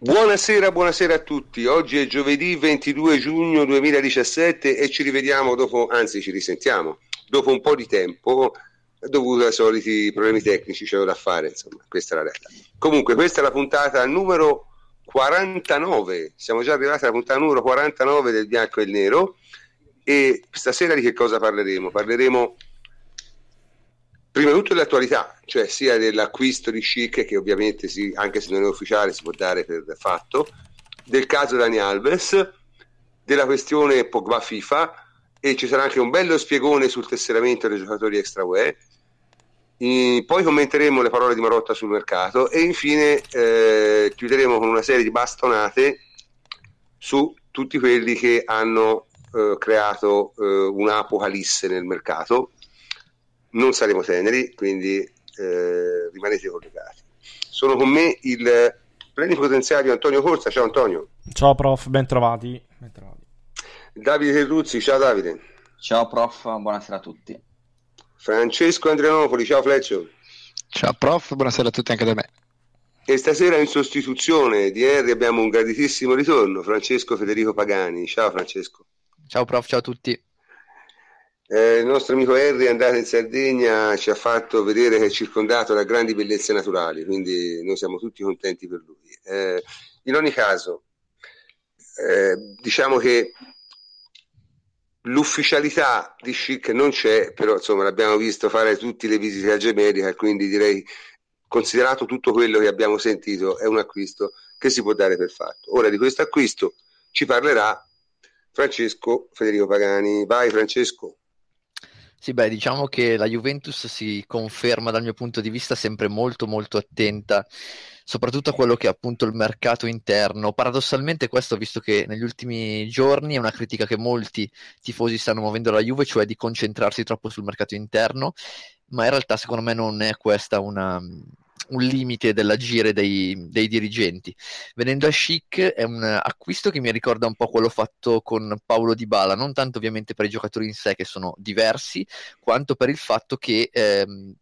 Buonasera, buonasera a tutti. Oggi è giovedì 22 giugno 2017 e ci rivediamo dopo, anzi ci risentiamo, dopo un po' di tempo dovuto ai soliti problemi tecnici, c'è da fare, insomma, questa è la realtà. Comunque, questa è la puntata numero 49, siamo già arrivati alla puntata numero 49 del bianco e il nero e stasera di che cosa parleremo? Parleremo prima di tutto dell'attualità, cioè sia dell'acquisto di Chic, che ovviamente si, anche se non è ufficiale si può dare per fatto, del caso Dani Alves, della questione Pogba FIFA e ci sarà anche un bello spiegone sul tesseramento dei giocatori extra UE. Poi commenteremo le parole di Marotta sul mercato e infine eh, chiuderemo con una serie di bastonate su tutti quelli che hanno eh, creato eh, un'apocalisse nel mercato non saremo teneri, quindi eh, rimanete collegati. Sono con me il plenipotenziario Antonio Corsa. Ciao Antonio. Ciao prof, ben trovati. Ben trovati. Davide Terruzzi, ciao Davide. Ciao prof, buonasera a tutti. Francesco Andrianopoli, ciao Fleccio. Ciao prof, buonasera a tutti anche da me. E stasera in sostituzione di Henry abbiamo un graditissimo ritorno, Francesco Federico Pagani. Ciao Francesco. Ciao prof, ciao a tutti. Eh, il nostro amico Henry è andato in Sardegna, ci ha fatto vedere che è circondato da grandi bellezze naturali, quindi noi siamo tutti contenti per lui. Eh, in ogni caso, eh, diciamo che l'ufficialità di Chic non c'è, però insomma l'abbiamo visto fare tutte le visite a Gemerica, quindi direi, considerato tutto quello che abbiamo sentito, è un acquisto che si può dare per fatto. Ora di questo acquisto ci parlerà Francesco Federico Pagani. Vai Francesco. Sì, beh, diciamo che la Juventus si conferma dal mio punto di vista sempre molto molto attenta, soprattutto a quello che è appunto il mercato interno. Paradossalmente questo, visto che negli ultimi giorni è una critica che molti tifosi stanno muovendo alla Juve, cioè di concentrarsi troppo sul mercato interno, ma in realtà secondo me non è questa una un limite dell'agire dei, dei, dirigenti. Venendo a Chic è un acquisto che mi ricorda un po' quello fatto con Paolo Di Bala, non tanto ovviamente per i giocatori in sé che sono diversi, quanto per il fatto che ehm,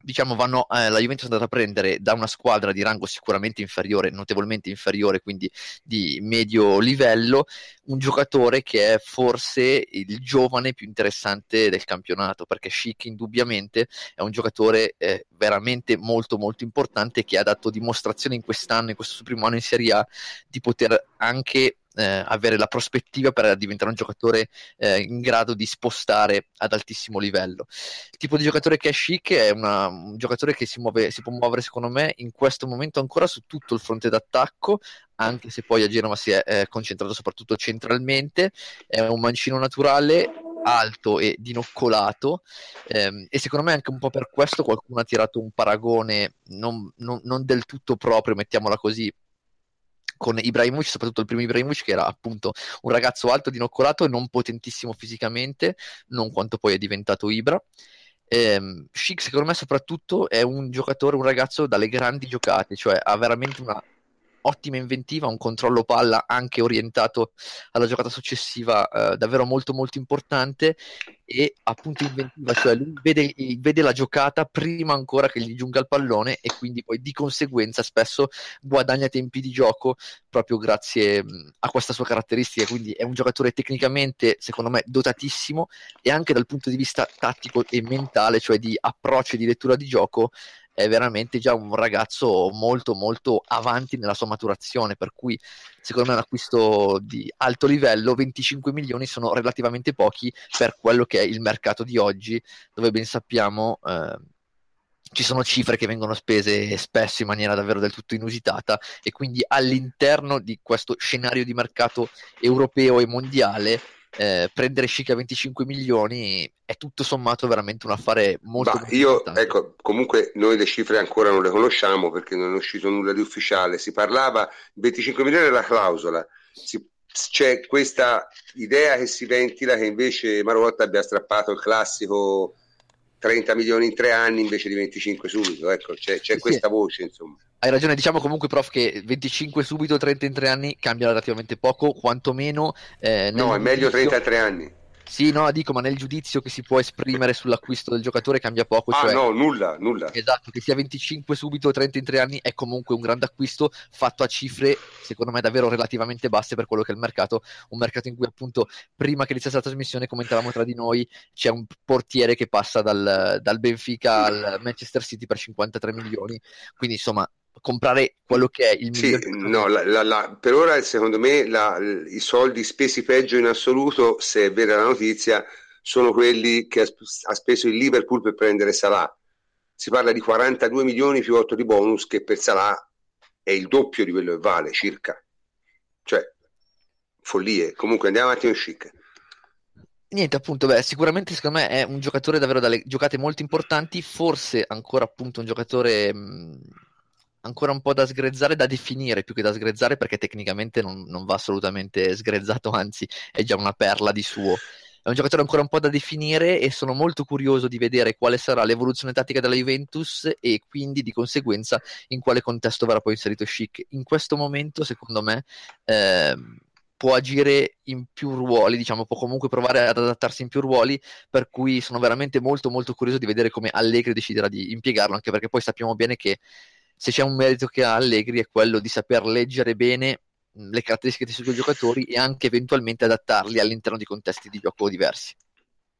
diciamo, vanno, eh, la Juventus è andata a prendere da una squadra di rango sicuramente inferiore, notevolmente inferiore, quindi di medio livello, un giocatore che è forse il giovane più interessante del campionato, perché Schick indubbiamente è un giocatore eh, veramente molto molto importante che ha dato dimostrazione in quest'anno, in questo suo primo anno in Serie A, di poter anche eh, avere la prospettiva per diventare un giocatore eh, in grado di spostare ad altissimo livello. Il tipo di giocatore che è chic è una, un giocatore che si, muove, si può muovere secondo me in questo momento ancora su tutto il fronte d'attacco, anche se poi a Genova si è eh, concentrato soprattutto centralmente, è un mancino naturale alto e dinoccolato ehm, e secondo me anche un po' per questo qualcuno ha tirato un paragone non, non, non del tutto proprio, mettiamola così, con Ibrahimovic, soprattutto il primo Ibrahimovic che era appunto un ragazzo alto, dinoccolato e non potentissimo fisicamente, non quanto poi è diventato Ibra. Eh, Schick secondo me soprattutto è un giocatore, un ragazzo dalle grandi giocate, cioè ha veramente una ottima inventiva, un controllo palla anche orientato alla giocata successiva eh, davvero molto molto importante. E appunto inventiva, cioè lui vede, vede, la giocata prima ancora che gli giunga il pallone e quindi poi di conseguenza spesso guadagna tempi di gioco proprio grazie mh, a questa sua caratteristica, quindi è un giocatore tecnicamente secondo me dotatissimo e anche dal punto di vista tattico e mentale, cioè di approccio e di lettura di gioco è veramente già un ragazzo molto molto avanti nella sua maturazione, per cui secondo me un acquisto di alto livello, 25 milioni sono relativamente pochi per quello che è il mercato di oggi, dove ben sappiamo eh, ci sono cifre che vengono spese spesso in maniera davvero del tutto inusitata e quindi all'interno di questo scenario di mercato europeo e mondiale eh, prendere Chic a 25 milioni è tutto sommato veramente un affare molto, bah, io, ecco, comunque noi le cifre ancora non le conosciamo perché non è uscito nulla di ufficiale. Si parlava 25 milioni della clausola. Si, c'è questa idea che si ventila che invece Marotta abbia strappato il classico 30 milioni in tre anni invece di 25 subito. Ecco, c'è, c'è sì, questa voce, insomma. Hai ragione, diciamo comunque, prof, che 25 subito, 30 in tre anni cambia relativamente poco, quantomeno. Eh, no, è meglio 30 in tre anni. Sì, no, dico, ma nel giudizio che si può esprimere sull'acquisto del giocatore cambia poco. Ah, cioè... no, nulla, nulla. Esatto, che sia 25 subito o 30 in tre anni è comunque un grande acquisto fatto a cifre, secondo me, davvero relativamente basse per quello che è il mercato. Un mercato in cui, appunto, prima che iniziasse la trasmissione, commentavamo tra di noi, c'è un portiere che passa dal, dal Benfica al Manchester City per 53 milioni. Quindi, insomma, comprare quello che è il Sì, miglior no, la- la- la- per ora secondo me i soldi spesi peggio in assoluto, se è vera la notizia, sono quelli che ha, ha speso il Liverpool per prendere Salah. Si parla di 42 milioni più 8 di bonus, che per Salah è il doppio di quello che vale, circa. Cioè, follie. Comunque andiamo avanti con Chic. Niente, appunto, beh, sicuramente secondo me è un giocatore davvero dalle giocate molto importanti, forse ancora appunto un giocatore mh, ancora un po' da sgrezzare, da definire più che da sgrezzare, perché tecnicamente non, non va assolutamente sgrezzato, anzi è già una perla di suo. È un giocatore ancora un po' da definire e sono molto curioso di vedere quale sarà l'evoluzione tattica della Juventus e quindi di conseguenza in quale contesto verrà poi inserito Chic. In questo momento, secondo me, ehm, può agire in più ruoli, diciamo, può comunque provare ad adattarsi in più ruoli, per cui sono veramente molto molto curioso di vedere come Allegri deciderà di impiegarlo, anche perché poi sappiamo bene che se c'è un merito che ha Allegri è quello di saper leggere bene le caratteristiche dei suoi giocatori e anche eventualmente adattarli all'interno di contesti di gioco diversi.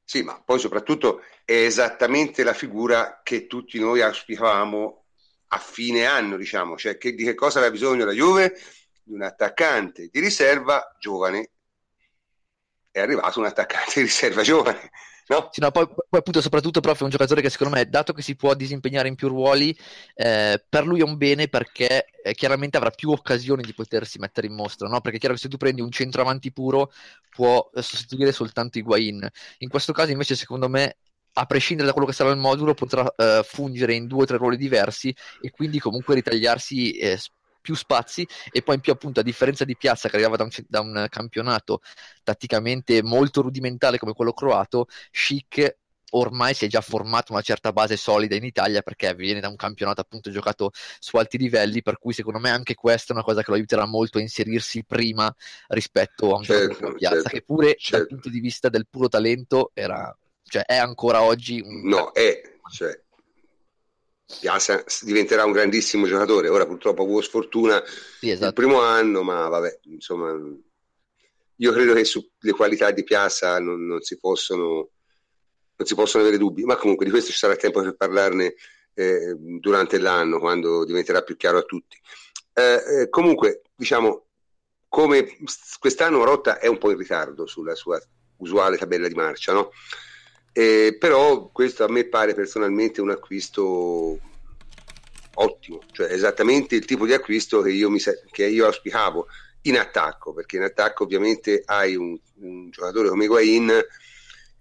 Sì, ma poi soprattutto è esattamente la figura che tutti noi auspicavamo a fine anno, diciamo, cioè che, di che cosa aveva bisogno la Juve? Di un attaccante di riserva giovane. È arrivato un attaccante di riserva giovane, no? Sì, no, poi, poi appunto soprattutto proprio è un giocatore che secondo me, dato che si può disimpegnare in più ruoli, eh, per lui è un bene perché eh, chiaramente avrà più occasioni di potersi mettere in mostra, no? Perché è chiaro che se tu prendi un centravanti puro può eh, sostituire soltanto Higuain. In questo caso invece secondo me a prescindere da quello che sarà il modulo, potrà eh, fungere in due o tre ruoli diversi e quindi comunque ritagliarsi eh, più spazi e poi in più appunto a differenza di Piazza che arrivava da un, da un campionato tatticamente molto rudimentale come quello croato, Chic ormai si è già formato una certa base solida in Italia perché viene da un campionato appunto giocato su alti livelli, per cui secondo me anche questa è una cosa che lo aiuterà molto a inserirsi prima rispetto a un Certo, come Piazza, certo, che pure dal certo. punto di vista del puro talento era, cioè è ancora oggi un No, è, cioè, Piazza diventerà un grandissimo giocatore. Ora purtroppo avuto sfortuna sì, il esatto. primo anno, ma vabbè, insomma, io credo che sulle qualità di Piazza non, non si possono, non si possono avere dubbi, ma comunque di questo ci sarà tempo per parlarne eh, durante l'anno, quando diventerà più chiaro a tutti. Eh, eh, comunque, diciamo, come quest'anno Rotta è un po' in ritardo sulla sua usuale tabella di marcia, no? Eh, però questo a me pare personalmente un acquisto ottimo, cioè esattamente il tipo di acquisto che io, mi, che io auspicavo in attacco, perché in attacco ovviamente hai un, un giocatore come Higuain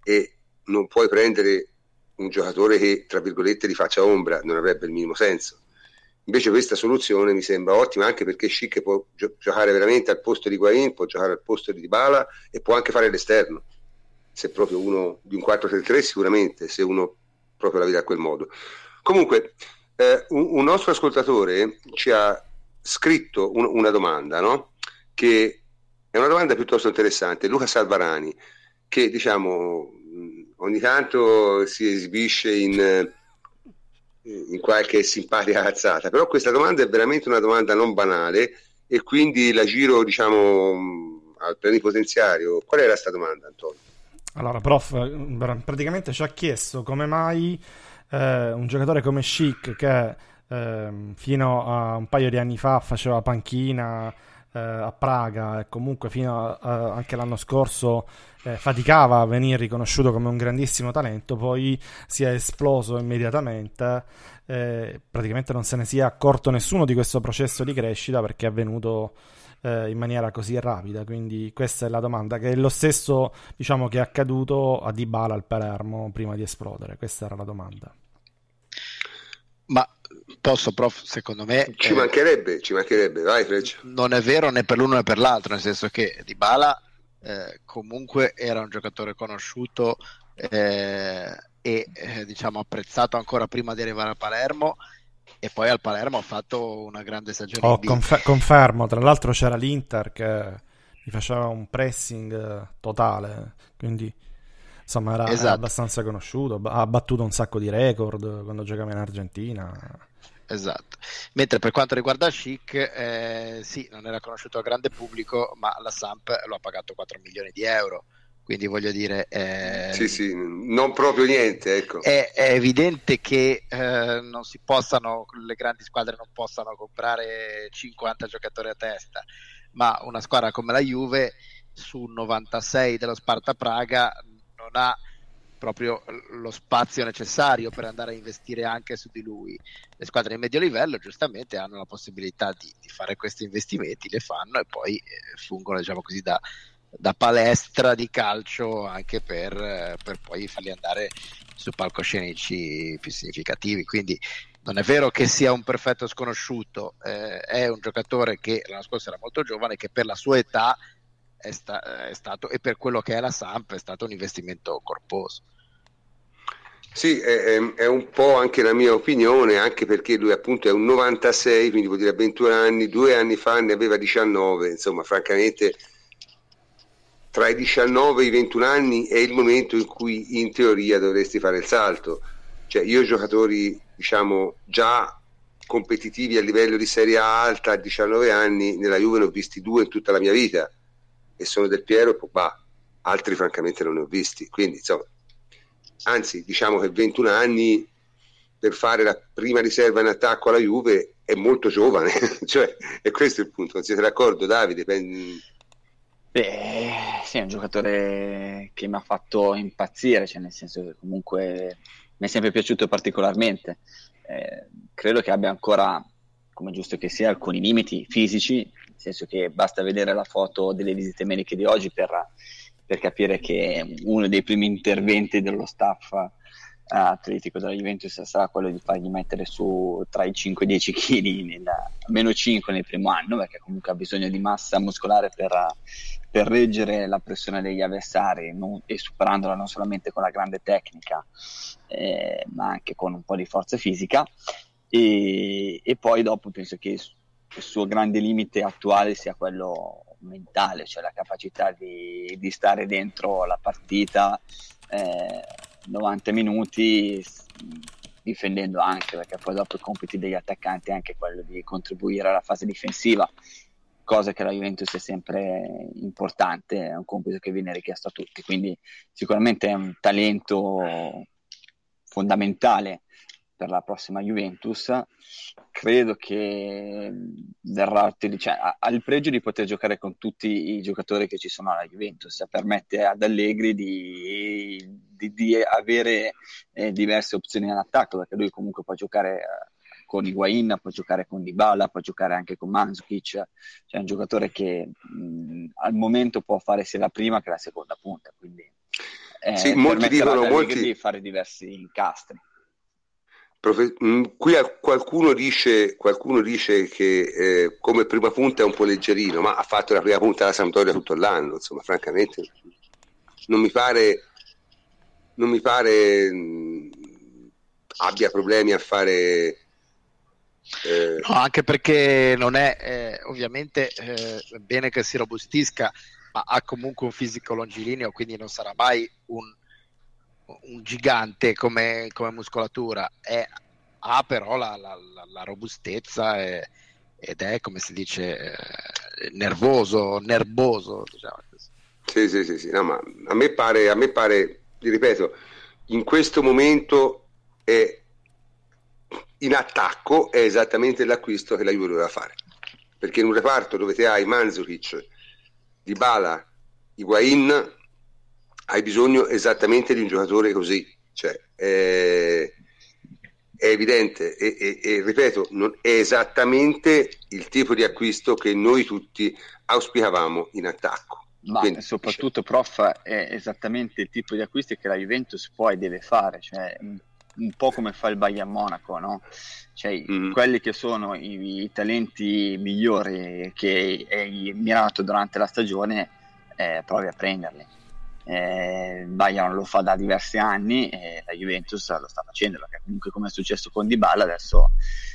e non puoi prendere un giocatore che tra virgolette ti faccia ombra, non avrebbe il minimo senso. Invece questa soluzione mi sembra ottima anche perché Schick può gio- giocare veramente al posto di Higuain, può giocare al posto di Dybala e può anche fare l'esterno. Se proprio uno di un 4-3-3 sicuramente, se uno proprio la vede a quel modo. Comunque, eh, un, un nostro ascoltatore ci ha scritto un- una domanda, no? Che è una domanda piuttosto interessante. Luca Salvarani, che diciamo ogni tanto si esibisce in, eh, in qualche simpatica alzata, però questa domanda è veramente una domanda non banale e quindi la giro diciamo al plenipotenziario. Qual era questa domanda, Antonio? Allora, prof, eh, praticamente ci ha chiesto come mai eh, un giocatore come Chic, che ehm, fino a un paio di anni fa faceva panchina eh, a Praga e comunque fino a, a- anche l'anno scorso eh, faticava a venire riconosciuto come un grandissimo talento, poi si è esploso immediatamente. eh, praticamente non se ne sia accorto nessuno di questo processo di crescita perché è avvenuto eh, in maniera così rapida. Quindi questa è la domanda, che è lo stesso, diciamo, che è accaduto a Dybala al Palermo prima di esplodere. Questa era la domanda. Ma posso, prof, secondo me Ci eh, mancherebbe, ci mancherebbe, vai Freccia. non è vero né per l'uno né per l'altro, nel senso che Dybala eh, comunque era un giocatore conosciuto eh, e eh, diciamo apprezzato ancora prima di arrivare a Palermo e poi al Palermo ha fatto una grande stagione Oh, confer- confermo, tra l'altro c'era l'Inter che gli faceva un pressing eh, totale, quindi insomma era, esatto. era abbastanza conosciuto, ha battuto un sacco di record quando giocava in Argentina. Esatto. Mentre per quanto riguarda Chic, eh, sì, non era conosciuto al grande pubblico, ma la Samp lo ha pagato 4 milioni di euro. Quindi voglio dire... Eh, sì, sì, non proprio niente, ecco. È, è evidente che eh, non si possano, le grandi squadre non possano comprare 50 giocatori a testa, ma una squadra come la Juve su 96 dello Sparta Praga non ha proprio lo spazio necessario per andare a investire anche su di lui. Le squadre di medio livello giustamente hanno la possibilità di, di fare questi investimenti, le fanno e poi eh, fungono diciamo così da, da, palestra di calcio anche per, eh, per poi farli andare su palcoscenici più significativi. Quindi non è vero che sia un perfetto sconosciuto, eh, è un giocatore che l'anno scorso era molto giovane, che per la sua età è, sta- è stato, e per quello che è la Samp, è stato un investimento corposo. Sì, è, è, un po' anche la mia opinione, anche perché lui appunto è un 96, quindi vuol dire 21 anni, due anni fa ne aveva 19, insomma francamente tra i 19 e i 21 anni è il momento in cui in teoria dovresti fare il salto. Cioè io giocatori diciamo già competitivi a livello di Serie alta a 19 anni, nella Juve ne ho visti due in tutta la mia vita e sono Del Piero e Pogba, altri francamente non ne ho visti, quindi insomma, anzi diciamo che 21 anni per fare la prima riserva in attacco alla Juve è molto giovane, cioè, e questo è il punto, non siete d'accordo Davide? Beh, sì, è un giocatore che mi ha fatto impazzire, cioè nel senso che comunque mi è sempre piaciuto particolarmente. Eh, credo che abbia ancora, come giusto che sia, alcuni limiti fisici, nel senso che basta vedere la foto delle visite mediche di oggi per, per capire che uno dei primi interventi dello staff atletico della Juventus sarà quello di fargli mettere su tra i 5 e i 10 kg, meno 5 nel primo anno, perché comunque ha bisogno di massa muscolare per, per reggere la pressione degli avversari non, e superandola non solamente con la grande tecnica, eh, ma anche con un po' di forza fisica. E, e poi dopo penso che il suo grande limite attuale sia quello mentale, cioè la capacità di, di stare dentro la partita eh, 90 minuti difendendo anche, perché poi dopo i compiti degli attaccanti è anche quello di contribuire alla fase difensiva, cosa che la Juventus è sempre importante, è un compito che viene richiesto a tutti, quindi sicuramente è un talento fondamentale per la prossima Juventus, credo che verrà cioè, ha il pregio di poter giocare con tutti i giocatori che ci sono alla Juventus, permette ad Allegri di, di, di avere eh, diverse opzioni in attacco, perché lui comunque può giocare eh, con Higuain, può giocare con Dybala, può giocare anche con Manzukic, cioè è un giocatore che mh, al momento può fare sia la prima che la seconda punta, quindi eh, sì, molti dicono molti... di fare diversi incastri. Profe- mm, qui qualcuno dice, qualcuno dice che eh, come prima punta è un po' leggerino, ma ha fatto la prima punta alla Sampdoria tutto l'anno, insomma, francamente non mi pare, non mi pare mh, mm, abbia problemi a fare... Eh... No, anche perché non è eh, ovviamente eh, bene che si robustisca, ma ha comunque un fisico longilineo, quindi non sarà mai un un gigante come, come muscolatura, è, ha però la, la, la, robustezza e, ed è, come si dice, eh, nervoso, nervoso. Diciamo Sì, sì, sì, sì. No, ma a me pare, a me pare, ripeto, in questo momento è in attacco è esattamente l'acquisto che la Juve doveva fare. Perché in un reparto dove te hai Manzukic, Dybala, Higuain, hai bisogno esattamente di un giocatore così, cioè, è, è evidente e, e, e, ripeto, non, è esattamente il tipo di acquisto che noi tutti auspicavamo in attacco. Ma Quindi, soprattutto, prof, è esattamente il tipo di acquisti che la Juventus poi deve fare, cioè un po' come fa il Bayern Monaco, no? Cioè, mm-hmm. quelli che sono i, i, talenti migliori che hai mirato durante la stagione, eh, provi a prenderli eh, Bayern lo fa da diversi anni e la Juventus lo sta facendo perché comunque come è successo con Dybala adesso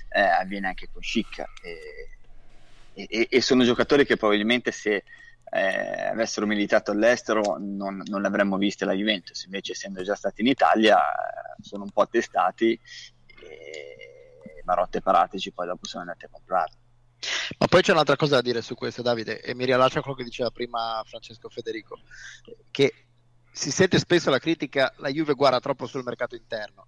eh, avviene anche con Schick e, e, e, sono giocatori che probabilmente se eh, avessero militato all'estero non, non l'avremmo vista la Juventus, invece essendo già stati in Italia eh, sono un po' attestati e Marotte e Paratici poi dopo sono andati a comprarli. Ma poi c'è un'altra cosa da dire su questo, Davide, e mi riallaccio a quello che diceva prima Francesco Federico, che si sente spesso la critica, la Juve guarda troppo sul mercato interno.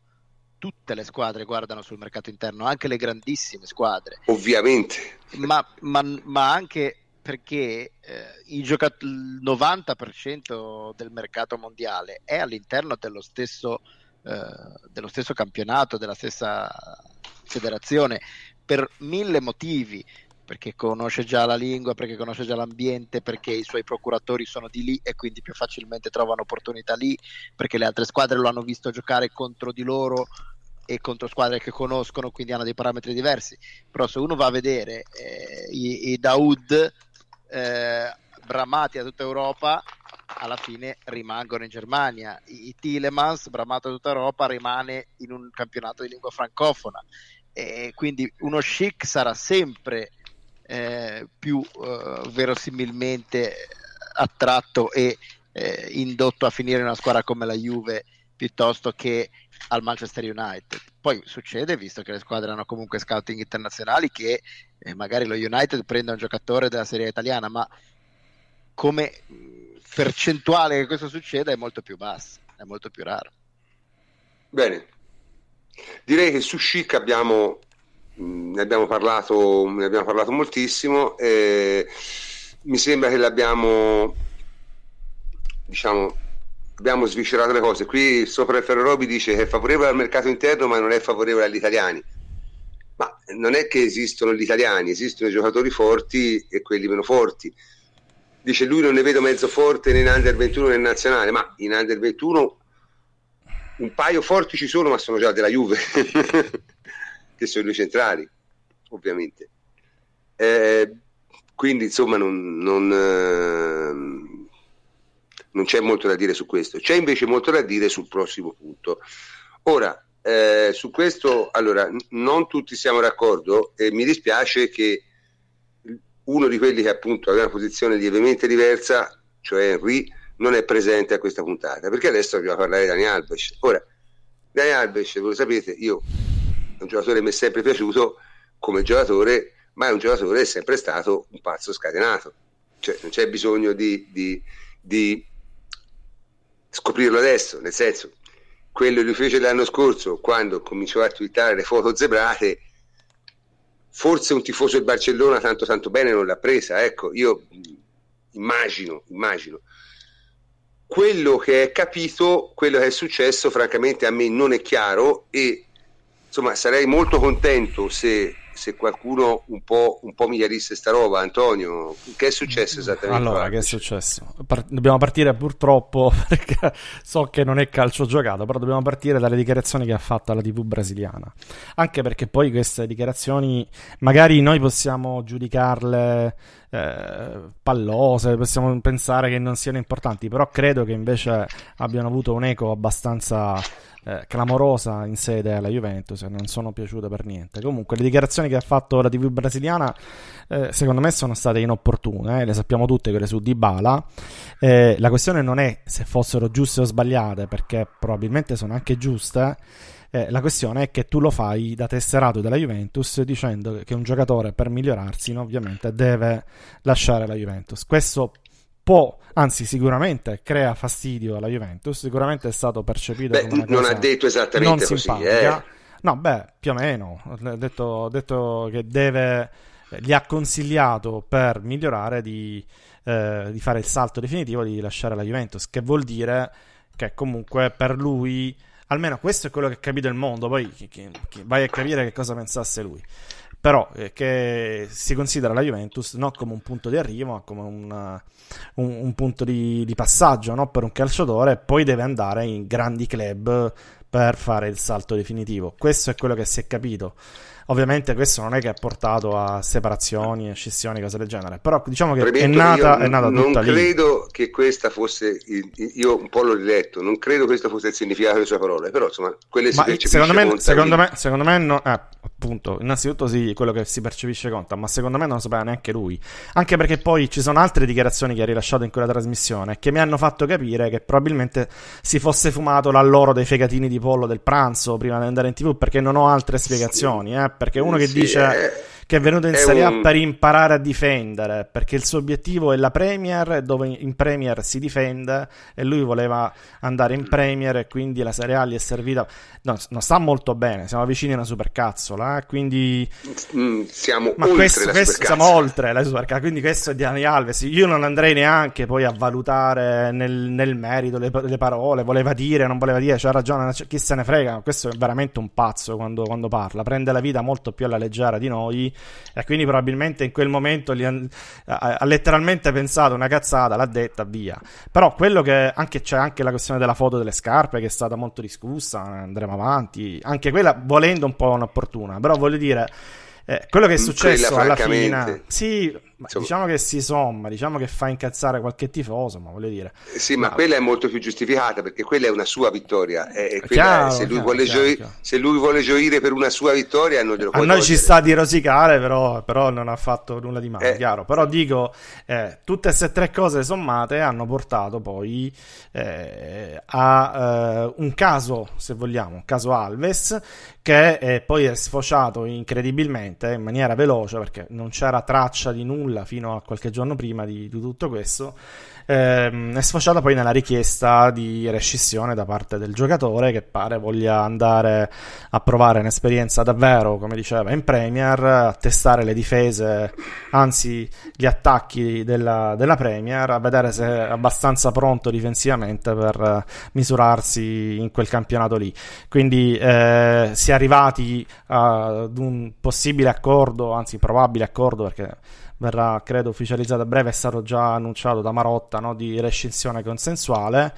Tutte le squadre guardano sul mercato interno, anche le grandissime squadre. Ovviamente. Ma, ma, ma anche perché eh, giocat- il 90% del mercato mondiale è all'interno dello stesso, eh, dello stesso campionato, della stessa federazione, per mille motivi perché conosce già la lingua, perché conosce già l'ambiente, perché i suoi procuratori sono di lì e quindi più facilmente trovano opportunità lì, perché le altre squadre lo hanno visto giocare contro di loro e contro squadre che conoscono, quindi hanno dei parametri diversi. Però se uno va a vedere eh, i, i Daoud eh, bramati a tutta Europa, alla fine rimangono in Germania. I, i Tilemans, bramato a tutta Europa, rimane in un campionato di lingua francofona. E quindi uno chic sarà sempre eh, più eh, verosimilmente attratto e eh, indotto a finire in una squadra come la Juve piuttosto che al Manchester United. Poi succede, visto che le squadre hanno comunque scouting internazionali, che eh, magari lo United prende un giocatore della Serie italiana, ma come percentuale che questo succeda è molto più bassa, è molto più raro. Bene, direi che su Chic abbiamo ne abbiamo parlato, ne abbiamo parlato moltissimo. E mi sembra che l'abbiamo, diciamo, abbiamo sviscerato le cose. Qui sopra il Ferrorobi dice che è favorevole al mercato interno, ma non è favorevole agli italiani. Ma non è che esistono gli italiani, esistono i giocatori forti e quelli meno forti. Dice lui non ne vedo mezzo forte né in under 21 né in nazionale, ma in under 21 un paio forti ci sono, ma sono già della Juve. che sono i due centrali, ovviamente. Eh, quindi insomma non, non, eh, non, c'è molto da dire su questo, c'è invece molto da dire sul prossimo punto. Ora, eh, su questo, allora, non tutti siamo d'accordo e mi dispiace che uno di quelli che appunto aveva una posizione lievemente diversa, cioè Henry, non è presente a questa puntata, perché adesso dobbiamo parlare di Dani Alves. Ora, Dani Alves, voi sapete, io un giocatore che mi è sempre piaciuto come giocatore, ma è un giocatore che è sempre stato un pazzo scatenato. Cioè, non c'è bisogno di, di, di scoprirlo adesso, nel senso, quello che lui fece l'anno scorso, quando cominciò a twittare le foto zebrate, forse un tifoso del Barcellona tanto tanto bene non l'ha presa, ecco, io immagino, immagino. Quello che è capito, quello che è successo, francamente a me non è chiaro e insomma sarei molto contento se, se qualcuno un po', un po' mi chiarisse sta roba. Antonio che è successo esattamente? Allora che è successo? Par- dobbiamo partire purtroppo perché so che non è calcio giocato però dobbiamo partire dalle dichiarazioni che ha fatto la tv brasiliana. Anche perché poi queste dichiarazioni magari noi possiamo giudicarle eh, pallose, possiamo pensare che non siano importanti, però credo che invece abbiano avuto un eco abbastanza eh, clamorosa in sede alla Juventus e non sono piaciute per niente. Comunque, le dichiarazioni che ha fatto la TV brasiliana, eh, secondo me, sono state inopportune. Eh, le sappiamo tutte quelle su Dybala. Eh, la questione non è se fossero giuste o sbagliate, perché probabilmente sono anche giuste. Eh, la questione è che tu lo fai da tesserato della Juventus dicendo che un giocatore per migliorarsi ovviamente deve lasciare la Juventus. Questo può, anzi sicuramente crea fastidio alla Juventus, sicuramente è stato percepito beh, come non ha detto esattamente così, eh. No, beh, più o meno, ha detto, detto, che deve gli ha consigliato per migliorare di, eh, di, fare il salto definitivo di lasciare la Juventus, che vuol dire che comunque per lui, almeno questo è quello che ha capito il mondo, poi che, che, che vai a capire che cosa pensasse lui però eh, che si considera la Juventus non come un punto di arrivo, ma come una, un, un, punto di, di passaggio no? per un calciatore poi deve andare in grandi club per fare il salto definitivo. Questo è quello che si è capito Ovviamente questo non è che ha portato a separazioni, scissioni, cose del genere, però diciamo che è nata, è nata non tutta lì. Non credo che questa fosse, il, io un po' l'ho riletto, non credo questo fosse il significato delle sue parole, però insomma, quelle si ma secondo me, secondo me, secondo me no, eh, appunto, innanzitutto sì, quello che si percepisce conta, ma secondo me non lo sapeva neanche lui, anche perché poi ci sono altre dichiarazioni che ha rilasciato in quella trasmissione che mi hanno fatto capire che probabilmente si fosse fumato l'alloro dei fegatini di pollo del pranzo prima di andare in tv, perché non ho altre spiegazioni, sì. eh, perché uno che sì, dice... È che è venuto in Serie A un... per imparare a difendere, perché il suo obiettivo è la Premier, dove in Premier si difende e lui voleva andare in Premier e quindi la Serie A gli è servita. No, non sta molto bene, siamo vicini a una supercazzola, eh? quindi... Mm, siamo Ma oltre questo, questo siamo oltre la supercazzola, quindi questo è Dani Alves. Io non andrei neanche poi a valutare nel, nel merito le, le, parole, voleva dire, non voleva dire, c'ha ragione, chi se ne frega, questo è veramente un pazzo quando, quando parla, prende la vita molto più alla leggera di noi e quindi probabilmente in quel momento gli ha, ha, letteralmente pensato una cazzata, l'ha detta, via. Però quello che anche, c'è anche la questione della foto delle scarpe che è stata molto discussa, andremo avanti, anche quella volendo un po' inopportuna, però voglio dire eh, quello che è successo alla fine, sì, diciamo che si somma, diciamo che fa incazzare qualche tifoso, ma voglio dire. Sì, ma, ma quella è molto più giustificata perché quella è una sua vittoria. È, chiaro, è, se, lui chiaro, chiaro, gio- se, lui vuole gioire per una sua vittoria, non glielo A noi ci sta di rosicare, però, però, non ha fatto nulla di male, eh. chiaro. Però dico, eh, tutte queste tre cose sommate hanno portato poi eh, a eh, un caso, se vogliamo, un caso Alves, che poi è sfociato incredibilmente in maniera veloce perché non c'era traccia di nulla fino a qualche giorno prima di, di tutto questo ehm, è sfociata poi nella richiesta di rescissione da parte del giocatore che pare voglia andare a provare un'esperienza davvero, come diceva, in Premier, a testare le difese, anzi gli attacchi della, della Premier, a vedere se è abbastanza pronto difensivamente per misurarsi in quel campionato lì. Quindi eh, si è arrivati ad un possibile accordo, anzi probabile accordo perché verrà credo ufficializzato a breve, è stato già annunciato da Marotta no, di rescissione consensuale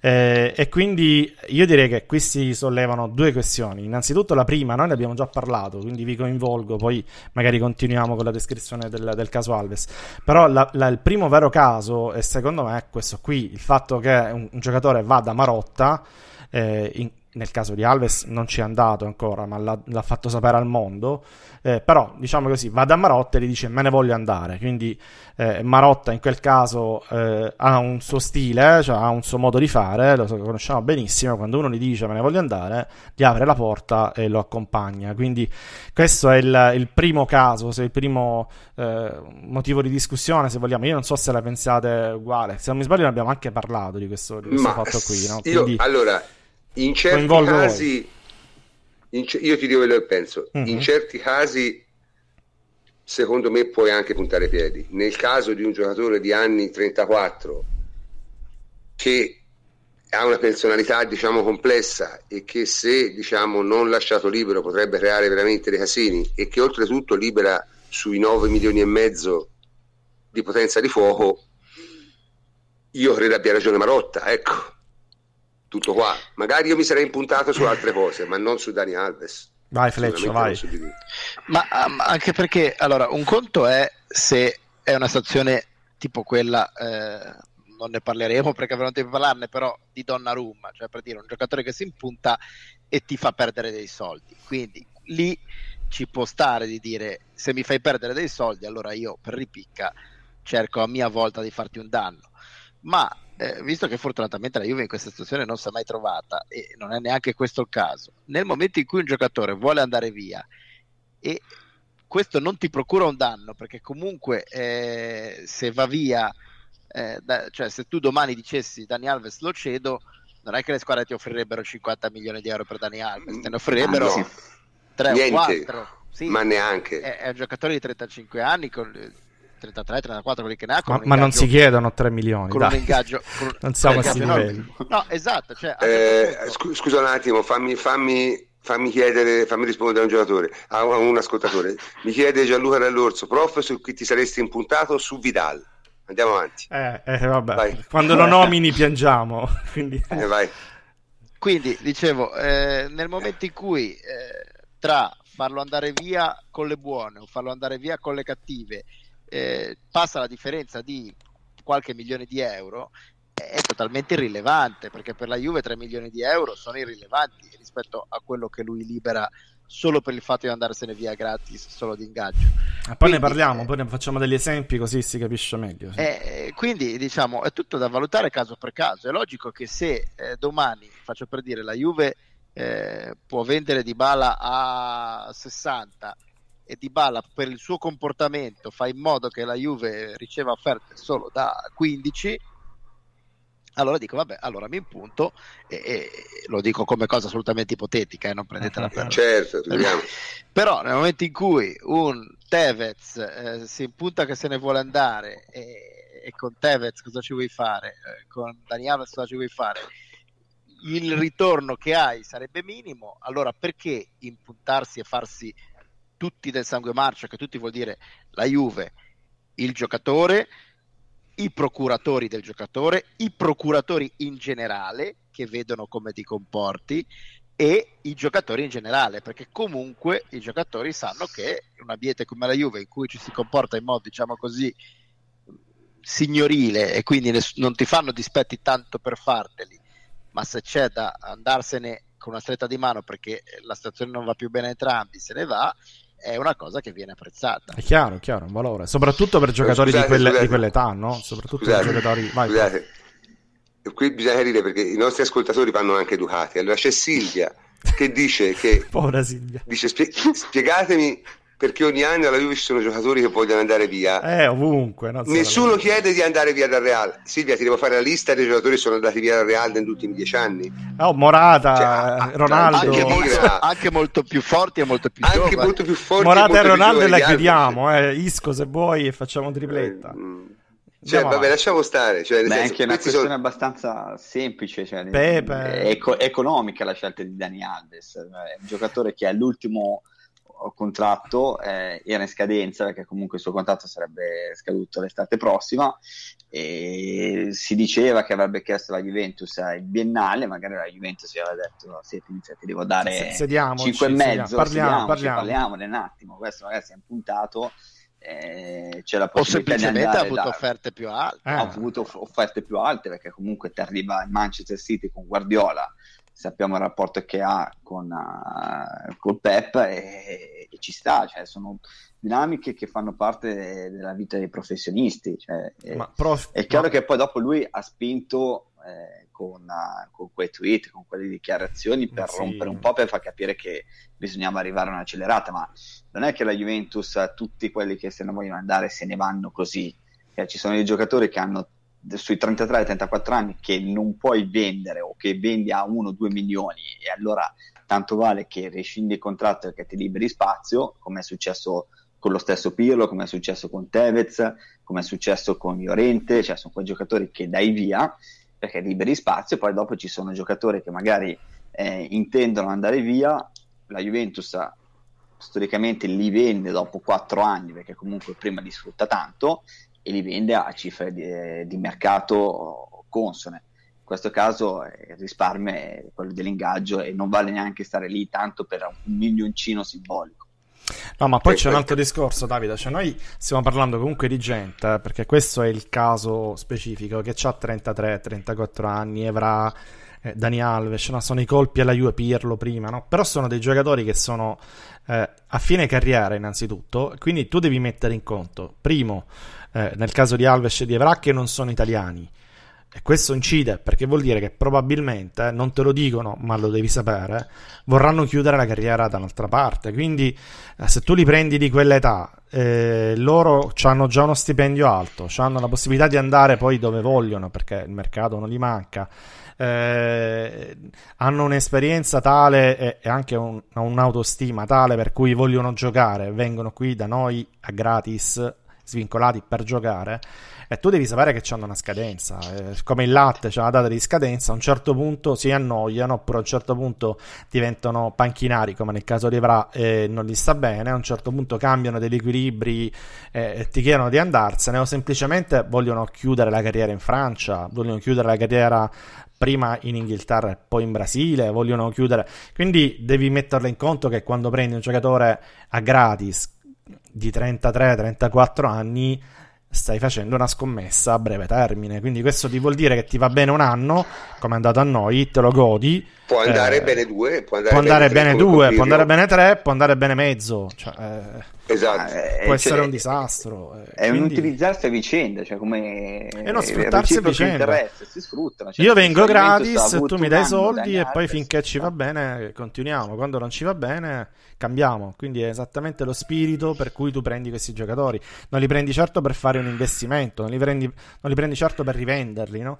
eh, e quindi io direi che qui si sollevano due questioni. Innanzitutto la prima, noi ne abbiamo già parlato, quindi vi coinvolgo, poi magari continuiamo con la descrizione del, del caso Alves. Però la, la, il primo vero caso, e secondo me è questo qui, il fatto che un, un giocatore va da Marotta, eh, in, nel caso di Alves non ci è andato ancora, ma l'ha, l'ha fatto sapere al mondo. Eh, però, diciamo così, va da Marotta e gli dice me ne voglio andare. Quindi eh, Marotta in quel caso eh, ha un suo stile, cioè ha un suo modo di fare, lo conosciamo benissimo. Quando uno gli dice me ne voglio andare, gli apre la porta e lo accompagna. Quindi questo è il, il primo caso, se il primo eh, motivo di discussione, se vogliamo. Io non so se la pensate uguale. Se non mi sbaglio, ne abbiamo anche parlato di questo, di questo fatto qui. No? Quindi, io, allora in certi casi, in, io ti dico quello che penso, mm-hmm. in mhm. certi casi secondo me puoi anche puntare piedi. Nel caso di un giocatore di anni 34 che ha una personalità diciamo complessa e che se diciamo non lasciato libero potrebbe creare veramente dei casini e che oltretutto libera sui 9 milioni e mezzo di potenza di fuoco io credo abbia ragione Marotta ecco tutto qua. Magari io mi sarei impuntato su altre cose, ma non su Dani Alves. Vai Fleccio, vai. Ma um, anche perché, allora, un conto è se è una situazione tipo quella, eh, non ne parleremo perché avremo tempo di parlarne, però di Donnarumma, cioè per dire un giocatore che si impunta e ti fa perdere dei soldi. Quindi lì ci può stare di dire se mi fai perdere dei soldi, allora io per ripicca cerco a mia volta di farti un danno. Ma eh, visto che fortunatamente la Juve in questa situazione non si è mai trovata e non è neanche questo il caso, nel momento in cui un giocatore vuole andare via e questo non ti procura un danno perché comunque eh, se va via, eh, da, cioè se tu domani dicessi Dani Alves lo cedo, non è che le squadre ti offrirebbe 50 milioni di euro per Dani Alves, te ne offrirebbero no, 3 o 4. Sì, ma neanche. È, è, un giocatore di 35 anni con 33, 34 quelli che ne ha. Ma, ma non si chiedono 3 milioni. Con dai. un ingaggio. Con, non siamo a questi livelli. No, esatto. Cioè, eh, scu- scusa un attimo, fammi, fammi, fammi, chiedere, fammi rispondere a un giocatore, a un ascoltatore. Mi chiede Gianluca Dall'Orso, prof, su chi ti saresti impuntato su Vidal. Andiamo avanti. Eh, eh, vabbè. Quando lo nomini piangiamo. Quindi... Eh, Quindi, dicevo, eh, nel momento in cui eh, tra farlo andare via con le buone o farlo andare via con le cattive, eh, passa la differenza di qualche milione di euro, è totalmente irrilevante perché per la Juve 3 milioni di euro sono irrilevanti rispetto a quello che lui libera solo per il fatto di andarsene via gratis solo di ingaggio. Ah, poi quindi, ne parliamo, eh, poi ne facciamo degli esempi così si capisce meglio. Sì. Eh, quindi diciamo è tutto da valutare caso per caso. È logico che se eh, domani, faccio per dire, la Juve eh, può vendere Di Bala a 60 e Di Bala per il suo comportamento fa in modo che la Juve riceva offerte solo da 15 allora dico, vabbè, allora mi impunto e, e lo dico come cosa assolutamente ipotetica e eh, non prendetela per... Certo, Però nel momento in cui un Tevez eh, si impunta che se ne vuole andare e, e con Tevez cosa ci vuoi fare? Eh, con Daniel cosa ci vuoi fare? Il ritorno che hai sarebbe minimo, allora perché impuntarsi e farsi tutti del sangue marcio, che tutti vuol dire la Juve, il giocatore, i procuratori del giocatore, i procuratori in generale che vedono come ti comporti e i giocatori in generale, perché comunque i giocatori sanno che un ambiente come la Juve in cui ci si comporta in modo diciamo così signorile e quindi non ti fanno dispetti tanto per farteli, ma se c'è da andarsene con una stretta di mano perché la situazione non va più bene a entrambi, se ne va, è una cosa che viene apprezzata. È chiaro, è chiaro, un valore, soprattutto per giocatori scusate, di, quelle, scusate. di, quell'età, no? Soprattutto scusate, per giocatori... Vai. Scusate, qui bisogna dire perché i nostri ascoltatori vanno anche educati. Allora c'è Silvia che dice che... Povera Silvia. Dice, spie- spiegatemi perché ogni anno alla Juve ci sono giocatori che vogliono andare via. Eh, ovunque. Nessuno chiede di andare via dal Real. Silvia, ti devo fare la lista dei giocatori che sono andati via dal Real negli ultimi dieci anni. Oh, Morata, cioè, Ronaldo. Anche molto, anche molto, più forti e molto più anche giovani. Molto più forti Morata e, e Ronaldo la chiudiamo. Eh. Isco se vuoi e facciamo tripletta. Eh, cioè, vabbè, lasciamo stare. Cioè, Beh, senso, anche una questione sono... abbastanza semplice, cioè, Pepe. Eco- economica la scelta di Dani Alves. È un giocatore che all'ultimo contratto eh, era in scadenza perché comunque il suo contratto sarebbe scaduto l'estate prossima e si diceva che avrebbe chiesto la Juventus il biennale magari la Juventus gli aveva detto siete iniziati devo dare sediamoci, 5 e mezzo parliamo, parliamo. parliamone un attimo questo magari si è impuntato eh, c'è la possibilità o semplicemente ha avuto da... offerte più alte eh. ha avuto offerte più alte perché comunque ti arriva in Manchester City con Guardiola sappiamo il rapporto che ha con, uh, col Pep e, e, ci sta, cioè sono dinamiche che fanno parte della vita dei professionisti. Cioè, prof... È chiaro ma... che poi dopo lui ha spinto eh, con, uh, con, quei tweet, con quelle dichiarazioni per sì. rompere un po', per far capire che bisognava arrivare a un'accelerata, ma non è che la Juventus, tutti quelli che se ne vogliono andare se ne vanno così. Cioè, ci sono dei giocatori che hanno sui 33-34 anni che non puoi vendere o che vendi a 1-2 milioni e allora tanto vale che rescindi il contratto e che ti liberi spazio, come è successo con lo stesso Pirlo, come è successo con Tevez, come è successo con Llorente, cioè sono quei giocatori che dai via perché liberi spazio, poi dopo ci sono giocatori che magari eh, intendono andare via, la Juventus storicamente li vende dopo 4 anni perché comunque prima li sfrutta tanto e li vende a cifre di, di mercato consone. In questo caso il risparmio è quello dell'ingaggio e non vale neanche stare lì tanto per un milioncino simbolico. No, ma poi c'è un altro discorso, Davide. Cioè, noi stiamo parlando comunque di gente, eh, perché questo è il caso specifico, che ha 33-34 anni, Evra, eh, Dani Alves, no? sono i colpi alla Juve Pirlo prima, no? Però sono dei giocatori che sono eh, a fine carriera, innanzitutto, quindi tu devi mettere in conto, primo, eh, nel caso di Alves e di Evra che non sono italiani. E questo incide perché vuol dire che probabilmente, non te lo dicono, ma lo devi sapere, vorranno chiudere la carriera da un'altra parte. Quindi, eh, se tu li prendi di quell'età, eh, loro hanno già uno stipendio alto, hanno la possibilità di andare poi dove vogliono perché il mercato non gli manca. Eh, hanno un'esperienza tale e, e anche un, un'autostima tale per cui vogliono giocare, vengono qui da noi a gratis svincolati per giocare e tu devi sapere che hanno una scadenza, eh, come il latte c'è una data di scadenza, a un certo punto si annoiano oppure a un certo punto diventano panchinari come nel caso di Evra e non gli sta bene, a un certo punto cambiano degli equilibri e ti chiedono di andarsene o semplicemente vogliono chiudere la carriera in Francia, vogliono chiudere la carriera prima in Inghilterra e poi in Brasile, vogliono chiudere. Quindi devi metterlo in conto che quando prendi un giocatore a gratis di 33-34 anni stai facendo una scommessa a breve termine. Quindi questo ti vuol dire che ti va bene un anno, come è andato a noi, te lo godi. Può andare eh, bene due, può andare, può andare bene, bene due, può andare bene tre, può andare bene mezzo. Cioè, eh, esatto. Eh, può essere cioè, un disastro. Eh, è quindi... un utilizzarsi a vicenda, cioè come... E non sfruttarsi a vicenda. Si sfruttano. Cioè, Io vengo gratis, tu mi dai soldi e poi finché ci va bene continuiamo. Quando non ci va bene cambiamo. Quindi è esattamente lo spirito per cui tu prendi questi giocatori. Non li prendi certo per fare un investimento, non li prendi, non li prendi certo per rivenderli, no?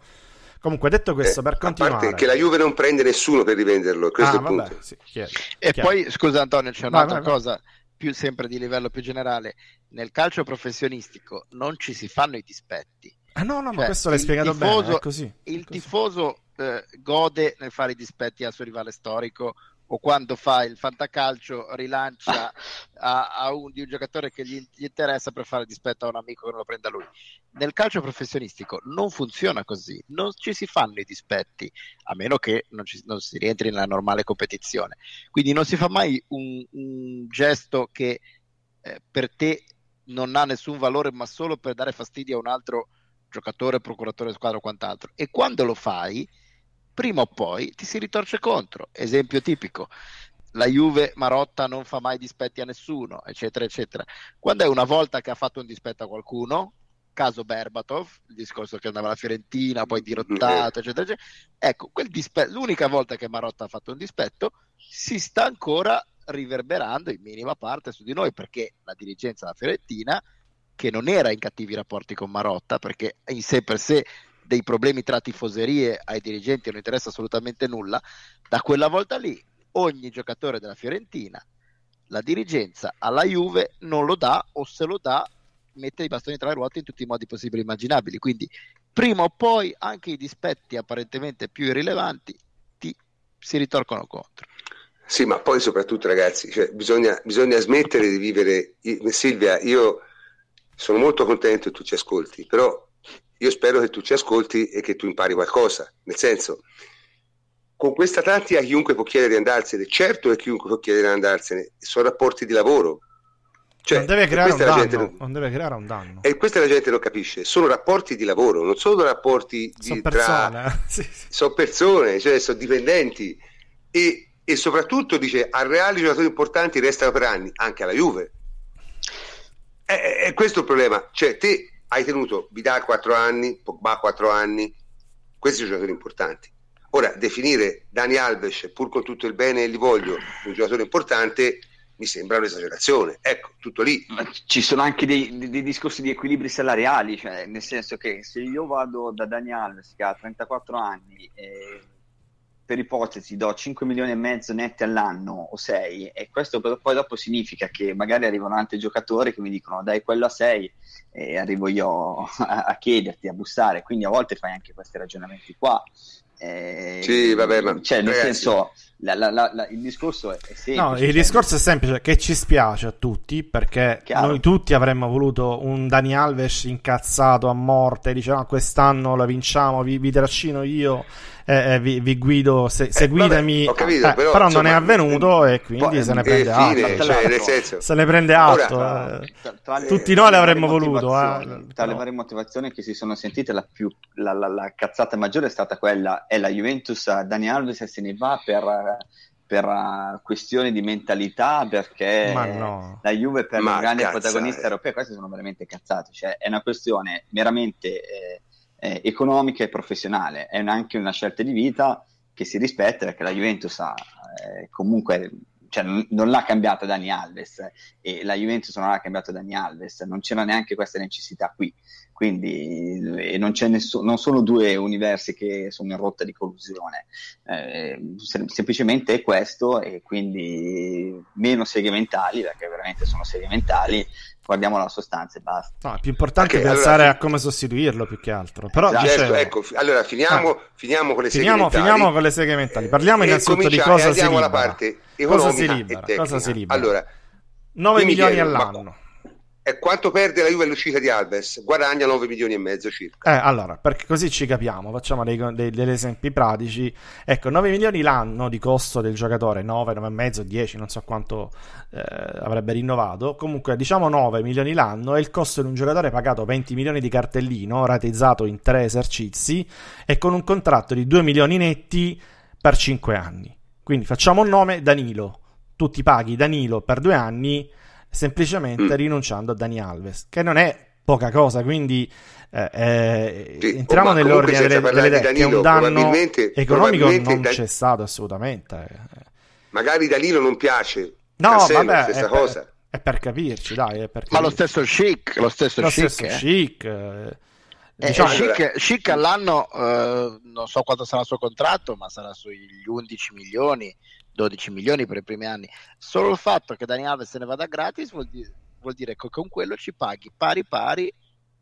Comunque, detto questo, eh, per continuare. A parte che la Juve non prende nessuno per rivenderlo, questo ah, è il vabbè, punto. Sì, chiaro, e chiaro. poi, scusa Antonio, c'è un'altra vai, vai, cosa, più sempre di livello più generale. Nel calcio professionistico non ci si fanno i dispetti. Ah no, no, cioè, ma questo l'hai spiegato tifoso, bene, è così. Il è così. tifoso eh, gode nel fare i dispetti al suo rivale storico o quando fa il fantacalcio rilancia a, a un, di un giocatore che gli, gli, interessa per fare dispetto a un amico che non lo prenda lui. Nel calcio professionistico non funziona così, non ci si fanno i dispetti, a meno che non, ci, non si rientri nella normale competizione. Quindi non si fa mai un, un gesto che eh, per te non ha nessun valore, ma solo per dare fastidio a un altro giocatore, procuratore squadra o quant'altro. E quando lo fai prima o poi ti si ritorce contro. Esempio tipico, la Juve Marotta non fa mai dispetti a nessuno, eccetera, eccetera. Quando è una volta che ha fatto un dispetto a qualcuno, caso Berbatov, il discorso che andava alla Fiorentina, poi dirottato, eccetera, eccetera. Ecco, dispe- l'unica volta che Marotta ha fatto un dispetto si sta ancora riverberando in minima parte su di noi perché la dirigenza della Fiorentina, che non era in cattivi rapporti con Marotta, perché in sé per sé dei problemi tra tifoserie ai dirigenti non interessa assolutamente nulla, da quella volta lì ogni giocatore della Fiorentina, la dirigenza alla Juve non lo dà o se lo dà mette i bastoni tra le ruote in tutti i modi possibili e immaginabili. Quindi prima o poi anche i dispetti apparentemente più irrilevanti ti si ritorcono contro. Sì, ma poi soprattutto ragazzi, cioè, bisogna, bisogna, smettere di vivere... Silvia, io sono molto contento che tu ci ascolti, però io spero che tu ci ascolti e che tu impari qualcosa. Nel senso, con questa tattica chiunque può chiedere di andarsene, certo che chiunque può chiedere di andarsene, sono rapporti di lavoro. Cioè, non, deve creare un danno, non... non deve creare un danno. E questa la gente non capisce, sono rapporti di lavoro, non sono rapporti di, sono persone, tra... Eh? sì, sì. sono persone, cioè sono dipendenti e, e soprattutto dice a reali giocatori importanti restano per anni, anche alla Juve. E, e questo è il problema, cioè te hai tenuto Vidal 4 anni, Pogba 4 anni, questi sono giocatori importanti. Ora, definire Dani Alves, pur con tutto il bene e li voglio, un giocatore importante, mi sembra un'esagerazione. Ecco, tutto lì. Ma ci sono anche dei, dei, discorsi di equilibri salariali, cioè nel senso che se io vado da Dani Alves che ha 34 anni e per ipotesi do 5 milioni e mezzo netti all'anno o 6 e questo poi dopo significa che magari arrivano altri giocatori che mi dicono dai quello a 6 e arrivo io a, a chiederti, a bussare, quindi a volte fai anche questi ragionamenti qua. Eh, sì, vabbè, ma cioè, nel ragazzi... senso, la, la, la, il discorso è, semplice. No, il cioè... discorso è semplice, che ci spiace a tutti, perché Chiaro. noi tutti avremmo voluto un Dani Alves incazzato a morte, diceva ah, quest'anno la vinciamo, vi, vi trascino io eh, eh, vi, vi, guido, se, seguitemi. Eh, capito, eh, però, però insomma, non è avvenuto e quindi se ne prende fine, atto. Cioè, senso... Se ne prende atto. Ora, tra, tra le, Tutti noi l'avremmo voluto. Tra le varie motivazioni che si sono sentite, la, più, la, la, la cazzata maggiore è stata quella: è la Juventus, Dani Alves se ne va per per uh, questioni di mentalità, perché no. la Juve per Ma un grande cazzo, protagonista europeo, queste sono veramente cazzate, cioè è una questione meramente eh, eh, economica e professionale, è anche una scelta di vita che si rispetta perché la Juventus ha eh, comunque cioè, non, non, l'ha cambiata Dani Alves e la Juventus non l'ha cambiato Dani Alves, non c'era neanche questa necessità qui. Quindi non, nessun, non, sono due universi che sono in rotta di collusione, eh, semplicemente è questo e quindi meno segmentali, perché veramente sono segmentali, guardiamo la sostanza e basta. No, è più importante okay, pensare allora, a come sostituirlo più che altro. Però, esatto, dicevo, ecco, allora finiamo, ah, finiamo, con le finiamo, finiamo con le segmentali. Parliamo innanzitutto di cosa si libera. Parte cosa si libera? Cosa si libera? Allora, 9 milioni all'anno. Ma e quanto perde la Juve all'uscita di Alves? Guadagna 9 milioni e mezzo circa. Eh, allora, perché così ci capiamo, facciamo dei, dei, degli esempi pratici. Ecco, 9 milioni l'anno di costo del giocatore, 9, 9 e mezzo, 10, non so quanto eh, avrebbe rinnovato. Comunque, diciamo 9 milioni l'anno è il costo di un giocatore pagato 20 milioni di cartellino, ratizzato in 3 esercizi e con un contratto di 2 milioni netti per 5 anni. Quindi facciamo un nome, Danilo. Tu ti paghi Danilo per 2 anni semplicemente mm. rinunciando a Dani Alves, che non è poca cosa, quindi eh, eh, sì, entriamo nell'ordine delle, delle idee, Danilo, che un danno economico non da... c'è stato assolutamente. Magari Danilo non piace, no, Cassano, vabbè, stessa è cosa. Per, è per capirci, dai, è per capirci. Ma lo stesso chic, lo stesso lo chic, stesso eh. chic eh, eh, diciamo, chic, chic, all'anno eh, non so quanto sarà il suo contratto, ma sarà sugli 11 milioni 12 milioni per i primi anni. Solo il fatto che Dani Alves se ne vada gratis vuol dire, vuol dire che con quello ci paghi pari pari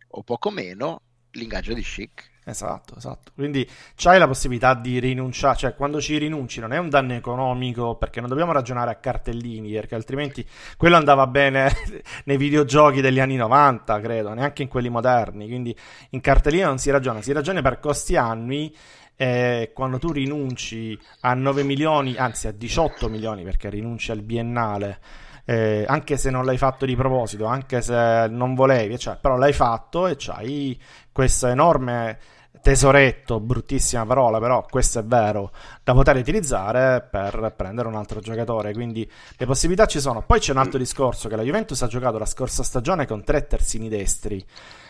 o poco meno l'ingaggio di Chic. Esatto, esatto. Quindi c'hai la possibilità di rinunciare, cioè quando ci rinunci non è un danno economico perché non dobbiamo ragionare a cartellini perché altrimenti quello andava bene nei videogiochi degli anni 90, credo, neanche in quelli moderni. Quindi in cartellini non si ragiona, si ragiona per costi annui eh, quando tu rinunci a 9 milioni, anzi a 18 milioni perché rinunci al biennale, eh, anche se non l'hai fatto di proposito, anche se non volevi, cioè, però l'hai fatto e c'hai questo enorme tesoretto, bruttissima parola, però questo è vero, da poter utilizzare per prendere un altro giocatore. Quindi le possibilità ci sono. Poi c'è un altro discorso che la Juventus ha giocato la scorsa stagione con tre terzini destri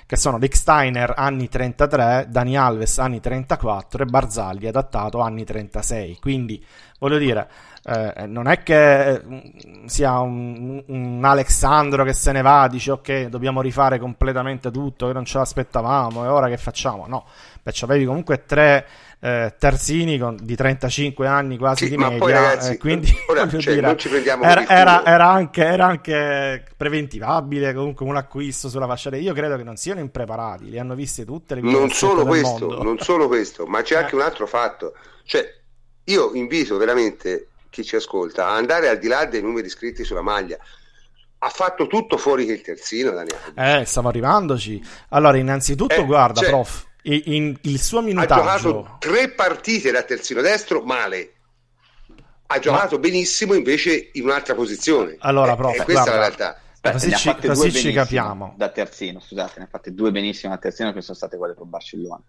che sono Dick Steiner anni 33, Dani Alves anni 34 e Barzagli adattato anni 36. Quindi voglio dire, eh, non è che eh, sia un, un, Alexandro che se ne va, dice ok, dobbiamo rifare completamente tutto, che non ce l'aspettavamo e ora che facciamo? No, beh, avevi comunque tre eh, terzini con, di 35 anni quasi sì, di media, poi, ragazzi, eh, quindi ora, cioè, dire, era, era, era, anche, era, anche, preventivabile comunque un acquisto sulla fascia. Io credo che non siano impreparati, li hanno viste tutte le non solo questo, non solo questo, ma c'è anche un altro fatto. Cioè, io invito veramente chi ci ascolta a andare al di là dei numeri scritti sulla maglia ha fatto tutto fuori che il terzino Daniele. Eh, stavo arrivandoci. Allora, innanzitutto, eh, guarda, cioè, prof, in, il suo minutaggio... Ha giocato tre partite da terzino destro male. Ha giocato Ma... benissimo invece in un'altra posizione. Allora, eh, prof, e questa guarda, è la realtà. Così ci, così ci capiamo. Da terzino, scusate, ne ha fatte due benissime da terzino che sono state quelle con Barcellona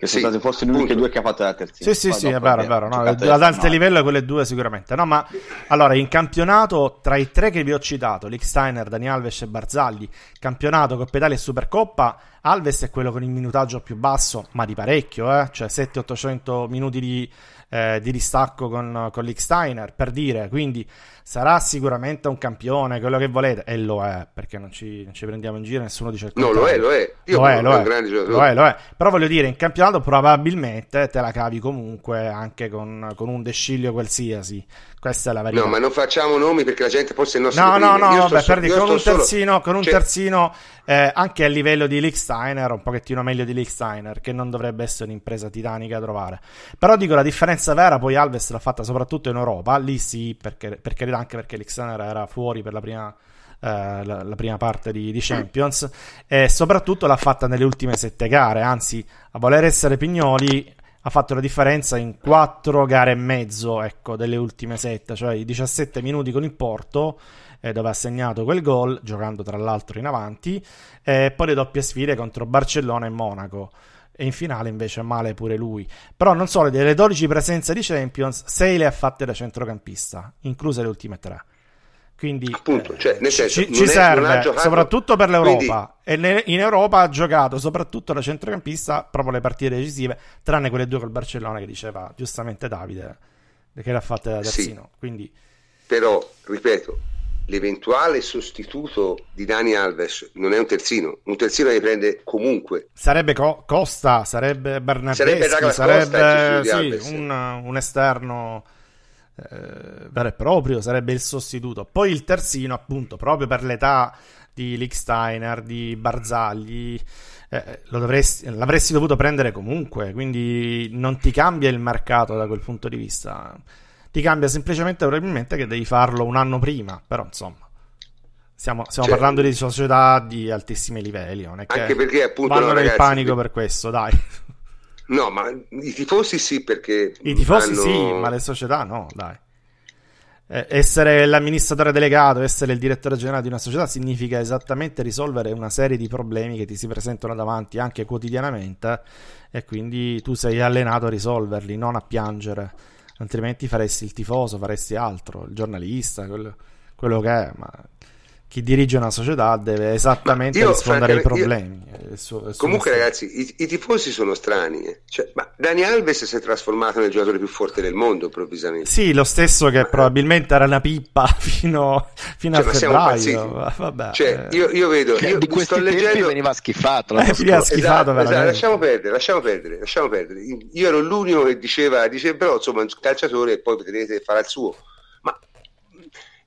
che sono state forse le uniche due che ha fatto la terzina. Sì, sì, sì, è vero, è vero. No, ad alto livello quelle due sicuramente. No, ma allora, in campionato, tra i tre che vi ho citato, Licksteiner, Dani Alves e Barzagli, campionato, Coppa Italia e Supercoppa, Alves è quello con il minutaggio più basso, ma di parecchio, eh? cioè 700-800 minuti di, eh, di distacco con, con Licksteiner, per dire, quindi sarà sicuramente un campione, quello che volete, e lo è, perché non ci, non ci prendiamo in giro, nessuno dice il contrario. No, lo è, lo è. Io lo è, lo è. lo è, lo è. Però voglio dire, in campionato probabilmente te la cavi comunque anche con, con un desciglio qualsiasi. Questa è la verità. No, ma non facciamo nomi perché la gente forse non No, no, no, io vabbè, per dire, con, un terzino, solo... con un cioè... terzino eh, anche a livello di Licksteiner, un pochettino meglio di Licksteiner, che non dovrebbe essere un'impresa titanica da trovare. Però dico, la differenza vera poi Alves l'ha fatta soprattutto in Europa, lì sì, perché, per carità, anche perché Licksteiner era fuori per la prima... Uh, la, la, prima parte di, di, Champions e soprattutto l'ha fatta nelle ultime sette gare anzi a voler essere Pignoli ha fatto la differenza in 4 gare e mezzo ecco, delle ultime 7, cioè i 17 minuti con il Porto, eh, dove ha segnato quel gol, giocando tra l'altro in avanti, e poi le doppie sfide contro Barcellona e Monaco. E in finale invece male pure lui. Però non solo, delle 12 presenze di Champions, 6 le ha fatte da centrocampista, incluse le ultime 3. Quindi Appunto, cioè, nel senso, ci, ci serve giocato... soprattutto per l'Europa. Quindi... E in Europa ha giocato soprattutto da centrocampista proprio le partite decisive, tranne quelle due col Barcellona che diceva giustamente Davide che le ha fatte da terzino. Sì, Quindi... Però, ripeto, l'eventuale sostituto di Dani Alves non è un terzino, un terzino che prende comunque. Sarebbe Co- Costa, sarebbe Bernardeschi, sarebbe, sarebbe sì, un, un, esterno eh, vero e proprio, sarebbe il sostituto. Poi il terzino, appunto, proprio per l'età di Licksteiner, di Barzagli, eh, dovresti, l'avresti dovuto prendere comunque, quindi non ti cambia il mercato da quel punto di vista. Ti cambia semplicemente probabilmente che devi farlo un anno prima, però insomma. Stiamo, stiamo cioè, parlando di società di altissimi livelli, non è che anche perché appunto vanno no, nel panico per questo, dai. No, ma i tifosi sì perché... I tifosi hanno... sì, ma le società no, dai. Eh, essere l'amministratore delegato, essere il direttore generale di una società significa esattamente risolvere una serie di problemi che ti si presentano davanti anche quotidianamente e quindi tu sei allenato a risolverli, non a piangere, altrimenti faresti il tifoso, faresti altro, il giornalista, quello, quello che è, ma chi dirige una società deve esattamente io, rispondere ai problemi. Io... Su, su Comunque, ragazzi, i, i, tifosi sono strani. Eh. Cioè, ma Dani Alves si è trasformato nel giocatore più forte del mondo improvvisamente. Sì, lo stesso che ma... probabilmente era una pippa fino, fino cioè, a febbraio. Vabbè, cioè, io, io, vedo. Io di sto leggendo... veniva schifato. Eh, veniva schifato esatto, esatto, lasciamo perdere, lasciamo perdere, lasciamo perdere. Io ero l'unico che diceva, diceva però insomma, un calciatore e poi vedrete farà il suo. Ma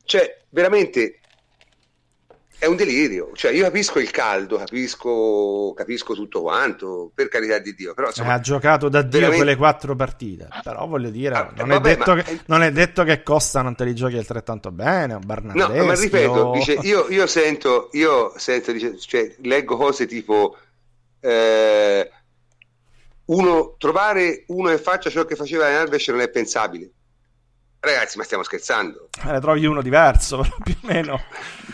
cioè, veramente è un delirio. Cioè, io capisco il caldo, capisco, capisco tutto quanto, per carità di Dio. Però, insomma, ha giocato da Dio veramente... quelle quattro partite. Però voglio dire, ah, non, vabbè, è detto ma... che, non, è detto che, Costa non te li giochi altrettanto bene. O No, ma ripeto, o... dice, io, io, sento, io sento dice, cioè, leggo cose tipo. Eh, uno, trovare uno che faccia ciò che faceva Alves non è pensabile Ragazzi, ma stiamo scherzando? Eh, trovi uno diverso, più o meno.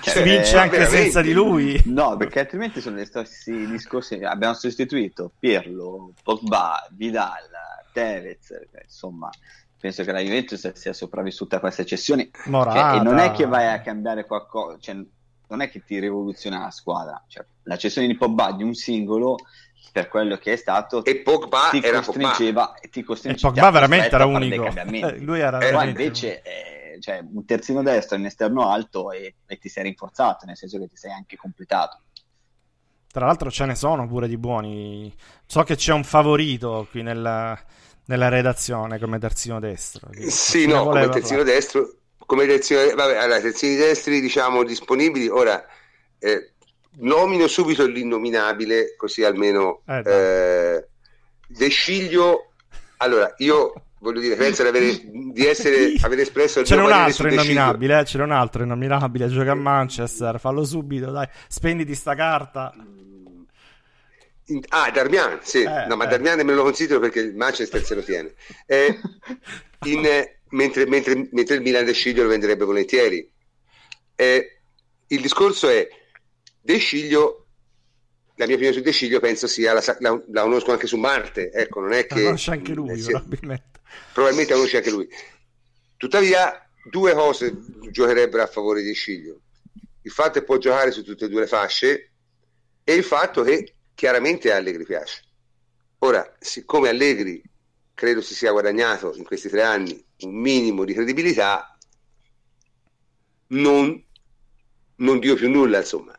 Cioè, si vince anche veramente? senza di lui. No, perché altrimenti sono gli stessi discorsi. Abbiamo sostituito Pirlo, Pogba, Vidal, Tevez, eh, insomma, penso che la Juventus sia sopravvissuta a queste cessioni. Cioè, e non è che vai a cambiare qualcosa, cioè, non è che ti rivoluziona la squadra. Cioè, la cessione di Pogba di un singolo per quello che è stato e Pogba ti era costringeva Pogba. ti costringeva e Pogba veramente era unico. eh, lui era eh, invece eh, cioè, un terzino destro in esterno alto e, e, ti sei rinforzato nel senso che ti sei anche completato. Tra l'altro ce ne sono pure di buoni. So che c'è un favorito qui nella, nella redazione come terzino destro. Sì no come terzino destro come terzino vabbè allora terzini destri diciamo disponibili ora eh, nomino subito l'innominabile, così almeno eh, eh, De Sciglio. Allora, io voglio dire, penso di, avere, di essere, aver espresso il c'era un altro innominabile, eh, c'era un altro innominabile, gioca a Manchester, fallo subito, dai, spenditi sta carta. Ah, Darmian, sì, eh, no, ma eh. Darmian me lo considero perché il Manchester se lo tiene. Eh, in, mentre, mentre, mentre, il Milan De Sciglio lo venderebbe volentieri. Eh, il discorso è De Sciglio, la mia opinione su De Sciglio penso sia, la, la, la conosco anche su Marte, ecco, non è che... La conosce anche lui, sia, probabilmente. Probabilmente la conosce anche lui. Tuttavia, due cose giocherebbero a favore di Sciglio. Il fatto che può giocare su tutte e due le fasce e il fatto che chiaramente Allegri piace. Ora, siccome Allegri credo si sia guadagnato in questi tre anni un minimo di credibilità, non, non dico più nulla, insomma.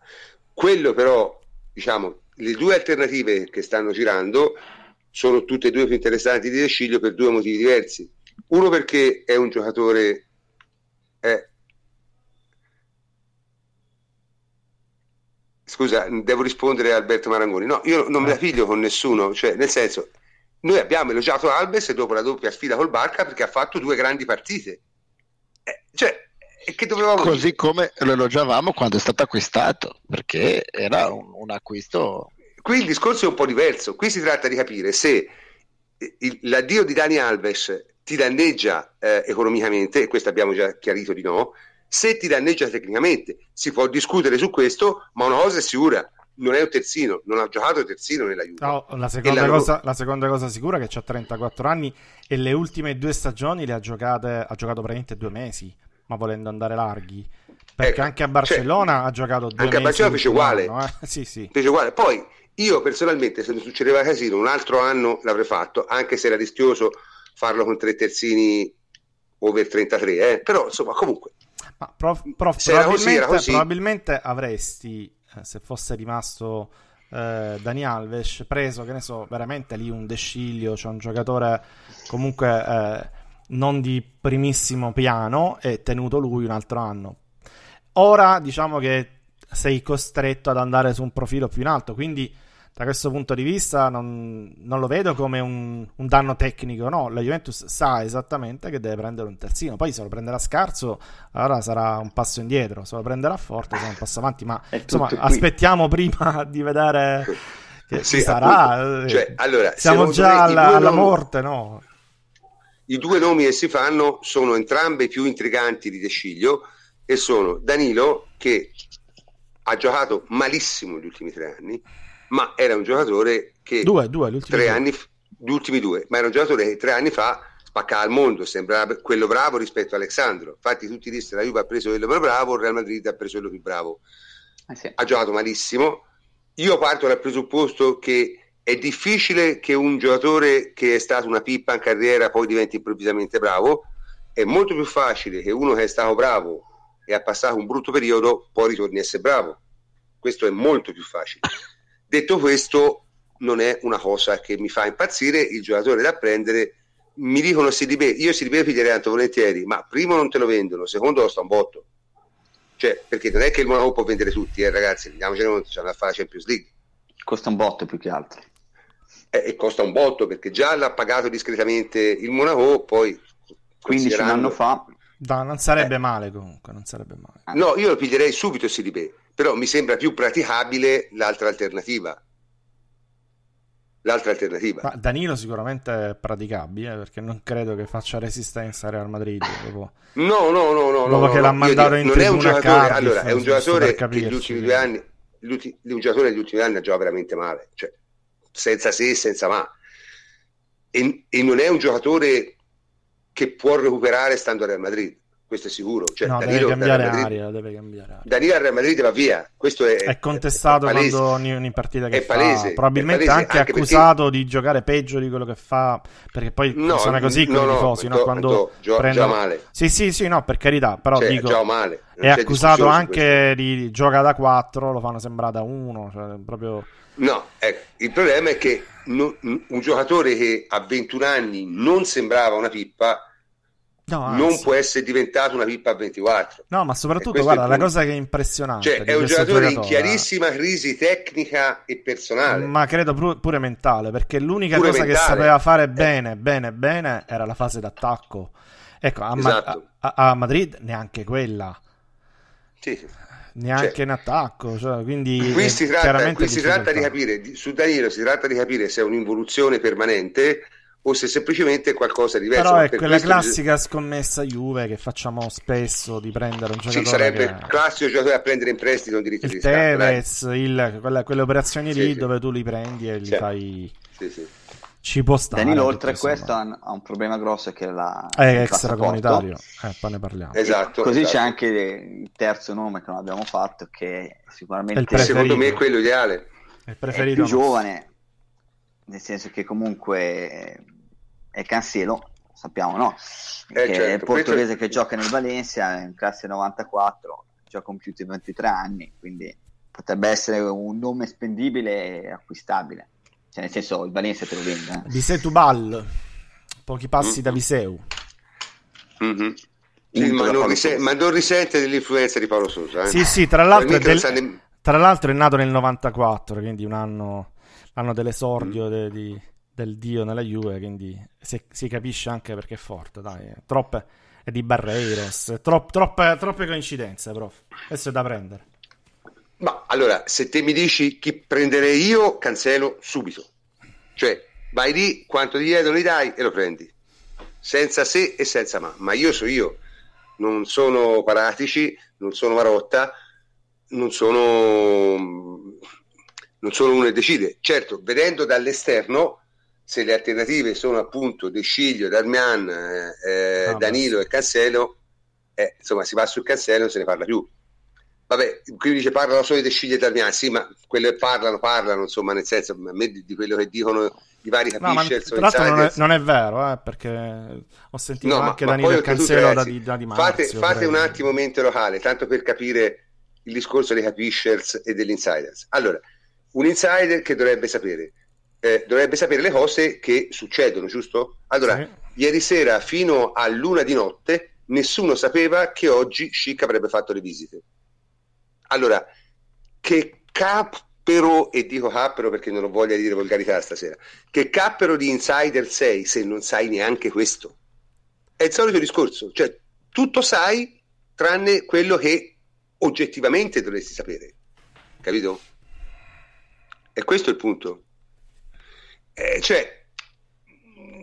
Quello però, diciamo, le due alternative che stanno girando sono tutte e due più interessanti di De Sciglio per due motivi diversi. Uno perché è un giocatore... Eh, Scusa, devo rispondere a Alberto Marangoni. No, io non me la figlio con nessuno, cioè, nel senso, noi abbiamo elogiato Albes dopo la doppia sfida col Barca perché ha fatto due grandi partite. Eh, cioè, e che dovevamo Così dire? come lo elogiavamo quando è stato acquistato, perché era un, un, acquisto. Qui il discorso è un po' diverso. Qui si tratta di capire se il, l'addio di Dani Alves ti danneggia eh, economicamente, e questo abbiamo già chiarito di no. Se ti danneggia tecnicamente, si può discutere su questo, ma una cosa è sicura: non è un terzino, non ha giocato terzino nella Juve. No, la seconda, cosa, la seconda cosa sicura è che ha 34 anni e le ultime due stagioni le ha giocate, ha giocato praticamente due mesi ma volendo andare larghi. Perché ecco, anche a cioè, Barcellona cioè, ha giocato due Anche a Barcellona fece uguale. Anno, eh? sì, sì. Fece uguale. Poi io personalmente, se mi succedeva casino, un altro anno l'avrei fatto, anche se era rischioso farlo con tre terzini over 33, eh? però insomma comunque. Ma prof, prof probabilmente, così, così. probabilmente, avresti, eh, se fosse rimasto eh, Dani Alves, preso, che ne so, veramente lì un Desciglio, cioè un giocatore comunque eh, non di primissimo piano e tenuto lui un altro anno. Ora diciamo che sei costretto ad andare su un profilo più in alto, quindi da questo punto di vista non, non lo vedo come un, un, danno tecnico, no, la Juventus sa esattamente che deve prendere un terzino, poi se lo prenderà scarso allora sarà un passo indietro, se lo prenderà forte sarà un passo avanti, ma insomma qui. aspettiamo prima di vedere che sì, sarà, cioè, allora, siamo già alla, alla morte, no? I due nomi che si fanno sono entrambi più intriganti di De Sciglio e sono Danilo che ha giocato malissimo gli ultimi tre anni ma era un giocatore che due, due, tre due. anni, gli ultimi due, ma era un giocatore che tre anni fa spaccava il mondo, sembrava quello bravo rispetto a Alessandro. Infatti tutti dissero la Juve ha preso quello più bravo, il Real Madrid ha preso quello più bravo. Eh sì. Ha giocato malissimo. Io parto dal presupposto che è difficile che un giocatore che è stato una pippa in carriera poi diventi improvvisamente bravo. È molto più facile che uno che è stato bravo e ha passato un brutto periodo poi ritorni a essere bravo. Questo è molto più facile. Detto questo, non è una cosa che mi fa impazzire, il giocatore da prendere, mi dicono Sidibe, io Sidibe piglierei tanto volentieri, ma primo non te lo vendono, secondo lo sta un botto. Cioè, perché non è che il Monaco può vendere tutti, eh, ragazzi, vediamoci che c'è fare la Champions League. Costa un botto più che altro. Eh, e costa un botto perché già l'ha pagato discretamente il Monaco, poi 15 anni fa No, non sarebbe eh. male comunque, non sarebbe male. No, io lo piglierei subito Sidibe, però mi sembra più praticabile l'altra alternativa. L'altra alternativa. Ma Danilo sicuramente è praticabile perché non credo che faccia resistenza a Real Madrid dopo, no, no, no, no, dopo no, che l'ha mandato in non è un giocatore, Cardiff, allora, è un giocatore che negli ultimi due anni un giocatore negli ultimi anni ha giocato veramente male, cioè senza se, senza ma. E, e non è un giocatore che può recuperare stando a Real Madrid questo è sicuro. Cioè, no, Danilo, deve cambiare Madrid, aria, deve cambiare aria. Danilo al Real Madrid va via. Questo è, è contestato è quando ogni, ogni, partita che è fa. Palese, Probabilmente palese, anche, anche accusato perché... di giocare peggio di quello che fa. Perché poi no, sono così con no, i tifosi, no, quando gio- prendono... male. Sì, sì, sì, no, per carità, però cioè, dico... male. è accusato anche di gioca da 4, lo fanno sembrare da 1, cioè proprio... No, ecco, il problema è che no, un giocatore che a 21 anni non sembrava una pippa No, non può essere diventato una pippa a 24. No, ma soprattutto, guarda, la cosa che è impressionante. Cioè, è un giocatore, giocatore in chiarissima crisi tecnica e personale. Ma credo pure mentale, perché l'unica pure cosa mentale. che sapeva fare bene, bene, bene era la fase d'attacco. Ecco, a, esatto. Ma- a-, a Madrid neanche quella. Sì, neanche cioè, in attacco. Cioè, quindi qui si tratta, qui si tratta di capire, su Danilo si tratta di capire se è un'involuzione permanente o se semplicemente è qualcosa di diverso. Però è quella classica bis- scommessa Juve che facciamo spesso di prendere un giocatore. Sì, sarebbe che... il classico giocatore a prendere in prestito un diritto il di Tevez, il, quella, quelle operazioni sì, lì sì. dove tu li prendi e li sì. fai. Sì, sì. Ci può stare. Danilo, oltre a questo, ha un problema grosso che è la. È extracomunitario, eh, poi ne parliamo. Esatto. E così esatto. c'è anche il terzo nome che non abbiamo fatto, che sicuramente. Secondo me è quello ideale. È il preferito. È più giovane, nel senso che comunque è Cancelo, sappiamo no? Eh, che certo. è il portoghese Questo... che gioca nel Valencia in classe 94, gioca un più di 23 anni, quindi potrebbe essere un nome spendibile e acquistabile. Cioè, nel senso, il Valencia te lo vende. Eh. Viseu Tubal, pochi passi mm-hmm. da Viseu. Mm-hmm. Sì, ma, non risente, ma, non risente, dell'influenza di Paolo Sosa. Eh? Sì, sì, tra l'altro, del... tra l'altro, è nato nel 94, quindi un anno, l'anno dell'esordio mm. de, di, del dio nella Juve, quindi si, si capisce anche perché è forte, dai. Troppe, è di Barreiros, tro, troppe, troppe coincidenze, prof. Adesso è da prendere. Ma allora, se te mi dici chi prenderei io, cancelo subito. Cioè, vai lì, quanto ti chiedono li dai e lo prendi. Senza se e senza ma. Ma io so io. Non sono paratici, non sono marotta, non sono, non sono uno che decide. Certo, vedendo dall'esterno se le alternative sono appunto De Sciglio, Darmian, eh, ah, Danilo beh. e Cancelo, eh, insomma si va sul Cancelo e non se ne parla più. Vabbè, qui dice parlano solo di sciglie italiane, sì, ma quelle che parlano, parlano, insomma, nel senso, a me di, di quello che dicono i vari capiscers no, tra non è, non è, vero, eh, perché ho sentito no, anche ma, Danilo ma Cancelo da, da, di Marzio, Fate, fate un attimo mente locale, tanto per capire il discorso dei capiscers e degli insiders. Allora, un insider che dovrebbe sapere, eh, dovrebbe sapere le cose che succedono, giusto? Allora, sì. ieri sera fino a luna di notte nessuno sapeva che oggi Chic avrebbe fatto le visite allora, che cappero, e dico cappero perché non ho voglia di dire volgarità stasera, che cappero di insider sei se non sai neanche questo? È il solito discorso, cioè tutto sai tranne quello che oggettivamente dovresti sapere, capito? E questo è il punto. Eh, cioè,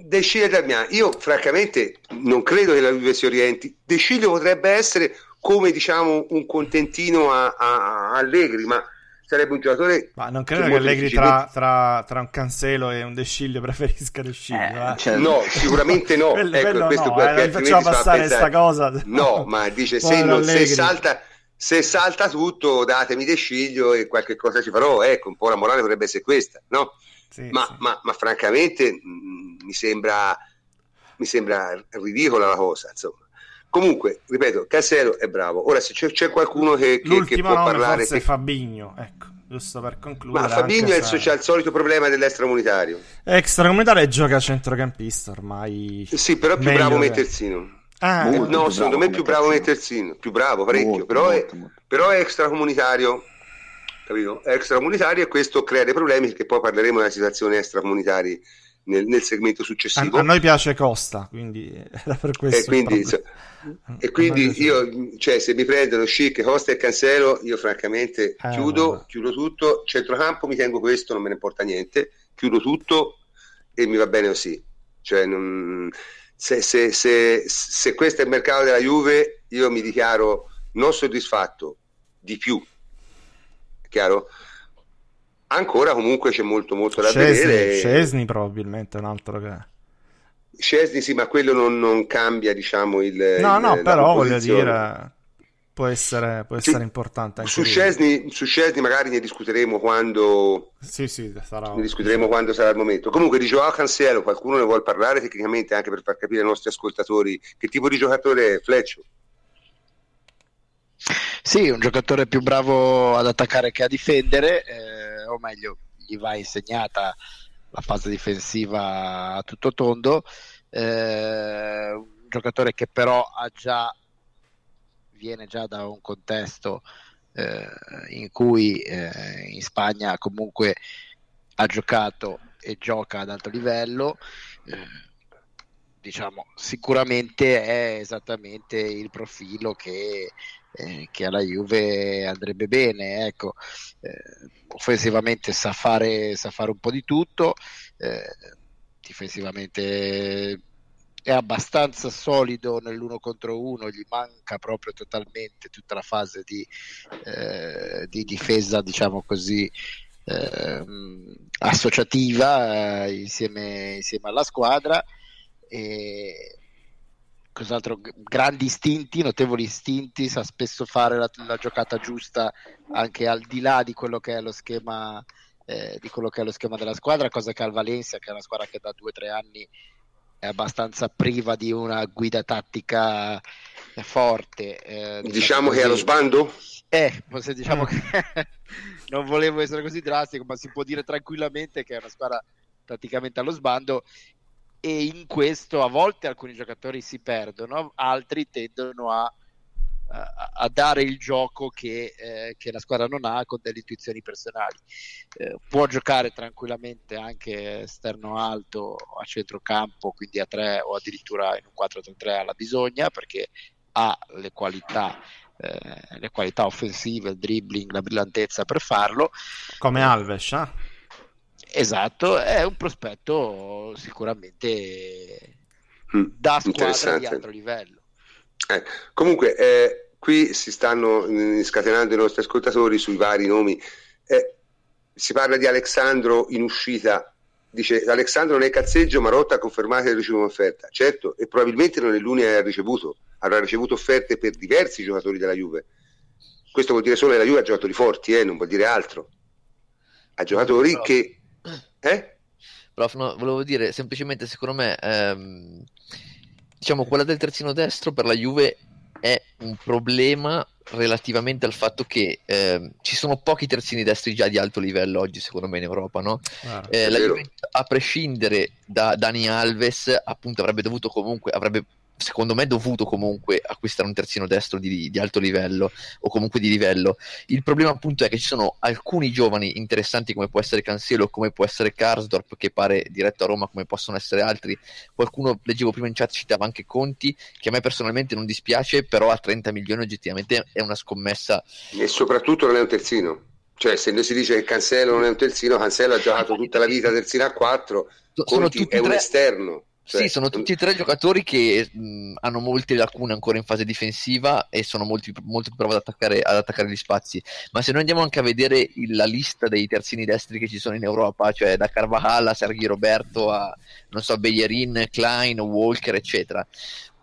De Sciglio io francamente non credo che la Juve si orienti. De Sciglio potrebbe essere come diciamo un contentino a, a, a Allegri, ma sarebbe un giocatore. Ma non credo che, Allegri tra, tra, tra, un Cancelo e un De Sciglio preferisca De Sciglio. Eh, eh. Cioè... No, sicuramente no. quello, ecco, quello questo no, eh, facciamo passare questa cosa. No, ma dice se, non, se, salta, se, salta, tutto, datemi De Sciglio e qualche cosa ci farò. Ecco, un po' la morale potrebbe essere questa, no? Sì, ma, sì. Ma, ma, francamente mh, mm, mi sembra mi sembra ridicola la cosa, insomma. Comunque, ripeto, Casero è bravo. Ora, se c'è, c'è qualcuno che, che, che può parlare... Forse che... Fabigno, ecco, giusto per concludere. Ma Fabigno è il, se... il, solito problema dell'extracomunitario. Extracomunitario gioca a centrocampista ormai. Sì, però è più bravo che... Metterzino. Ah, eh, no, secondo me è più bravo Metterzino, più bravo, parecchio, molto, però, molto, è, molto. però è extracomunitario. Capito? È extracomunitario e questo crea dei problemi perché poi parleremo della situazione extracomunitaria nel, nel, segmento successivo. A, a, noi piace Costa, quindi era per questo. E quindi, e quindi io, cioè, se mi prendono Schick, Costa e Cancelo, io francamente eh, chiudo, vabbè. chiudo tutto. Centrocampo mi tengo questo, non me ne importa niente. Chiudo tutto e mi va bene così. Cioè, non, se, se, se, se questo è il mercato della Juve, io mi dichiaro non soddisfatto di più. Chiaro? Ancora comunque c'è molto molto da Scesni, vedere. Scesni probabilmente è un altro che Scesni sì, ma quello non, non cambia, diciamo, il... No, no, però voglio dire, può essere, può essere sì, importante anche su Scesni, su Scesni magari ne discuteremo quando... Sì, sì, sarà... Ne discuteremo quando sarà il momento. Comunque di Joao Cancelo, qualcuno ne vuole parlare tecnicamente anche per far capire ai nostri ascoltatori che tipo di giocatore è Fleccio? Sì, un giocatore più bravo ad attaccare che a difendere, eh, o meglio, gli va insegnata la fase difensiva a tutto tondo. Eh, un giocatore che però ha già, viene già da un contesto eh, in cui eh, in Spagna comunque ha giocato e gioca ad alto livello. Eh, diciamo, sicuramente è esattamente il profilo che eh, che alla Juve andrebbe bene. Ecco, eh, offensivamente sa fare, sa fare, un po' di tutto, eh, difensivamente è abbastanza solido nell'uno contro uno, gli manca proprio totalmente tutta la fase di, eh, di difesa, diciamo così, eh, associativa eh, insieme, insieme, alla squadra. E, cos'altro, grandi istinti, notevoli istinti, sa spesso fare la, la, giocata giusta anche al di là di quello che è lo schema, eh, di quello che è lo schema della squadra, cosa che al Valencia, che è una squadra che da due o tre anni è abbastanza priva di una guida tattica forte. Eh, diciamo, diciamo che è allo sbando? Eh, diciamo che non volevo essere così drastico, ma si può dire tranquillamente che è una squadra praticamente allo sbando e in questo a volte alcuni giocatori si perdono, altri tendono a, a, a dare il gioco che, eh, che, la squadra non ha con delle intuizioni personali. Eh, può giocare tranquillamente anche esterno alto a centrocampo, quindi a 3 o addirittura in un 4-3-3 alla bisogna perché ha le qualità eh, le qualità offensive, il dribbling, la brillantezza per farlo. Come Alves, eh? Esatto, è un prospetto sicuramente mm, da squadra di alto livello. Eh, comunque, eh, qui si stanno mm, scatenando i nostri ascoltatori sui vari nomi. Eh, si parla di Alessandro in uscita. Dice Alessandro nel cazzeggio, Marotta ha confermato che riceve un'offerta. Certo, e probabilmente non è l'unica che ha ricevuto. Avrà ricevuto offerte per diversi giocatori della Juve questo vuol dire solo che la Juve ha giocatori forti, eh, non vuol dire altro. Ha giocatori Però- che... Eh? Prof, no, volevo dire semplicemente, secondo me, ehm, diciamo, quella del terzino destro per la Juve è un problema relativamente al fatto che ehm, ci sono pochi terzini destri già di alto livello oggi, secondo me, in Europa, no? Guarda. Eh, la. Juventus, a prescindere da Dani Alves, appunto avrebbe dovuto comunque, avrebbe secondo me dovuto comunque acquistare un terzino destro di, di alto livello o comunque di livello. Il problema appunto è che ci sono alcuni giovani interessanti come può essere Cancelo, come può essere Karsdorp che pare diretto a Roma, come possono essere altri. Qualcuno, leggevo prima in chat, citava anche Conti, che a me personalmente non dispiace, però a 30 milioni oggettivamente è una scommessa E soprattutto non è un terzino. Cioè, se noi si dice che Cancelo non è un terzino, Cancelo ha giocato tutta la vita terzino a 4, sono Conti è un tre esterno. Cioè, Sì, sono tutti e tre giocatori che mh, hanno molte lacune ancora in fase difensiva e sono molti- molto più bravi ad attaccare, ad attaccare gli spazi. Ma se noi andiamo anche a vedere il- la lista dei terzini destri che ci sono in Europa, cioè da Carvajal a Sergio Roberto a non so, Bellerin, Klein, Walker, eccetera,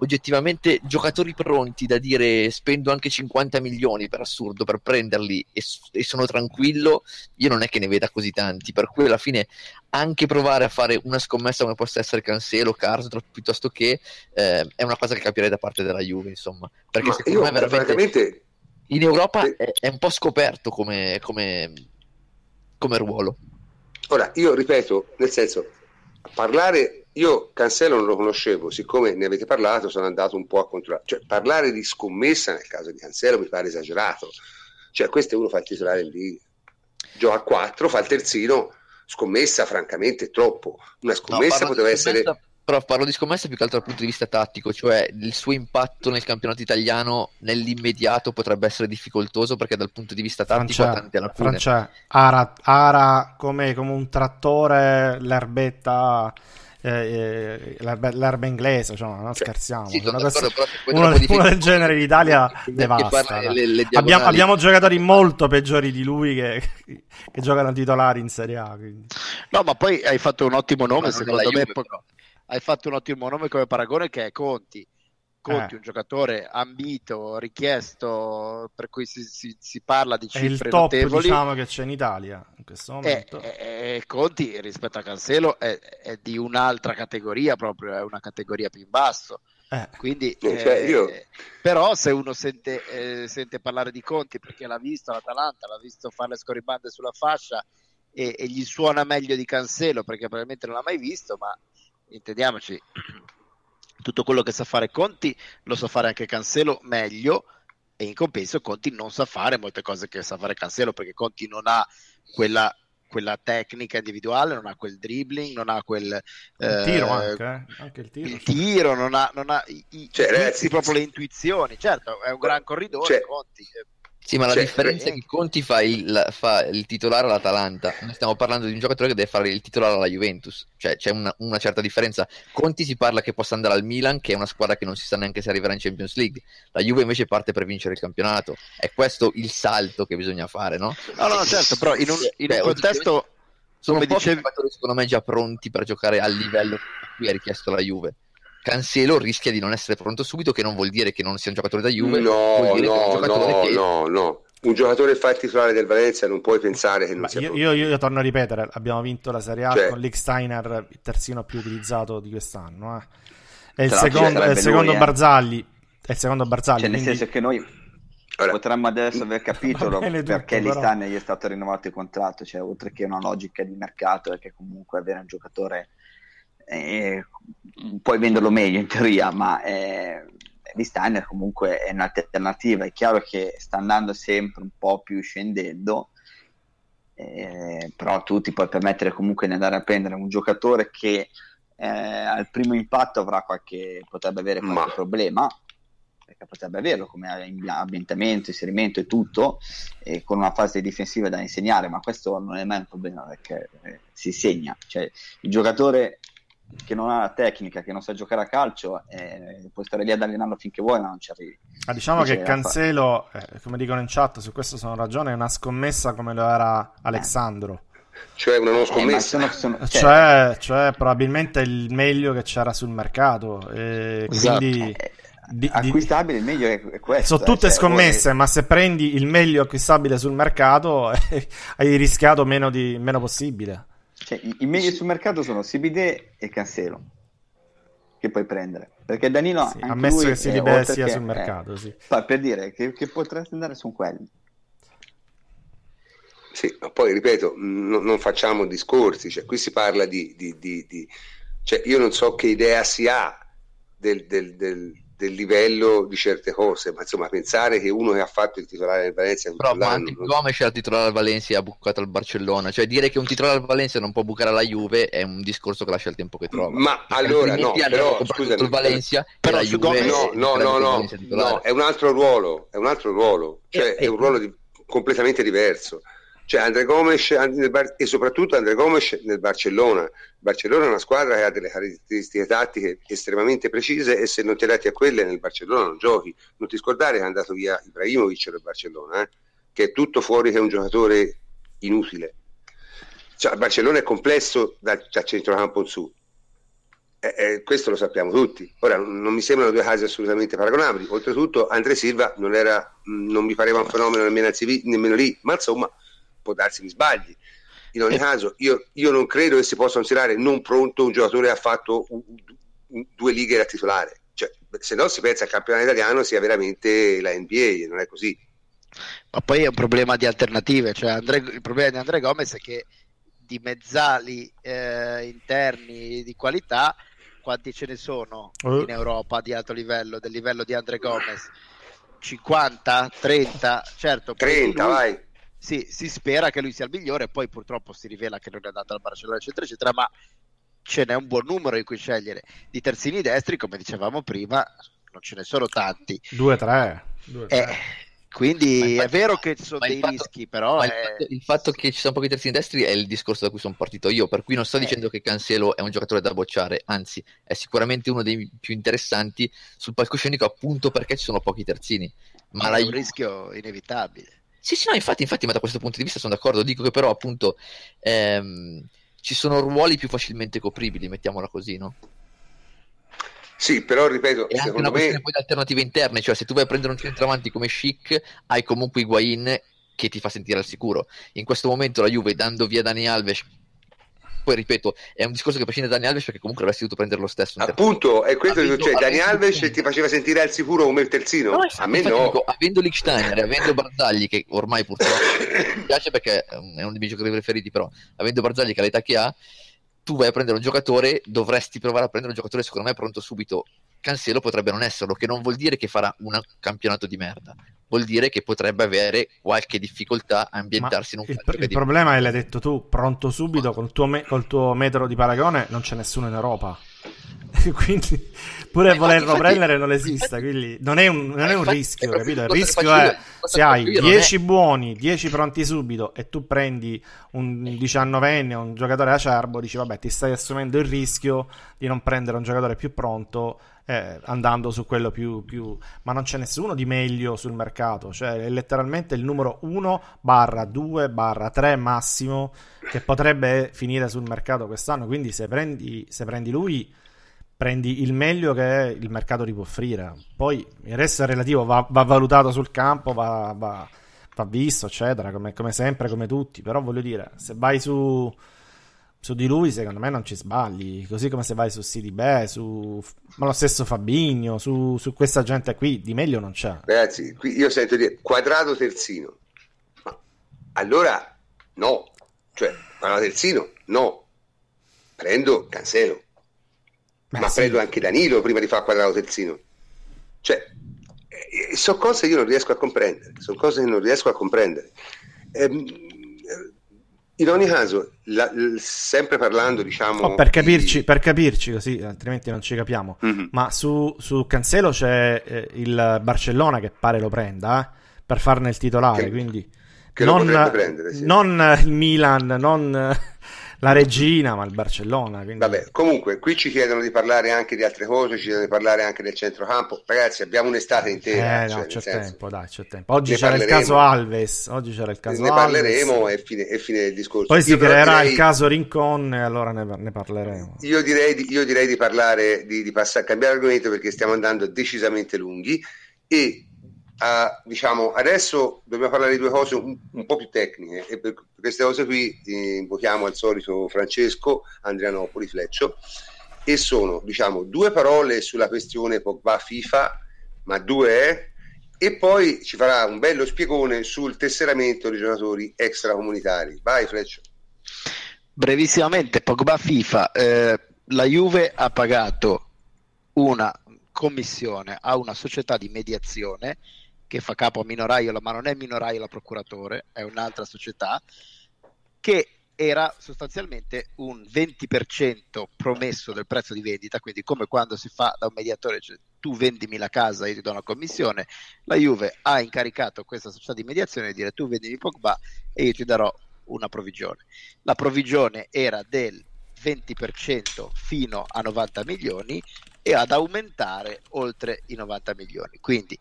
oggettivamente giocatori pronti da dire spendo anche 50 milioni per assurdo per prenderli e, e sono tranquillo, io non è che ne veda così tanti, per cui alla fine anche provare a fare una scommessa come possa essere Cancelo, Karsdorp, piuttosto che eh, è una cosa che capirei da parte della Juve, insomma, perché Ma secondo me veramente francamente, in Europa è, è un po' scoperto come, come, come ruolo. ora, io ripeto, nel senso, parlare, io Cancelo non lo conoscevo, siccome ne avete parlato sono andato un po' a controllare, cioè parlare di scommessa nel caso di Cancelo mi pare esagerato, cioè questo uno fa il titolare lì, gioca a 4, fa il terzino, scommessa francamente è troppo, una No, scommessa di poteva essere... Però parlo di scommessa più che altro dal punto di vista tattico, cioè il suo impatto nel campionato italiano nell'immediato potrebbe essere difficoltoso perché dal punto di vista tattico ha Francia, tante lacune. Francia ara, ara come, come un trattore l'erbetta eh, eh, l'erba, l'erba inglese cioè, non scherziamo Sì, Una cosa- uno, uno del genere in Italia devasta le- le abbiamo, abbiamo giocatori molto peggiori di lui che, che giocano titolari in Serie A quindi. No, ma poi hai fatto un ottimo nome, secondo me. Juve, hai fatto un ottimo nome come paragone che è Conti. Conti, Eh. un giocatore ambito, richiesto, per cui si, si- si parla di è il cifre top notevoli. diciamo che c'è in Italia in questo E, momento e- e Conti rispetto a Cancelo è, è di un'altra categoria, proprio è una categoria più in basso. Eh, Quindi, Eh, cioè, eh, io- però, se uno sente, eh, sente parlare di Conti perché l'ha visto l'Atalanta, l'ha visto fare le scorribande sulla fascia e, e gli suona meglio di Cancelo perché probabilmente non l'ha mai visto, ma intendiamoci, tutto quello che sa fare Conti lo sa fare anche Cancelo meglio e in compenso Conti non sa fare molte cose che sa fare Cancelo perché Conti non ha quella, quella tecnica individuale, non ha quel dribbling, non ha quel il tiro eh, anche eh, anche il tiro il tiro, non ha, non ha i, i- Cioè, i ragazzi, proprio le intuizioni. Certo, è un gran corridore. Cioè- Conti. Eh, Sì, ma la Cioè, differenza è che Conti fa il, la- fa il titolare all'Atalanta. Noi stiamo parlando di un giocatore che deve fare il titolare alla Juventus. Cioè, c'è una, una certa differenza. Conti si parla che possa andare al Milan, che è una squadra che non si sa neanche se arriverà in Champions League. La Juve invece parte per vincere il campionato. È questo il salto che bisogna fare, no? No, no, certo, però in un, in Beh, un contesto Sono pochi dicevi- giocatori, secondo me, già pronti per giocare al livello a cui ha richiesto la Juve. Cancelo rischia di non essere pronto subito, che non vuol dire che non sia un giocatore da Juve, No, vuol dire che è un no, no, che no, no. Un giocatore fa il titolare del Valencia non puoi pensare che non Ma sia io, pronto. io, io torno a ripetere, abbiamo vinto la Serie A Cioè- con l'Iksteiner, il terzino più utilizzato di quest'anno. eh. È il secondo, è il secondo lui, eh. Barzagli. È il secondo Barzagli. Cioè, nel quindi- senso che noi Ora, potremmo adesso aver capito tutto, perché però. Gli è stato rinnovato il contratto, cioè oltre che una logica di mercato è che comunque avere un giocatore eh, puoi venderlo meglio in teoria, ma eh, Listania comunque è un'alternativa. È chiaro che sta andando sempre un po' più scendendo, eh, però tu ti puoi permettere comunque di andare a prendere un giocatore che eh, al primo impatto avrà qualche, potrebbe avere qualche Ma- problema perché potrebbe averlo come ambientamento, inserimento e tutto, e con una fase difensiva da insegnare, ma questo non è mai un problema perché eh, si segna. Cioè, il giocatore che non ha la tecnica, che non sa giocare a calcio, eh, puoi stare lì ad allenarlo finché vuoi, ma non ci arrivi. Ah, diciamo Invece che Cancelo, eh, come dicono in chat, su questo sono ragione, è una scommessa come lo era Alessandro. cioè una non Eh, scommessa. sono- sono- cioè, Cioè, cioè, probabilmente il meglio che c'era sul mercato. E Esatto. quindi eh, di, acquistabile il meglio è questo. Sono eh, tutte cioè, scommesse, vuoi... ma se prendi il meglio acquistabile sul mercato hai rischiato meno, di, meno possibile. Cioè, i meglio sul mercato sono CBD e Cancelo che puoi prendere. Perché Danilo sì, ammesso che CBD sia sul mercato sì. per dire che, che potresti andare su quelli? Sì, ma poi ripeto, n- non facciamo discorsi, cioè, qui si parla di, di, di, di, Cioè, io non so che idea si ha del, del, del, del, livello di certe cose, ma insomma pensare che uno che ha fatto il titolare del Valencia però ma anche non... Gomes era il titolare al Valencia e ha bucato al Barcellona? Cioè dire che un titolare al Valencia non può bucare alla Juve è un discorso che lascia il tempo che trova. Ma Perché allora no però scusami il Valencia però su Juve no no no no, no è un altro ruolo è un altro ruolo. Cioè è un ruolo di, completamente diverso cioè Andre Gomes e soprattutto Andre Gomes nel Barcellona. Barcellona è una squadra che ha delle caratteristiche tattiche estremamente precise e se non ti dati a quelle nel Barcellona non giochi. Non ti scordare che è andato via Ibrahimovic dal Barcellona, eh? che è tutto fuori che è un giocatore inutile. Cioè, il Barcellona è complesso da, da centrocampo in su. Eh, eh, questo lo sappiamo tutti. Ora non mi sembrano due casi assolutamente paragonabili. Oltretutto, Andre Silva non, era, non mi pareva un fenomeno nemmeno, nemmeno lì, ma insomma, può darsi mi sbagli. In ogni eh. caso, io, io, non credo che si possa considerare non pronto un giocatore che ha fatto un, un, due lighe da titolare. Cioè, se no si pensa al campionato italiano sia veramente la NBA, non è così. Ma poi è un problema di alternative, cioè Andre, il problema di Andrea Gomez è che di mezzali eh, interni di qualità, quanti ce ne sono uh. in Europa di alto livello, del livello di Andre Gomez? 50, 30, certo. 30, lui, vai sì, si spera che lui sia il migliore, poi purtroppo si rivela che non è andato al Barcellona, eccetera, eccetera, ma ce n'è un buon numero in cui scegliere. Di terzini destri, come dicevamo prima, non ce ne sono tanti. Due, tre. Due, tre. Eh, quindi infatti, è vero che ci sono dei fatto, rischi, però. È... Il, fatto, il, fatto, che ci sono pochi terzini destri è il discorso da cui sono partito io. Per cui non sto eh. dicendo che Cancelo è un giocatore da bocciare, anzi, è sicuramente uno dei più interessanti sul palcoscenico, appunto perché ci sono pochi terzini. Ma, ma è un rischio inevitabile. Sì, sì, no, infatti, infatti, ma da questo punto di vista sono d'accordo. Dico che però, appunto, ehm, ci sono ruoli più facilmente copribili, mettiamola così, no? Sì, però ripeto, è anche una me... questione poi di alternative interne, cioè se tu vai a prendere un centravanti come Chic, hai comunque Higuain che ti fa sentire al sicuro. In questo momento la Juve, dando via Dani Alves, poi ripeto, è un discorso che prescinde da Dani Alves perché comunque avresti dovuto prendere lo stesso. Appunto, è questo che cioè, Dani Alves ti faceva sentire al sicuro come il terzino. No, a me no. Dico, avendo Lichsteiner e avendo Barzagli, che ormai purtroppo mi piace perché è uno dei miei giocatori preferiti, però avendo Barzagli che l'età che ha, tu vai a prendere un giocatore, dovresti provare a prendere un giocatore secondo me pronto subito. Cancelo potrebbe non esserlo, che non vuol dire che farà un campionato di merda, vuol dire che potrebbe avere qualche difficoltà a ambientarsi Ma in un Il, il problema è, l'hai detto tu, pronto subito, col tuo, me- col tuo metro di paragone non c'è nessuno in Europa. quindi pure eh, volerlo infatti, prendere non esiste, quindi non è un, non è un rischio, capito? Il rischio è se hai 10 è... buoni, 10 pronti subito e tu prendi un 19enne, un giocatore acerbo, dici vabbè ti stai assumendo il rischio di non prendere un giocatore più pronto eh, andando su quello più, più, ma non c'è nessuno di meglio sul mercato cioè è letteralmente il numero 1 barra 2 barra 3 massimo che potrebbe finire sul mercato quest'anno quindi se prendi, se prendi lui prendi il meglio che il mercato ti può offrire. Poi il resto è relativo, va, va valutato sul campo, va, va, va visto, eccetera, come, come, sempre, come tutti. Però voglio dire, se vai su, su di lui, secondo me non ci sbagli. Così come se vai su CDB, su ma lo stesso Fabigno, su, su, questa gente qui, di meglio non c'è. Ragazzi, qui io sento dire quadrato terzino. Ma allora no, cioè quadrato terzino no. Prendo Cancelo Beh, ma sì. prendo anche Danilo prima di fare quadrato terzino. Cioè, eh, sono cose che io non riesco a comprendere, sono cose che non riesco a comprendere. Ehm, in ogni caso, la, sempre parlando, diciamo. Oh, per, capirci, di... per, capirci, così altrimenti non ci capiamo. Mm-hmm. Ma su, su, Cancelo c'è eh, il Barcellona che pare lo prenda eh, per farne il titolare. Che, quindi che non, sì. non il Milan, non la regina, ma il Barcellona. Quindi... Vabbè, comunque, qui ci chiedono di parlare anche di altre cose, ci chiedono di parlare anche del centrocampo. Ragazzi, abbiamo un'estate intera. Eh, cioè, no, c'è senso, tempo, dai, c'è tempo. Oggi c'era il caso Alves, oggi c'era il caso ne Alves. parleremo e fine, e fine del discorso. Poi si Io però creerà direi- il caso Rincon e allora ne, ne parleremo. Io direi di, io direi di parlare, di, di passare, cambiare argomento perché stiamo andando decisamente lunghi e ah, diciamo adesso dobbiamo parlare di due cose un, un po' più tecniche e per queste cose qui eh, invochiamo al solito Francesco Andrianopoli Fleccio e sono diciamo due parole sulla questione Pogba FIFA ma due è e poi ci farà un bello spiegone sul tesseramento dei giocatori extracomunitari. Vai Fleccio. Brevissimamente, Pogba FIFA, eh, la Juve ha pagato una commissione a una società di mediazione che fa capo a Minoraiola, ma non è Minoraiola procuratore, è un'altra società, che era sostanzialmente un 20% promesso del prezzo di vendita, quindi come quando si fa da un mediatore, cioè tu vendimi la casa, io ti do una commissione, la Juve ha incaricato questa società di mediazione di dire tu vendimi Pogba e io ti darò una provvigione. La provvigione era del 20% fino a 90 milioni e ad aumentare oltre i 90 milioni. Quindi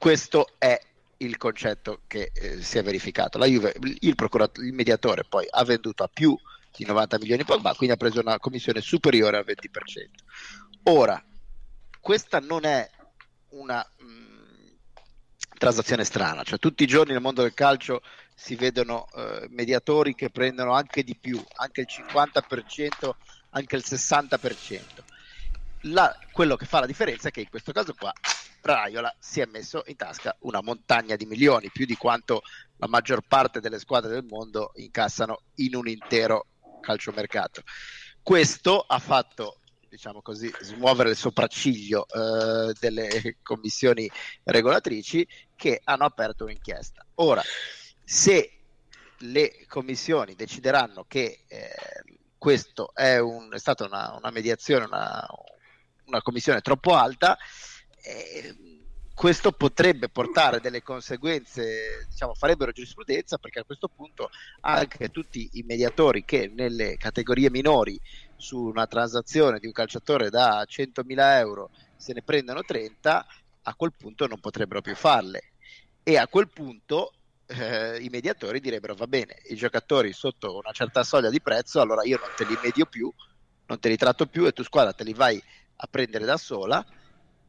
questo è il concetto che eh, si è verificato. La Juve, il, il mediatore poi ha venduto a più di 90 milioni Pogba, quindi ha preso una commissione superiore al 20%. Ora, questa non è una mh, transazione strana, cioè tutti i giorni nel mondo del calcio si vedono eh, mediatori che prendono anche di più, anche il 50%, anche il 60%. La, quello che fa la differenza è che in questo caso qua Raiola si è messo in tasca una montagna di milioni, più di quanto la maggior parte delle squadre del mondo incassano in un intero calciomercato. Questo ha fatto diciamo così, smuovere il sopracciglio eh, delle commissioni regolatrici che hanno aperto un'inchiesta. Ora, se le commissioni decideranno che eh, questo è, un, è stata una, una mediazione, una, una, commissione troppo alta, eh, questo potrebbe portare delle conseguenze, diciamo, farebbero giurisprudenza perché a questo punto anche tutti i mediatori che nelle categorie minori su una transazione di un calciatore da 100.000 euro se ne prendono 30, a quel punto non potrebbero più farle. E a quel punto eh, i mediatori direbbero va bene, i giocatori sotto una certa soglia di prezzo, allora io non te li medio più, non te li tratto più e tu squadra te li vai a prendere da sola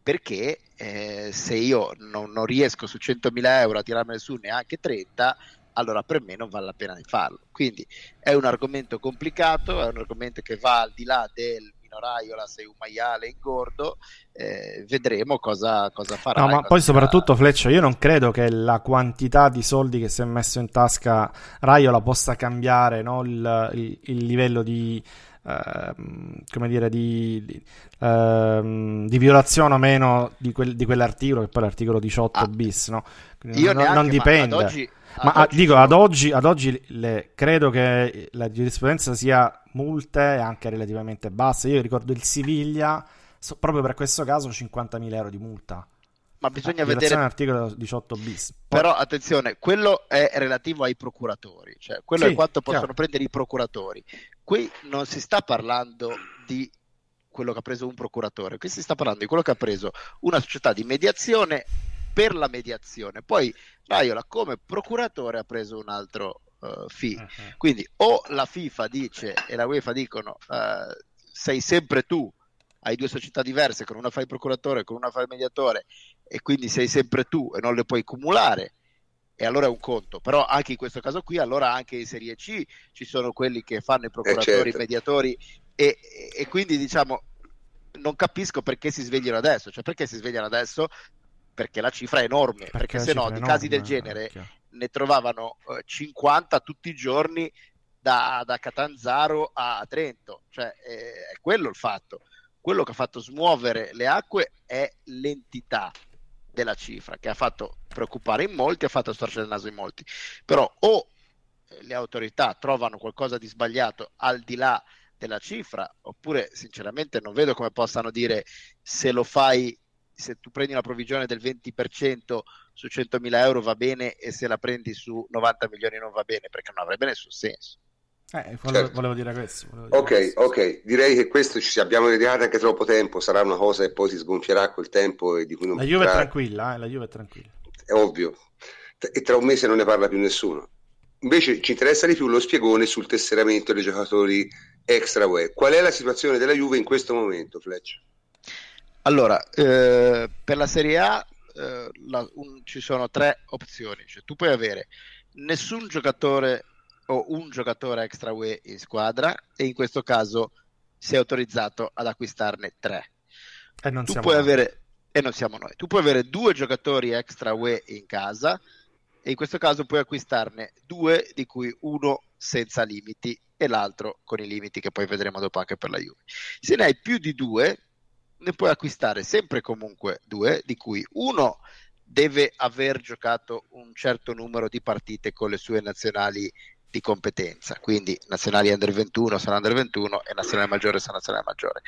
perché eh, se io non, non, riesco su 100.000 euro a tirarmene su neanche 30, allora per me non vale la pena di farlo. Quindi è un argomento complicato, è un argomento che va al di là del Minoraiola, sei un maiale ingordo, eh, vedremo cosa, cosa farà. No, ma poi soprattutto Fleccio, io non credo che la quantità di soldi che si è messo in tasca Raiola possa cambiare no? il, il, il livello di... Uh, come dire, di, di, uh, di, violazione o meno di, quel, di quell'articolo, che poi è l'articolo 18 ah, bis, no? io non, neanche, non dipende. Ma ad oggi, ad ma oggi dico, sono... ad oggi, ad oggi le, credo che la giurisprudenza sia multe anche relativamente basse. Io ricordo il Siviglia, so, proprio per questo caso, 50.000 euro di multa. Ma bisogna vedere vedere l'articolo 18 bis. Poi... Però attenzione, quello è relativo ai procuratori, cioè quello Sì, è quanto possono chiaro. prendere i procuratori. Qui non si sta parlando di quello che ha preso un procuratore, qui si sta parlando di quello che ha preso una società di mediazione per la mediazione. Poi Raiola come procuratore ha preso un altro uh, fee. Uh-huh. Quindi o la FIFA dice e la UEFA dicono uh, sei sempre tu, hai due società diverse, con una fai il procuratore, con una fai il mediatore e quindi sei sempre tu e non le puoi cumulare e allora è un conto, però anche in questo caso qui, allora anche in Serie C ci sono quelli che fanno i procuratori, certo. i mediatori e, e, quindi diciamo non capisco perché si svegliano adesso, cioè perché si svegliano adesso perché la cifra è enorme, perché, perché se no di enorme, casi del genere ne trovavano eh, 50 tutti i giorni da, da Catanzaro a Trento, cioè eh, è quello il fatto. Quello che ha fatto smuovere le acque è l'entità della cifra, che ha fatto preoccupare in molti, ha fatto storcere il naso in molti. Però o le autorità trovano qualcosa di sbagliato al di là della cifra, oppure sinceramente non vedo come possano dire se lo fai, se tu prendi una provvigione del 20% su 100.000 euro va bene e se la prendi su 90 milioni non va bene, perché non avrebbe nessun senso. Eh, volevo, Certo. volevo dire questo. volevo dire Ok, questo. ok, direi che questo ci abbiamo dedicato anche troppo tempo, sarà una cosa che poi si sgonfierà col tempo e di cui non La Juve è tranquilla, eh, la Juve è tranquilla. è ovvio, e tra un mese non ne parla più nessuno. Invece ci interessa di più lo spiegone sul tesseramento dei giocatori extra UE. Qual è la situazione della Juve in questo momento, Fletch? Allora, eh, per la Serie A eh, la- un- ci sono tre opzioni, cioè tu puoi avere nessun giocatore o un giocatore extra UE in squadra e in questo caso sei autorizzato ad acquistarne tre. E non Tu siamo puoi noi. avere, e non siamo noi, tu puoi avere due giocatori extra UE in casa e in questo caso puoi acquistarne due di cui uno senza limiti e l'altro con i limiti che poi vedremo dopo anche per la Juve. Se ne hai più di due, ne puoi acquistare sempre comunque due, di cui uno deve aver giocato un certo numero di partite con le sue nazionali di competenza, quindi nazionali under 21 sono under 21 e nazionale maggiore sono nazionale maggiore.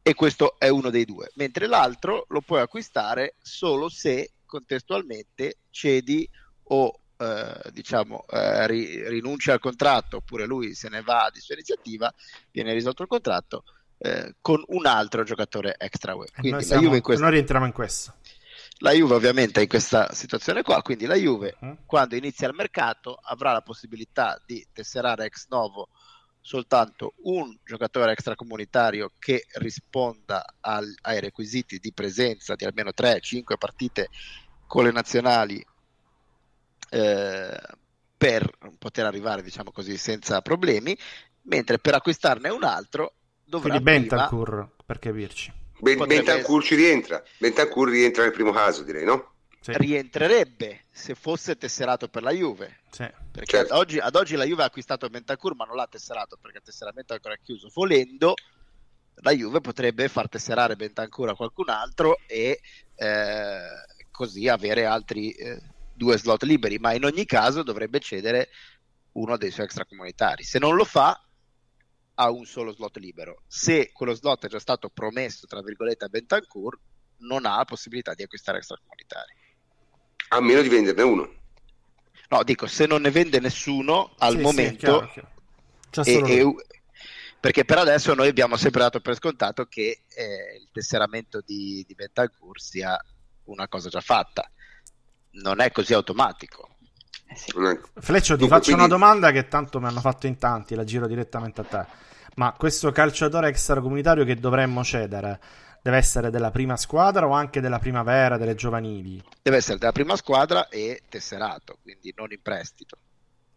E questo è uno dei due, mentre l'altro lo puoi acquistare solo se contestualmente cedi o eh, diciamo eh, ri- rinuncia al contratto oppure lui se ne va di sua iniziativa, viene risolto il contratto eh, con un altro giocatore extra UE. E Quindi noi, la siamo- Juve, in questa- noi rientriamo in questo. La Juve ovviamente è in questa situazione qua, quindi la Juve Mm? quando inizia il mercato avrà la possibilità di tesserare ex novo soltanto un giocatore extracomunitario che risponda al- ai requisiti di presenza di almeno 3-5 partite con le nazionali eh, per poter arrivare diciamo così senza problemi mentre per acquistarne un altro dovrà Quindi prima Bentancur, per capirci. Ben- Bentancur ci rientra. Bentancur rientra nel primo caso, direi, no? Sì, rientrerebbe se fosse tesserato per la Juve sì. perché Certo. ad, oggi, ad oggi la Juve ha acquistato Bentancur ma non l'ha tesserato perché il tesseramento è ancora chiuso volendo la Juve potrebbe far tesserare Bentancur a qualcun altro e eh, così avere altri eh, due slot liberi ma in ogni caso dovrebbe cedere uno dei suoi extracomunitari se non lo fa ha un solo slot libero se quello slot è già stato promesso tra virgolette a Bentancur non ha la possibilità di acquistare extracomunitari A meno di venderne uno. No, dico, se non ne vende nessuno al Sì, sì, momento, chiaro, chiaro. C'è e- solo e- perché per adesso noi abbiamo sempre dato per scontato che eh, il tesseramento di, di Bentancur sia una cosa già fatta. Non è così automatico. Eh sì. Fleccio, ti Dunque, faccio quindi- una domanda che tanto mi hanno fatto in tanti, la giro direttamente a te. Ma questo calciatore extracomunitario che dovremmo cedere deve essere della prima squadra o anche della primavera, delle giovanili? Deve essere della prima squadra e tesserato, quindi non in prestito.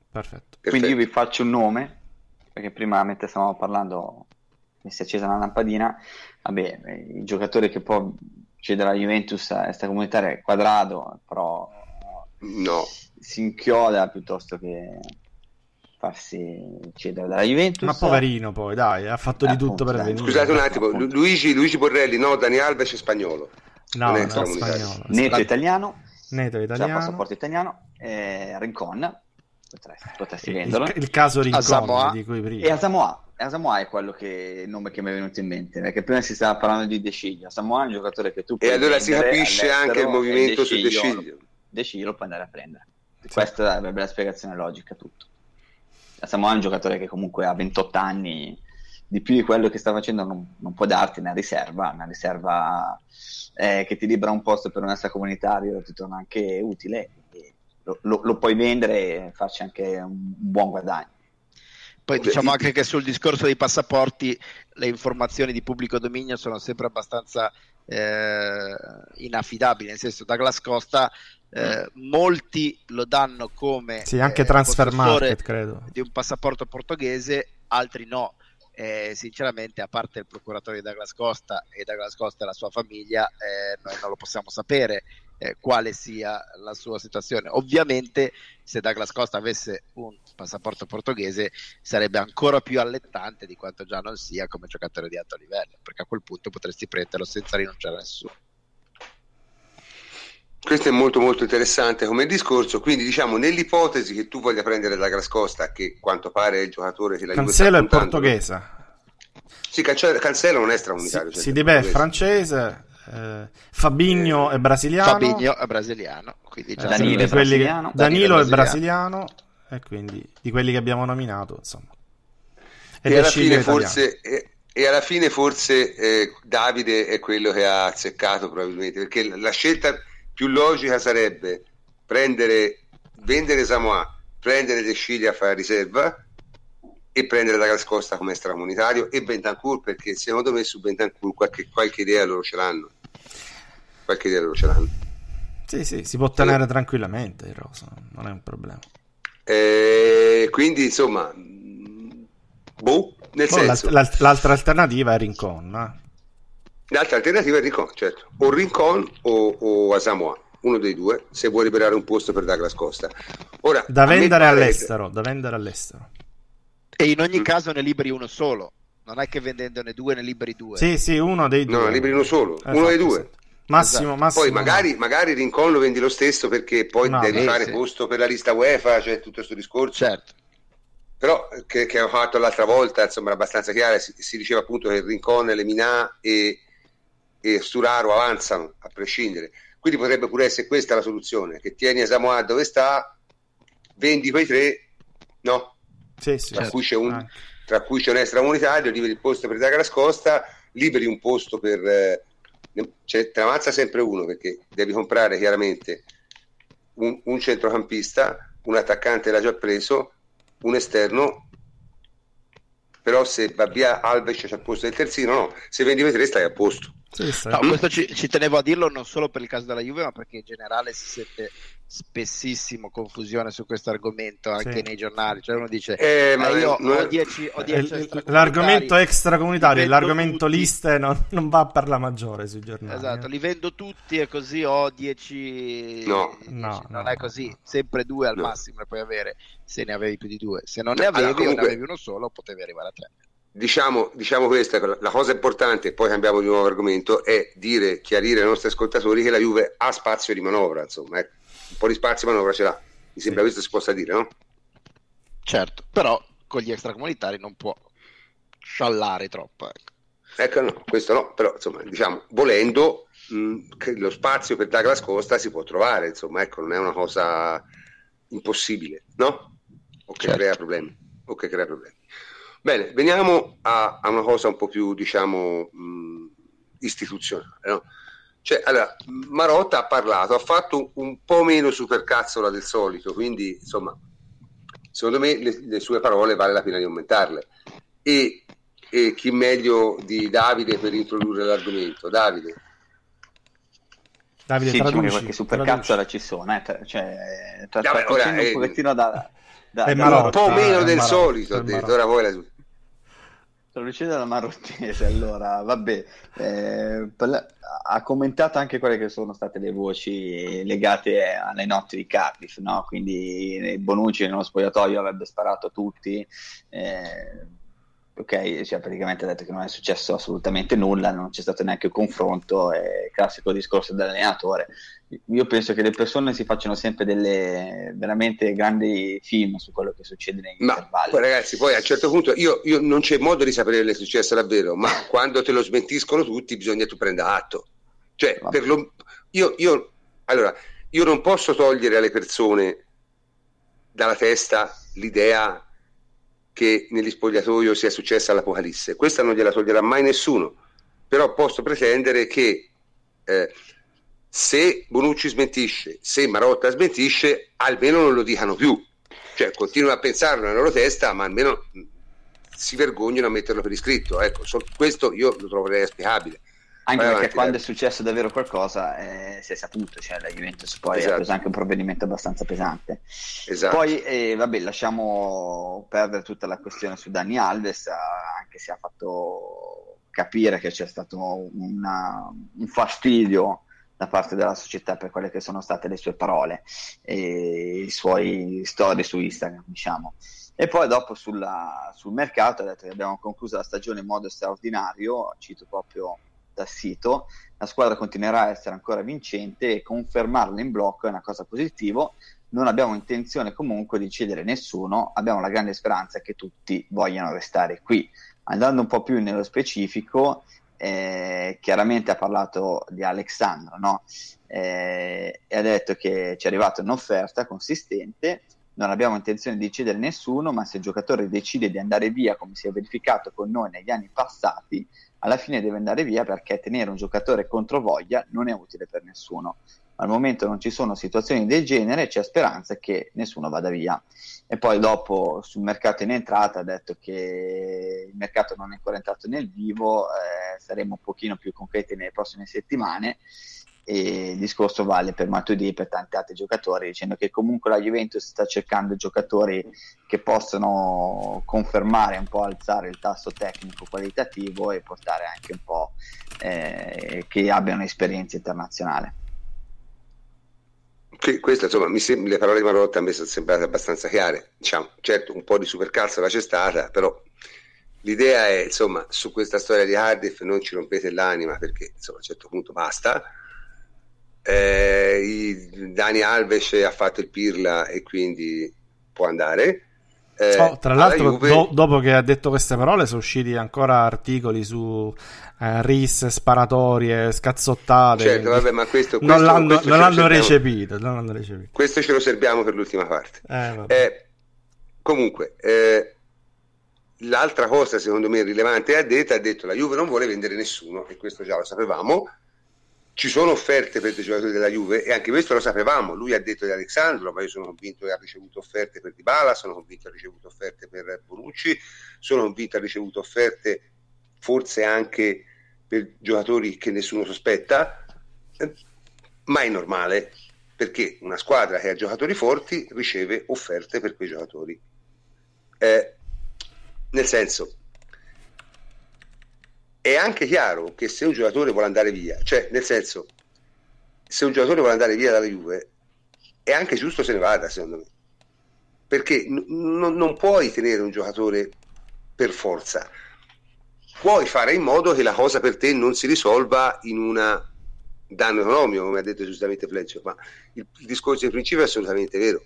Perfetto. Quindi io perfetto. vi faccio un nome, perché prima mentre stavamo parlando mi si è accesa una lampadina. Vabbè, eh, il giocatore che può cedere alla Juventus comunitaria è Quadrado, però No. si inchioda piuttosto che farsi cedere dalla Juventus. Ma poverino poi, dai, ha fatto di Eh, tutto per appunto, dai. venire. Scusate un attimo, Appunto. Luigi, Luigi Borrelli, no, Dani Alves è spagnolo. No, non è no, spagnolo. Neto italiano, Neto il italiano. passaporto italiano, eh, Rincon, potresti, potresti Il, venderlo. il caso Rincon Samoa. di cui prima. E Asamoah, Asamoah è quello che, il nome che mi è venuto in mente, perché prima si stava parlando di De Sciglio. Asamoah è un giocatore che tu puoi E allora si capisce anche il movimento De su De Sciglio-. De Sciglio lo puoi andare a prendere. Questa avrebbe la spiegazione logica a tutto. Asamoah è un giocatore che comunque ha 28 anni, di più di quello che sta facendo non, non può darti una riserva, una riserva eh, che ti libera un posto per un extracomunitario, ti torna anche utile, e lo, lo- lo puoi vendere e farci anche un buon guadagno. Poi diciamo anche che sul discorso dei passaporti le informazioni di pubblico dominio sono sempre abbastanza eh, inaffidabili, nel senso Douglas Costa eh, molti lo danno come Sì, anche eh, Transfer Market, credo. di un passaporto portoghese, altri no. Eh, sinceramente, a parte il procuratore di Douglas Costa e Douglas Costa e la sua famiglia, eh, noi non lo possiamo sapere eh, quale sia la sua situazione. Ovviamente, se Douglas Costa avesse un passaporto portoghese, sarebbe ancora più allettante di quanto già non sia come giocatore di alto livello, perché a quel punto potresti prenderlo senza rinunciare a nessuno. Questo è molto molto interessante come discorso, quindi diciamo nell'ipotesi che tu voglia prendere la Grascosta, che quanto pare è il giocatore che la Juve sta Cancelo è portoghese. Sì, Cancelo, Cancelo non è Si, straunitario. cioè, Sidibè è francese. eh, Fabinho Eh, è brasiliano. Fabinho è brasiliano, quindi già Danilo è quelli che- brasiliano. Danilo è Danilo è brasiliano. e quindi di quelli che abbiamo nominato, insomma. E alla, forse, e, e alla, fine forse, eh, Davide è quello che ha azzeccato probabilmente, perché la scelta più logica sarebbe prendere, vendere Samoa, prendere De Sciglia a fare riserva e prendere Douglas Costa come extracomunitario e Bentancur perché secondo me su Bentancur qualche, qualche idea loro ce l'hanno qualche idea loro ce l'hanno sì sì si può tenere sì. tranquillamente il Rosa non è un problema eh, quindi insomma boh nel oh, senso l'alt- l'altra alternativa è Rincon eh? L'altra alternativa è Rincon certo o Rincon o, o Asamoah uno dei due se vuoi liberare un posto per Douglas Costa Ora, da vendere all'estero da vendere all'estero e in ogni mm. caso ne liberi uno solo. Non è che vendendone due ne liberi due. Sì, sì, uno dei due. No, ne liberi uno solo, esatto, uno dei due. Esatto. Massimo, esatto. massimo. Poi magari, magari Rincon lo vendi lo stesso perché poi no, devi eh, fare sì. posto per la lista UEFA, c'è cioè tutto questo discorso. Certo. Però che, che ho fatto l'altra volta, insomma, era abbastanza chiaro, si, si, diceva appunto che Rincon, Lemina e, e Sturaro avanzano a prescindere. Quindi potrebbe pure essere questa la soluzione, che tieni Samoa dove sta, vendi quei tre, no, sì, sì, tra, certo. cui un, tra, cui c'è un, extracomunitario, liberi il posto per Daga Nascosta, liberi un posto per... Eh, cioè, te avanza sempre uno perché devi comprare chiaramente un, un centrocampista, un attaccante l'ha già preso, un esterno però se va via Alves c'è al posto del terzino no, se vendi tre stai a posto sì, no, questo ci, ci, tenevo a dirlo non solo per il caso della Juve ma perché in generale si sente spessissimo confusione su questo argomento anche sì. nei giornali. Cioè uno dice: eh, ma io non... ho 10 L'argomento extracomunitario, l'argomento tutti. liste non, non, va per la maggiore sui giornali. Esatto, li vendo tutti e così ho 10. No, no, non è così. Sempre due al massimo ne puoi avere se ne avevi più di due. Se non ne avevi allora, comunque... ne avevi uno solo, potevi arrivare a tre. Diciamo, diciamo questa, la cosa importante, poi cambiamo di nuovo argomento, è dire, chiarire ai nostri ascoltatori che la Juve ha spazio di manovra, insomma, ecco un po' di spazio manovra ce l'ha. Mi sembra sì. questo si possa dire, no? Certo, però con gli extracomunitari non può sciallare troppo. Ecco. ecco, no, questo no, però insomma, diciamo, volendo mh, lo spazio per Douglas Costa si può trovare, insomma, ecco, non è una cosa impossibile, no? O che certo. crea problemi. O che crea problemi. Bene, veniamo a, a, una cosa un po' più, diciamo, mh, istituzionale, no? Cioè, allora, Marotta ha parlato, ha fatto un po' meno supercazzola del solito, quindi insomma, secondo me le, le sue parole vale la pena di aumentarle. E, e, chi meglio di Davide per introdurre l'argomento? Davide. Davide, sì, traduci, diciamo qualche supercazzola ci sono, eh? cioè, tra, Vabbè, ora, un eh, pochettino da, da, da un po' meno del solito, ora voi la Traducendo dalla marottese, allora, vabbè, eh, ha commentato anche quelle che sono state le voci legate alle notti di Cardiff, no? quindi Bonucci nello spogliatoio avrebbe sparato a tutti, eh, ok, cioè praticamente ha detto che non è successo assolutamente nulla, non c'è stato neanche un confronto, è classico discorso dell'allenatore. Io penso che le persone si facciano sempre delle veramente grandi film su quello che succede nei ma, intervalli. Poi, ragazzi, poi a un certo punto io, io non c'è modo di sapere che è successo davvero, ma quando te lo smentiscono tutti bisogna che tu prenda atto. Cioè, lo, io, io, allora, io non posso togliere alle persone dalla testa l'idea che negli spogliatoio sia successa l'Apocalisse. Questa non gliela toglierà mai nessuno, però posso pretendere che eh, se Bonucci smentisce, se Marotta smentisce, almeno non lo dicano più. Cioè, continuano a pensarlo nella loro testa, ma almeno si vergognano a metterlo per iscritto. Ecco, so, questo io lo troverei spiegabile. Anche perché avanti, quando dai. è successo davvero qualcosa eh, si è saputo, cioè la Juventus poi esatto. ha preso anche un provvedimento abbastanza pesante. Esatto. Poi, eh, vabbè, lasciamo perdere tutta la questione su Dani Alves, anche se ha fatto capire che c'è stato una, un fastidio da parte della società per quelle che sono state le sue parole e i suoi storie su Instagram, diciamo. E poi dopo sulla, sul mercato ha detto che abbiamo concluso la stagione in modo straordinario, cito proprio dal sito, la squadra continuerà a essere ancora vincente e confermarla in blocco è una cosa positiva. Non abbiamo intenzione comunque di cedere nessuno, abbiamo la grande speranza che tutti vogliano restare qui. Andando un po' più nello specifico, eh, chiaramente ha parlato di Alexandro no? eh, e ha detto che ci è arrivata un'offerta consistente non abbiamo intenzione di cedere nessuno, ma se il giocatore decide di andare via, come si è verificato con noi negli anni passati, alla fine deve andare via perché tenere un giocatore contro voglia non è utile per nessuno. Al momento non ci sono situazioni del genere, c'è speranza che nessuno vada via. E poi dopo sul mercato in entrata ha detto che il mercato non è ancora entrato nel vivo, eh, saremo un pochino più concreti nelle prossime settimane e il discorso vale per Matuidi e per tanti altri giocatori dicendo che comunque la Juventus sta cercando giocatori che possono confermare un po' alzare il tasso tecnico qualitativo e portare anche un po' eh, che abbiano esperienza internazionale che questo insomma sem- le parole di Marotta a me sono sembrate abbastanza chiare diciamo certo un po' di supercalzo c'è stata però l'idea è insomma su questa storia di Cardiff non ci rompete l'anima perché insomma a un certo punto basta eh, Dani Alves ha fatto il Pirla e quindi può andare. Eh, oh, tra l'altro, Juve... do- dopo che ha detto queste parole, sono usciti ancora articoli su eh, risse, sparatorie, scazzottate. Certo, vabbè, ma questo, questo non l'hanno, questo non l'hanno recepito, non l'hanno recepito. Questo ce lo serbiamo per l'ultima parte. Eh, eh, comunque, eh, l'altra cosa secondo me rilevante ha detto, ha detto la Juve non vuole vendere nessuno, e questo già lo sapevamo ci sono offerte per i giocatori della Juve e anche questo lo sapevamo, lui ha detto di Alessandro, ma io sono convinto che ha ricevuto offerte per Dybala, sono convinto che ha ricevuto offerte per Bonucci, sono convinto che ha ricevuto offerte forse anche per giocatori che nessuno sospetta, ma è normale perché una squadra che ha giocatori forti riceve offerte per quei giocatori. Eh, nel senso, è anche chiaro che se un giocatore vuole andare via, cioè nel senso, se un giocatore vuole andare via dalla Juve, è anche giusto se ne vada, secondo me. Perché n- n- non puoi tenere un giocatore per forza. Puoi fare in modo che la cosa per te non si risolva in un danno economico, come ha detto giustamente Fleccio, ma il, il discorso di principio è assolutamente vero.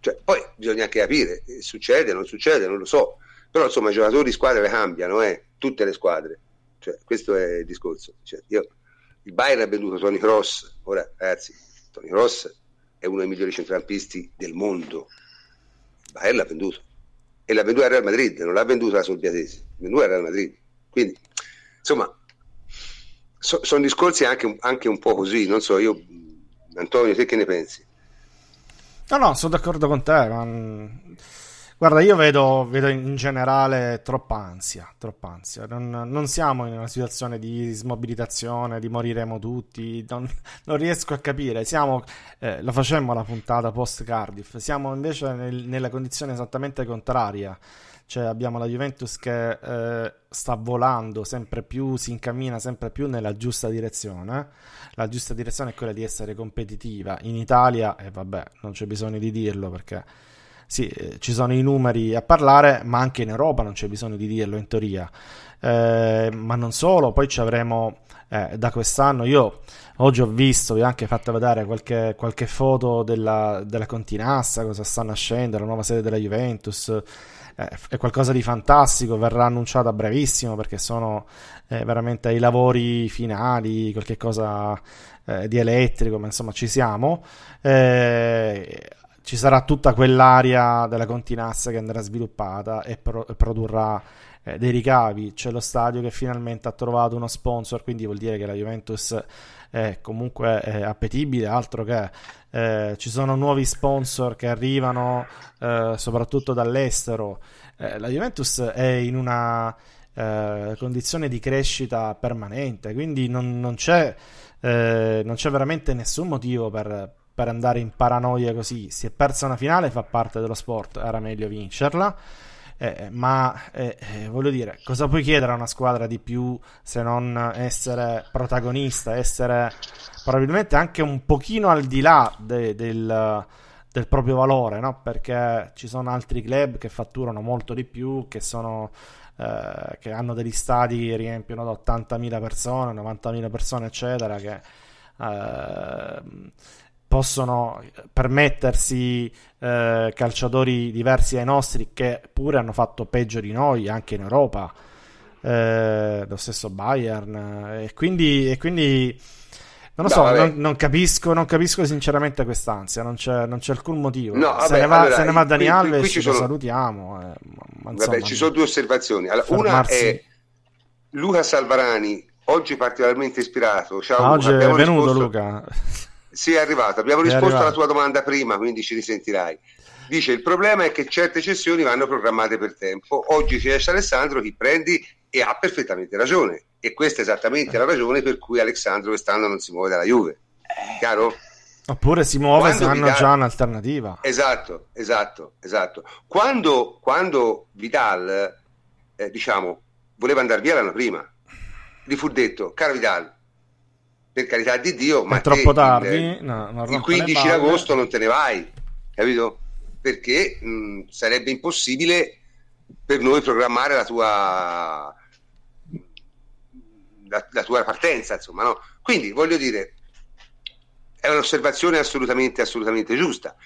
Cioè, poi bisogna anche capire, succede, non succede, non lo so, però insomma i giocatori squadre cambiano, eh, tutte le squadre. Cioè, questo è il discorso. Cioè, io, il Bayern ha venduto Tony Cross, ora ragazzi, Tony Cross è uno dei migliori centrocampisti del mondo. Il Bayern l'ha venduto. E l'ha venduto al Real Madrid, non l'ha venduto alla Solbiatesi, l'ha venduto al Real Madrid. Quindi, insomma, so, sono discorsi anche, anche un po' così, non so, io, Antonio, te che ne pensi? No, no, sono d'accordo con te, ma Guarda, io vedo, vedo in generale troppa ansia, troppa ansia. Non, non, siamo in una situazione di smobilitazione, di moriremo tutti, non, non riesco a capire. Siamo, eh, lo facemmo la puntata post Cardiff, siamo invece nel, nella condizione esattamente contraria. Cioè abbiamo la Juventus che eh, sta volando sempre più, si incammina sempre più nella giusta direzione. La giusta direzione è quella di essere competitiva in Italia e vabbè, non c'è bisogno di dirlo perché sì, eh, ci sono i numeri a parlare, ma anche in Europa non c'è bisogno di dirlo in teoria. Eh, ma non solo, poi ci avremo eh, da quest'anno. Io oggi ho visto, vi ho anche fatto vedere qualche, qualche foto della, della, Continassa, cosa sta nascendo, la nuova sede della Juventus. Eh, è qualcosa di fantastico, verrà annunciata brevissimo perché sono eh, veramente ai lavori finali, qualche cosa eh, di elettrico, ma insomma ci siamo. Eh, ci sarà tutta quell'area della continassa che andrà sviluppata e, pro- produrrà eh, dei ricavi. C'è lo stadio che finalmente ha trovato uno sponsor, quindi vuol dire che la Juventus è comunque è appetibile, altro che eh, ci sono nuovi sponsor che arrivano eh, soprattutto dall'estero. Eh, la Juventus è in una eh, condizione di crescita permanente, quindi non, non, c'è, eh, non c'è veramente nessun motivo per per andare in paranoia così. Si è persa una finale, fa parte dello sport, era meglio vincerla. Eh, ma eh, eh, voglio dire, cosa puoi chiedere a una squadra di più se non essere protagonista, essere probabilmente anche un pochino al di là de, del, del, proprio valore, no? Perché ci sono altri club che fatturano molto di più, che sono eh, che hanno degli stadi che riempiono da 80.000 persone, 90.000 persone, eccetera, che eh, possono permettersi eh, calciatori diversi ai nostri che pure hanno fatto peggio di noi anche in Europa, eh, lo stesso Bayern, e quindi, e quindi Non lo so, non, non capisco, non capisco sinceramente quest'ansia, non c'è, non c'è alcun motivo. No, se, vabbè, ne va, allora, se ne va Dani qui- qui Alves, ci sono- salutiamo. eh, ma- ma Vabbè, insomma, ci sono due osservazioni. Allora, una fermarsi- è Luca Salvarani, oggi particolarmente ispirato. Ciao Ah, oggi è venuto risposto- Luca. Sì, è arrivato. Abbiamo È risposto alla arrivato. tua domanda prima, quindi ci risentirai. Dice: il problema è che certe cessioni vanno programmate per tempo. Oggi ci esce Alessandro, chi prendi e ha perfettamente ragione. E questa è esattamente la ragione per cui Alessandro quest'anno non si muove dalla Juve. Chiaro? Oppure si muove Quando se hanno Vidal- già un'alternativa. Esatto, esatto, esatto. Quando, quando Vidal, eh, diciamo, voleva andare via l'anno prima, gli fu detto, caro Vidal, per carità di Dio, ma è troppo tardi. il, no, non il rompere le 15 balle. agosto non te ne vai, capito? Perché mh, sarebbe impossibile per noi programmare la tua la, la tua partenza, insomma, no? Quindi voglio dire, è un'osservazione assolutamente, assolutamente giusta.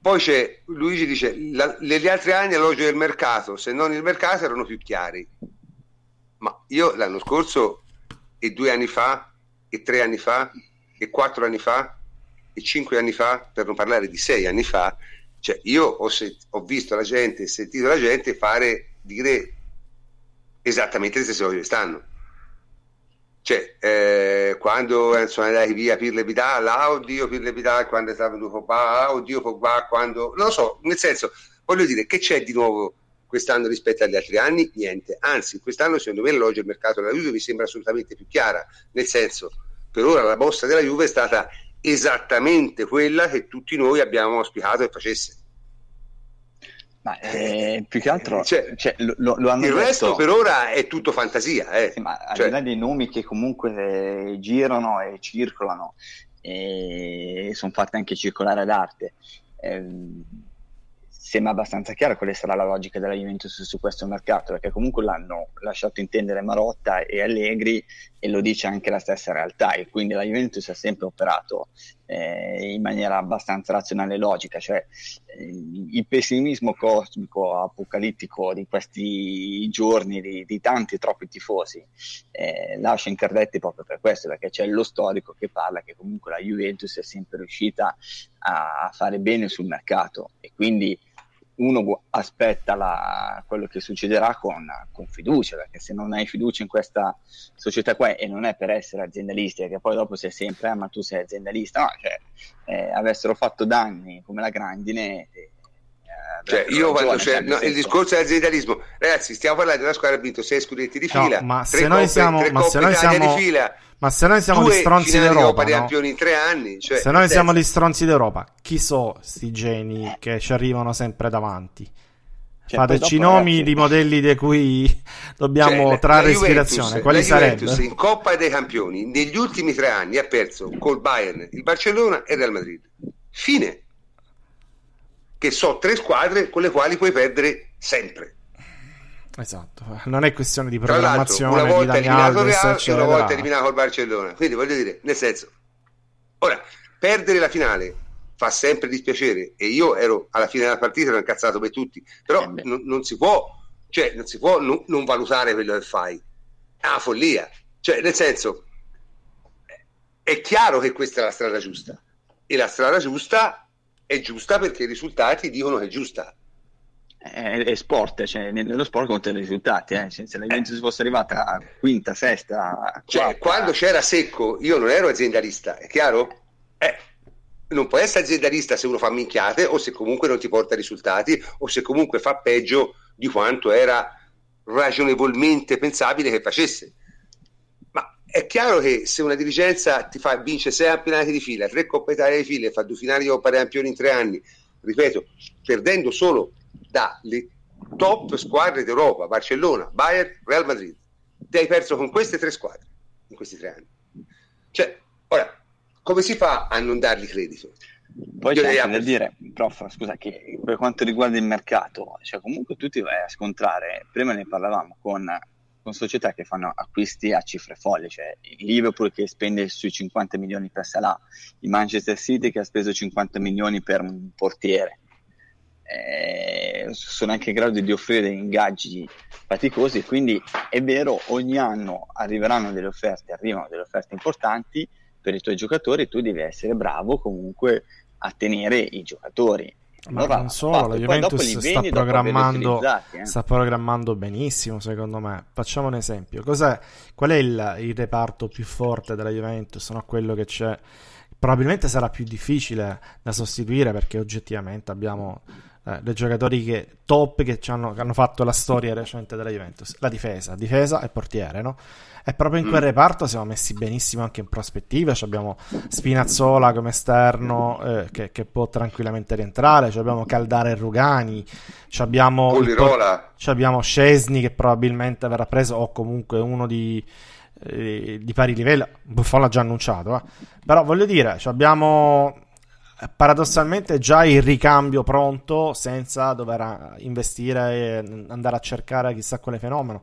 Poi c'è Luigi dice: la, negli altri anni l'elogio del mercato, se non il mercato, erano più chiari. Ma io l'anno scorso, e due anni fa, e tre anni fa, e quattro anni fa, e cinque anni fa, per non parlare di sei anni fa, cioè io ho, se- ho visto la gente sentito la gente fare, dire esattamente le stesse cose che stanno. Cioè, eh, quando eh, sono andati via Pirle Vidal, oddio Pirle Vidal, quando è stato Pogba, oddio Pogba, quando... Non lo so, nel senso, voglio dire, che c'è di nuovo quest'anno rispetto agli altri anni? Niente. Anzi, quest'anno secondo me l'elogio del mercato della Juve mi sembra assolutamente più chiara, nel senso, per ora la mossa della Juve è stata esattamente quella che tutti noi abbiamo auspicato che facesse. Ma eh, più che altro Cioè, cioè, lo, lo- Il detto, resto per ora è tutto fantasia. Eh. sì, ma al Cioè- di là dei nomi che comunque eh, girano e circolano e sono fatti anche circolare ad arte, ehm, sembra abbastanza chiaro quale sarà la logica della Juventus su questo mercato, perché comunque l'hanno lasciato intendere Marotta e Allegri e lo dice anche la stessa realtà, e quindi la Juventus ha sempre operato eh, in maniera abbastanza razionale e logica, cioè eh, il pessimismo cosmico apocalittico di questi giorni di, di tanti troppi tifosi eh, lascia interdetti proprio per questo, perché c'è lo storico che parla che comunque la Juventus è sempre riuscita a fare bene sul mercato e quindi uno aspetta la- quello che succederà con, con fiducia, perché se non hai fiducia in questa società qua e non è per essere aziendalisti, perché poi dopo sei sempre, "Ah, ma tu sei aziendalista, no, cioè, eh, avessero fatto danni come la grandine. eh, Cioè, io quando c'è cioè, no, il senso- discorso dell'aziendalismo, ragazzi, stiamo parlando di una squadra che ha vinto sei scudetti di No, fila, ma tre se noi coppe, siamo- tre ma se noi siamo- di fila, Ma se noi siamo due gli stronzi di d'Europa, Coppa dei no? Campioni in tre anni, cioè, Se noi nel siamo senso- gli stronzi d'Europa, chi so sti geni che ci arrivano sempre davanti? Cioè, Fateci nomi ragazzi- di modelli di cui dobbiamo Cioè, trarre Juventus- ispirazione. Quali sarebbero? in Coppa dei Campioni negli ultimi tre anni ha perso col Bayern, il Barcellona e il Real Madrid. Fine. Che so tre squadre con le quali puoi perdere sempre. Esatto, non è questione di programmazione una di volta Dani eliminato il Real e una volta eliminato col Barcellona. Quindi voglio dire, nel senso, ora perdere la finale fa sempre dispiacere e io ero alla fine della partita ero incazzato per tutti, però Eh non, non si può, cioè, non si può non, non valutare quello che fai. È una follia. Cioè, nel senso, è chiaro che questa è la strada giusta e la strada giusta è giusta perché i risultati dicono che è giusta. è, è sport, cioè, nello sport contano i risultati. eh. Cioè, se la Juventus fosse arrivata a quinta, sesta, Cioè, quando c'era secco, io non ero aziendalista, è chiaro? Eh, non puoi essere aziendalista se uno fa minchiate o se comunque non ti porta risultati o se comunque fa peggio di quanto era ragionevolmente pensabile che facesse. È chiaro che se una dirigenza ti fa vince sei campionati di fila, tre Coppe Italia di fila fa due finali di Coppa dei Campioni in tre anni, ripeto, perdendo solo dalle top squadre d'Europa, Barcellona, Bayern, Real Madrid, ti hai perso con queste tre squadre in questi tre anni. Cioè, ora, come si fa a non dargli credito? Poi Io c'è anche da dire, prof, scusa, che per quanto riguarda il mercato, cioè comunque tu ti vai a scontrare, prima ne parlavamo con, con società che fanno acquisti a cifre folli, cioè il Liverpool che spende sui 50 milioni per Salah, il Manchester City che ha speso 50 milioni per un portiere, Eh, sono anche in grado di offrire degli ingaggi faticosi, quindi è vero, ogni anno arriveranno delle offerte, arrivano delle offerte importanti, per i tuoi giocatori, tu devi essere bravo comunque a tenere i giocatori. Ma allora, non solo, la Juventus sta programmando, eh. sta programmando benissimo, secondo me. Facciamo un esempio. Cos'è, qual è il, il reparto più forte della Juventus? No? Quello che c'è. Probabilmente sarà più difficile da sostituire perché oggettivamente abbiamo eh, dei giocatori che, top che, hanno, che hanno fatto la storia recente della Juventus. La difesa, difesa e portiere, no? E proprio in quel mm. reparto siamo messi benissimo anche in prospettiva. abbiamo Spinazzola come esterno eh, che, che, può tranquillamente rientrare. abbiamo Caldare e Rugani. Abbiamo, abbiamo Scesni che probabilmente verrà preso o comunque uno di, eh, di pari livello. Buffon l'ha già annunciato. Eh. Però voglio dire, abbiamo paradossalmente già il ricambio pronto senza dover investire e andare a cercare chissà quale fenomeno.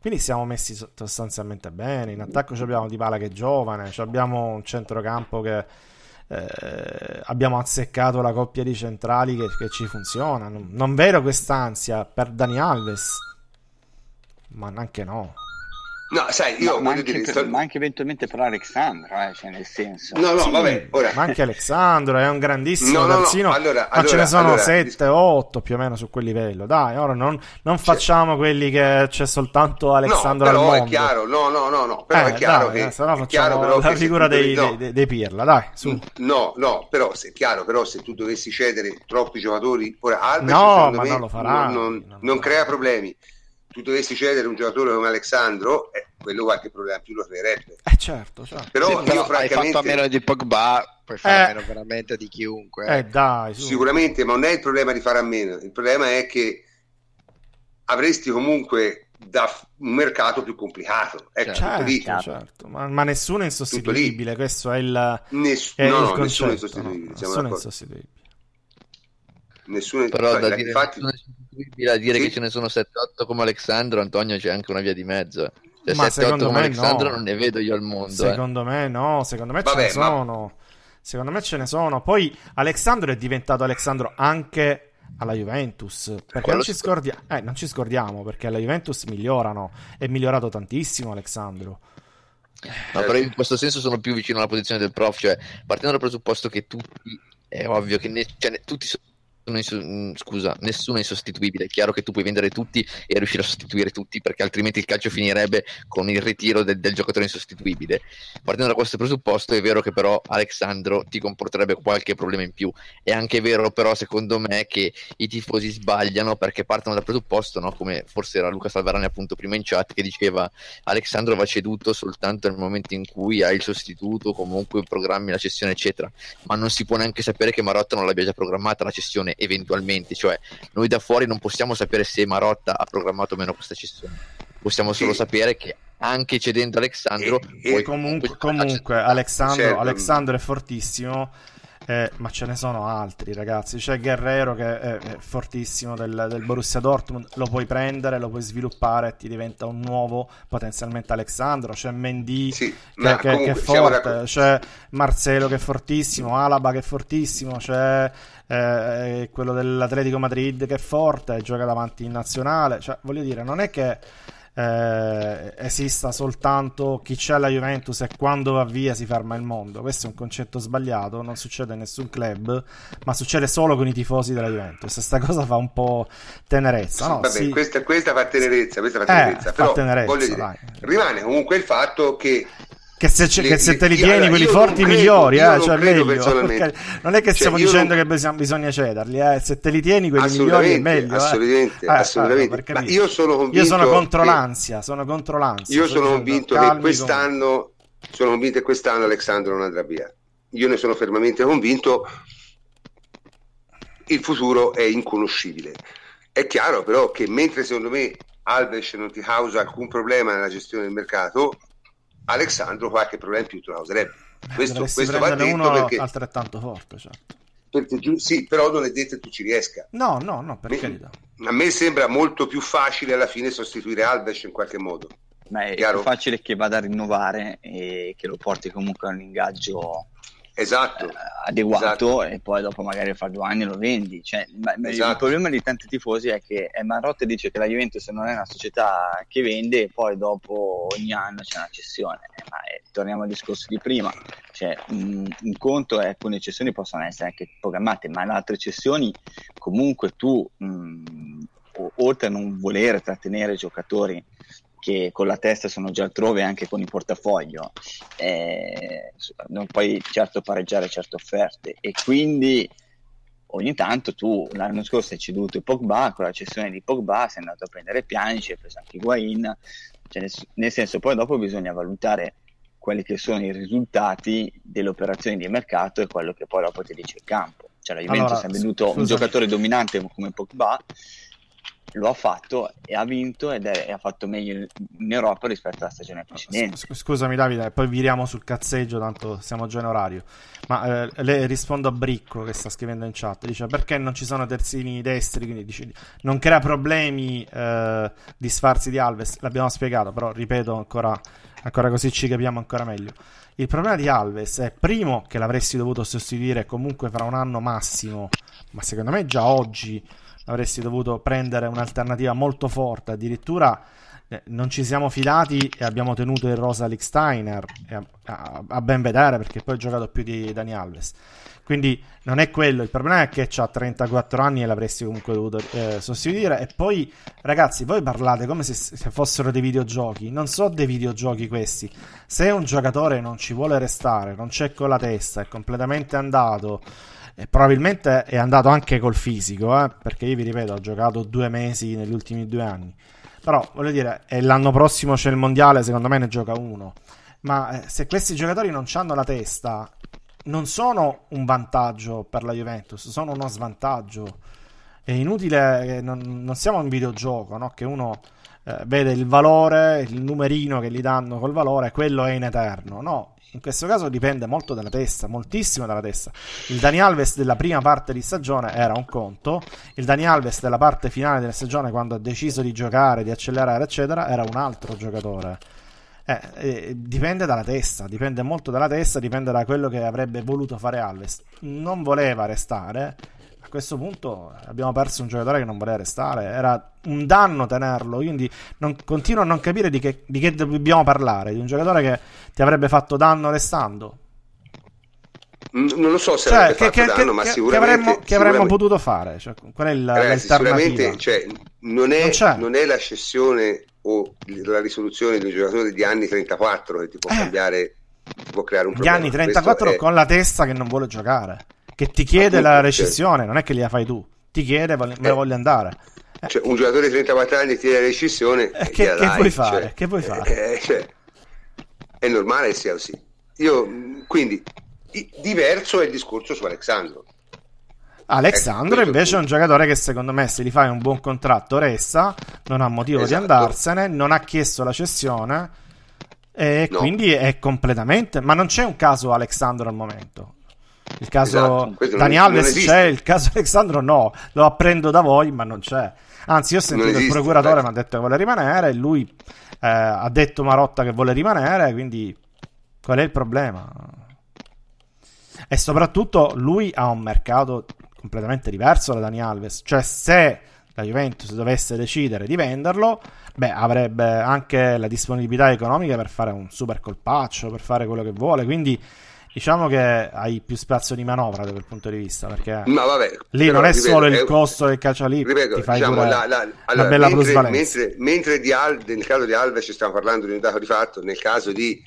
Quindi siamo messi sostanzialmente bene. In attacco abbiamo Dybala che è giovane, abbiamo un centrocampo che eh, abbiamo azzeccato la coppia di centrali che, che ci funziona. Non, non vedo quest'ansia per Dani Alves, ma neanche no. No, sai, io ma, voglio dire... Per, sto... Ma anche eventualmente per Alexandro, eh, cioè nel senso... No, no, sì, vabbè, ora... Ma anche Alexandro è un grandissimo no, no, terzino, no. Allora, ma allora, ce ne sono allora, 7 o 8 più o meno su quel livello. Dai, ora non, non facciamo quelli che c'è soltanto Alexandro no, però al mondo. è chiaro, no, no, no, no, però eh, è chiaro dai, che... Eh, se no facciamo la figura dei, no. dei, dei, Pirla, dai, su. No, no, però è chiaro, però se tu dovessi cedere troppi giocatori... Ora, Alves, no, ma me, non lo farà. Non, non, non crea problemi tu dovessi cedere un giocatore come Alexandro, eh, quello qualche problema più lo creerebbe. Eh certo, certo. Però sì, io però francamente... Hai fatto a meno di Pogba, puoi fare eh, a meno veramente di chiunque. Eh, eh dai, su. Sicuramente, ma non è il problema di fare a meno, il problema è che avresti comunque da un mercato più complicato. Ecco, certo, certo. Ma, ma, nessuno è insostituibile, questo è il, Ness- è no, il no, nessuno è insostituibile. No, nessuno è insostituibile. Nessuno, Però da dire, infatti... nessuno è a dire sì? che ce ne sono 7-8 come Alessandro, Antonio c'è anche una via di mezzo. Cioè, Ma 7-8 come Alessandro no. non ne vedo io al mondo. Eh. Secondo eh. me no, secondo me Vabbè, ce ne sono. Secondo me ce ne sono. Poi Alessandro è diventato Alessandro anche alla Juventus. Perché non ci, scordia- eh, non ci, scordiamo, perché alla Juventus migliorano. È migliorato tantissimo Alessandro. No, però in questo senso sono più vicino alla posizione del prof, cioè partendo dal presupposto che tutti, è ovvio che ne, cioè, tutti sono Mm, scusa, nessuno è insostituibile. È chiaro che tu puoi vendere tutti e riuscire a sostituire tutti, perché altrimenti il calcio finirebbe con il ritiro del, del giocatore insostituibile. Partendo da questo presupposto, è vero che però Alexandro ti comporterebbe qualche problema in più. È anche vero, però, secondo me, che i tifosi sbagliano perché partono dal presupposto, no? come forse era Luca Salvarani appunto prima in chat, che diceva Alexandro va ceduto soltanto nel momento in cui hai il sostituto, comunque programmi la cessione, eccetera. Ma non si può neanche sapere che Marotta non l'abbia già programmata la cessione eventualmente, cioè noi da fuori non possiamo sapere se Marotta ha programmato o meno questa cessione, possiamo solo sì. sapere che anche cedendo Alessandro... E, e comunque, comunque Alessandro, certo. Alessandro è fortissimo eh, ma ce ne sono altri, ragazzi. C'è Guerrero che è, è fortissimo del, del, Borussia Dortmund. Lo puoi prendere, lo puoi sviluppare e ti diventa un nuovo potenzialmente Alexandro. C'è Mendy sì, che, che, che, è forte. C'è Marcelo che è fortissimo. Alaba che è fortissimo. C'è eh, quello dell'Atletico Madrid che è forte. Gioca davanti in nazionale. Cioè, voglio dire, non è che eh, esista soltanto chi c'è alla Juventus e quando va via si ferma il mondo. Questo è un concetto sbagliato, non succede in nessun club, ma succede solo con i tifosi della Juventus. Questa cosa fa un po' tenerezza. No? Vabbè, sì. questa, questa, fa tenerezza, questa fa tenerezza. Eh, Però, fa tenerezza, dire, rimane comunque il fatto che che se, le, che se te li tieni allora, quelli forti credo, migliori, eh, cioè meglio. Non è che cioè, stiamo dicendo non... che bisogna cederli, eh. se te li tieni quelli migliori è meglio. Assolutamente, eh. assolutamente. Ah, io sono convinto. Io sono contro che... l'ansia, sono contro l'ansia. Io sono convinto che quest'anno, sono convinto che quest'anno Alessandro non andrà via. Io ne sono fermamente convinto. Il futuro è inconoscibile. È chiaro però che mentre secondo me Alves non ti causa alcun problema nella gestione del mercato, Alessandro qualche problema in più te lo causerebbe. Questo, questo va detto perché altrettanto forte, certo. Perché tu, sì, però non è detto che tu ci riesca. No, no, no, per carità. A me sembra molto più facile alla fine sostituire Alves in qualche modo. Ma è Chiaro? più facile che vada a rinnovare e che lo porti comunque a un ingaggio esatto, eh, adeguato esatto. e poi dopo magari fra due anni lo vendi. Cioè, esatto. Il problema di tanti tifosi è che Marotte dice che la Juventus non è una società che vende e poi dopo ogni anno c'è una cessione. Eh, ma eh, torniamo al discorso di prima, cioè, un, un conto è che alcune cessioni possono essere anche programmate, ma in altre cessioni comunque tu, mh, oltre a non volere trattenere giocatori che con la testa sono già altrove anche con il portafoglio, eh, non puoi certo pareggiare certe offerte e quindi ogni tanto tu l'anno scorso hai ceduto Pogba, con la cessione di Pogba sei andato a prendere Pianici, hai preso anche Higuain, cioè nel, senso poi dopo bisogna valutare quelli che sono i risultati delle operazioni di mercato e quello che poi dopo ti dice il campo. Cioè la Juventus allora, ha venduto un giocatore dominante come Pogba lo ha fatto e ha vinto ed è, ha fatto meglio in Europa rispetto alla stagione precedente. Scusami Davide, poi viriamo sul cazzeggio, tanto siamo già in orario. Ma eh, le rispondo a Bricco che sta scrivendo in chat, dice perché non ci sono terzini destri, quindi dice, non crea problemi eh, di sfarsi di Alves, l'abbiamo spiegato, però ripeto ancora, ancora così ci capiamo ancora meglio. Il problema di Alves è primo che l'avresti dovuto sostituire comunque fra un anno massimo, ma secondo me già oggi avresti dovuto prendere un'alternativa molto forte. Addirittura eh, non ci siamo fidati e abbiamo tenuto il rosa Steiner a, a, a, ben vedere perché poi ha giocato più di Dani Alves. Quindi non è quello, il problema è che ha 34 anni e l'avresti comunque dovuto eh, sostituire. E poi, ragazzi, voi parlate come se, se, fossero dei videogiochi. Non so dei videogiochi questi. Se un giocatore non ci vuole restare, non c'è con la testa, è completamente andato e probabilmente è andato anche col fisico, eh? perché io vi ripeto, ho giocato due mesi negli ultimi due anni. Però voglio dire, l'anno prossimo c'è il mondiale, secondo me ne gioca uno. Ma eh, se questi giocatori non hanno la testa, non sono un vantaggio per la Juventus, sono uno svantaggio. È inutile, non, non siamo un videogioco, no? che uno eh, vede il valore, il numerino che gli danno col valore, quello è in eterno. No, in questo caso dipende molto dalla testa, moltissimo dalla testa. Il Dani Alves della prima parte di stagione era un conto, il Dani Alves della parte finale della stagione, quando ha deciso di giocare, di accelerare, eccetera, era un altro giocatore. Eh, eh, dipende dalla testa, dipende molto dalla testa, dipende da quello che avrebbe voluto fare Alves. Non voleva restare, questo punto abbiamo perso un giocatore che non voleva restare. Era un danno tenerlo. Quindi non, continuo a non capire di che, di che dobbiamo parlare. Di un giocatore che ti avrebbe fatto danno restando. Non lo so se cioè, che, che, danno, che, ma sicuramente che avremmo, che avremmo potuto fare. Cioè, qual è la, Ragazzi, Sicuramente cioè, non, è, non, non, è, la cessione o la risoluzione di un giocatore di anni 34 che ti può eh. cambiare, ti può creare un problema. Gli anni 34 è... con la testa che non vuole giocare che ti chiede Appunto, la rescissione, non è che gliela fai tu, ti chiede me eh, voglio andare. Eh. Cioè, un giocatore di 34 anni ti chiede la rescissione, eh, che, che vuoi fare? Cioè, che vuoi fare? Eh, cioè, è normale che sia così. Io, quindi, diverso è il discorso su Alessandro. Alessandro ecco, invece è un giocatore che secondo me se gli fai un buon contratto resta, non ha motivo esatto. di andarsene, non ha chiesto la cessione e no. quindi è completamente... Ma non c'è un caso Alessandro al momento. Il caso esatto, Dani Alves c'è, il caso Alessandro no, lo apprendo da voi, ma non c'è. Anzi, io ho sentito esiste, il procuratore, mi ha detto che vuole rimanere, lui eh, ha detto Marotta che vuole rimanere, quindi qual è il problema? E soprattutto lui ha un mercato completamente diverso da Dani Alves, cioè se la Juventus dovesse decidere di venderlo, beh, avrebbe anche la disponibilità economica per fare un super colpaccio, per fare quello che vuole, quindi diciamo che hai più spazio di manovra da quel punto di vista perché Ma vabbè, lì non è ripeto, solo il costo del calcio lì ripeto, ti fai diciamo, la, la, allora, bella mentre, mentre, mentre di Al, nel caso di Alves ci stiamo parlando di un dato di fatto nel caso di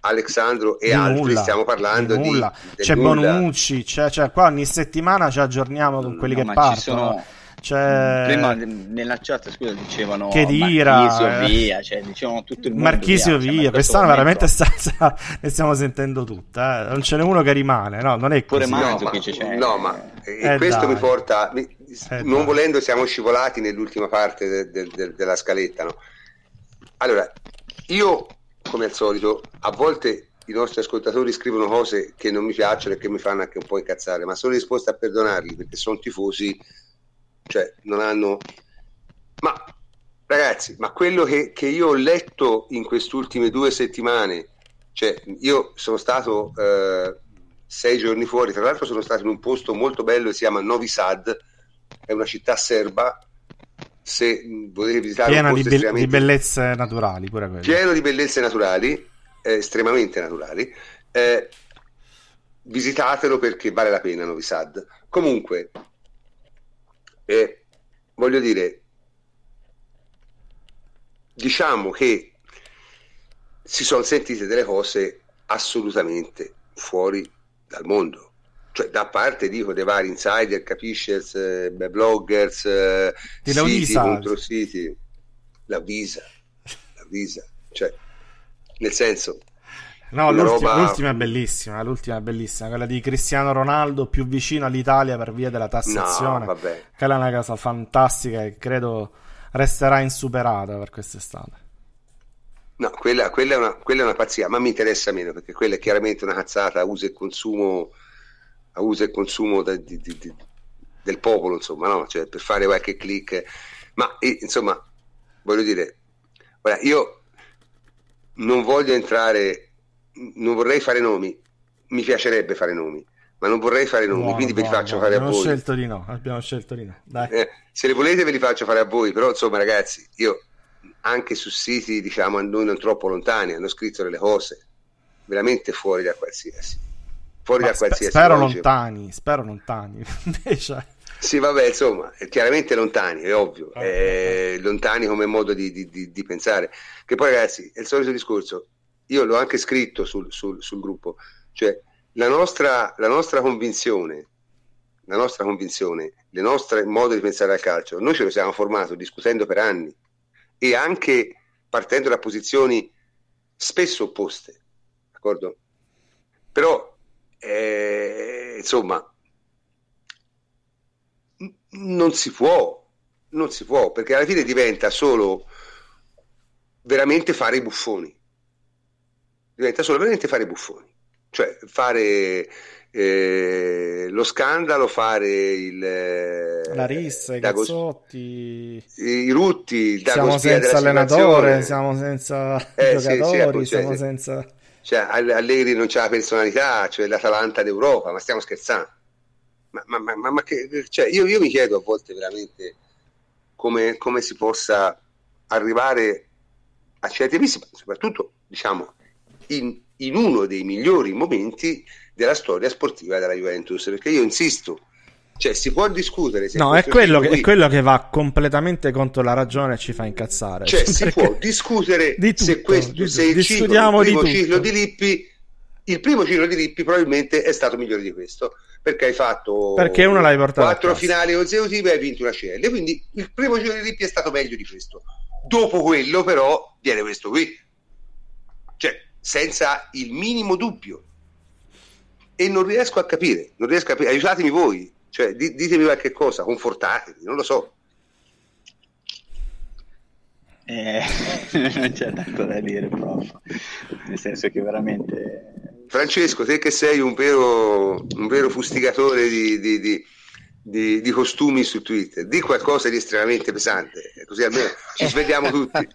Alexandro e di altri nulla, stiamo parlando di, nulla. di c'è nulla. Bonucci c'è, c'è, qua ogni settimana ci aggiorniamo con quelli no, che partono sono cioè... Prima nella chat scusa dicevano che dira, Marchisio eh. via, cioè dicevano tutto il mondo Marchisio via, via. quest'anno veramente sta, sta, ne stiamo sentendo tutta, eh. non ce n'è uno che rimane, no, non è così. no, ma, c'è. no, ma eh, questo dai. mi porta, mi, eh, non dai. volendo siamo scivolati nell'ultima parte de, de, de, della scaletta, no? Allora, io come al solito, a volte i nostri ascoltatori scrivono cose che non mi piacciono e che mi fanno anche un po' incazzare, ma sono disposto a perdonarli perché sono tifosi cioè non hanno... Ma ragazzi, ma quello che, che io ho letto in queste ultime due settimane, cioè io sono stato eh, sei giorni fuori. Tra l'altro sono stato in un posto molto bello, si chiama Novi Sad, è una città serba. Se volete visitare piena un di, be- di bellezze naturali, pure quello. pieno di bellezze naturali, eh, estremamente naturali. Eh, visitatelo perché vale la pena Novi Sad. Comunque, eh, voglio dire, diciamo che si sono sentite delle cose assolutamente fuori dal mondo. Cioè, da parte dico dei vari insider, capiscers, eh, bloggers, eh, siti Visa. contro siti, la visa, la visa, cioè, nel senso, No, l'ultima, roba- l'ultima è bellissima, l'ultima è bellissima, quella di Cristiano Ronaldo più vicino all'Italia per via della no, tassazione. vabbè, Quella è una cosa fantastica e credo resterà insuperata per quest'estate. no, quella, quella è una, quella è una pazzia, ma mi interessa meno perché quella è chiaramente una cazzata a uso e consumo, a uso e consumo di- di- di- del popolo, insomma, no? Cioè, per fare qualche click, ma eh, insomma, voglio dire, guarda, io non voglio entrare, non vorrei fare nomi, mi piacerebbe fare nomi, ma non vorrei fare nomi, Buono, quindi ve li buono, faccio buono. fare a Abbiamo voi. scelto di no, abbiamo scelto di no. Eh, se le volete ve li faccio fare a voi, però insomma ragazzi, io anche su siti diciamo a noi non troppo lontani hanno scritto delle cose veramente fuori da qualsiasi. Fuori Ma da spe- qualsiasi spero logica. lontani, spero lontani. Sì, vabbè, insomma, chiaramente lontani, è ovvio, Ah, eh, lontani come modo di, di- di- di pensare. Che poi, ragazzi, è il solito discorso. Io l'ho anche scritto sul, sul- sul gruppo, cioè la nostra, la nostra convinzione, la nostra convinzione, le nostre modo di pensare al calcio, noi ce lo siamo formato discutendo per anni e anche partendo da posizioni spesso opposte, d'accordo? Però, eh, insomma, n- non si può, non si può, perché alla fine diventa solo veramente fare i buffoni. Diventa solo veramente fare buffoni. Cioè fare eh, lo scandalo, fare il... eh, la rissa, i Dago- cazzotti. i rutti, il Siamo senza allenatore, siamo senza Eh, sì, sì, giocatori, appunto, cioè, siamo sì. senza... Cioè, All- Allegri non c'ha la personalità, cioè l'Atalanta d'Europa, ma stiamo scherzando. Ma, ma- ma- ma- che, cioè, io, io mi chiedo a volte veramente come, come si possa arrivare a certi visti, soprattutto diciamo in, in uno dei migliori momenti della storia sportiva della Juventus, perché io insisto, cioè si può discutere se No, è quello, che, è quello che va completamente contro la ragione e ci fa incazzare. cioè si può discutere di tutto, se questo di se il, ciclo, il primo ciclo di Lippi il primo ciclo di Lippi probabilmente è stato migliore di questo perché hai fatto Perché uno l'hai portato quattro finali consecutive e hai vinto una CL quindi il primo ciclo di Lippi è stato meglio di questo. Dopo quello però viene questo qui. Cioè senza il minimo dubbio e non riesco a capire non riesco a capire aiutatemi voi cioè di- ditemi qualche cosa confortatevi non lo so Eh, non c'è tanto da dire, prof. Nel senso che veramente Francesco, te che sei un vero, un vero fustigatore di, di- di- di- di costumi su Twitter, di qualcosa di estremamente pesante, così almeno ci svegliamo tutti.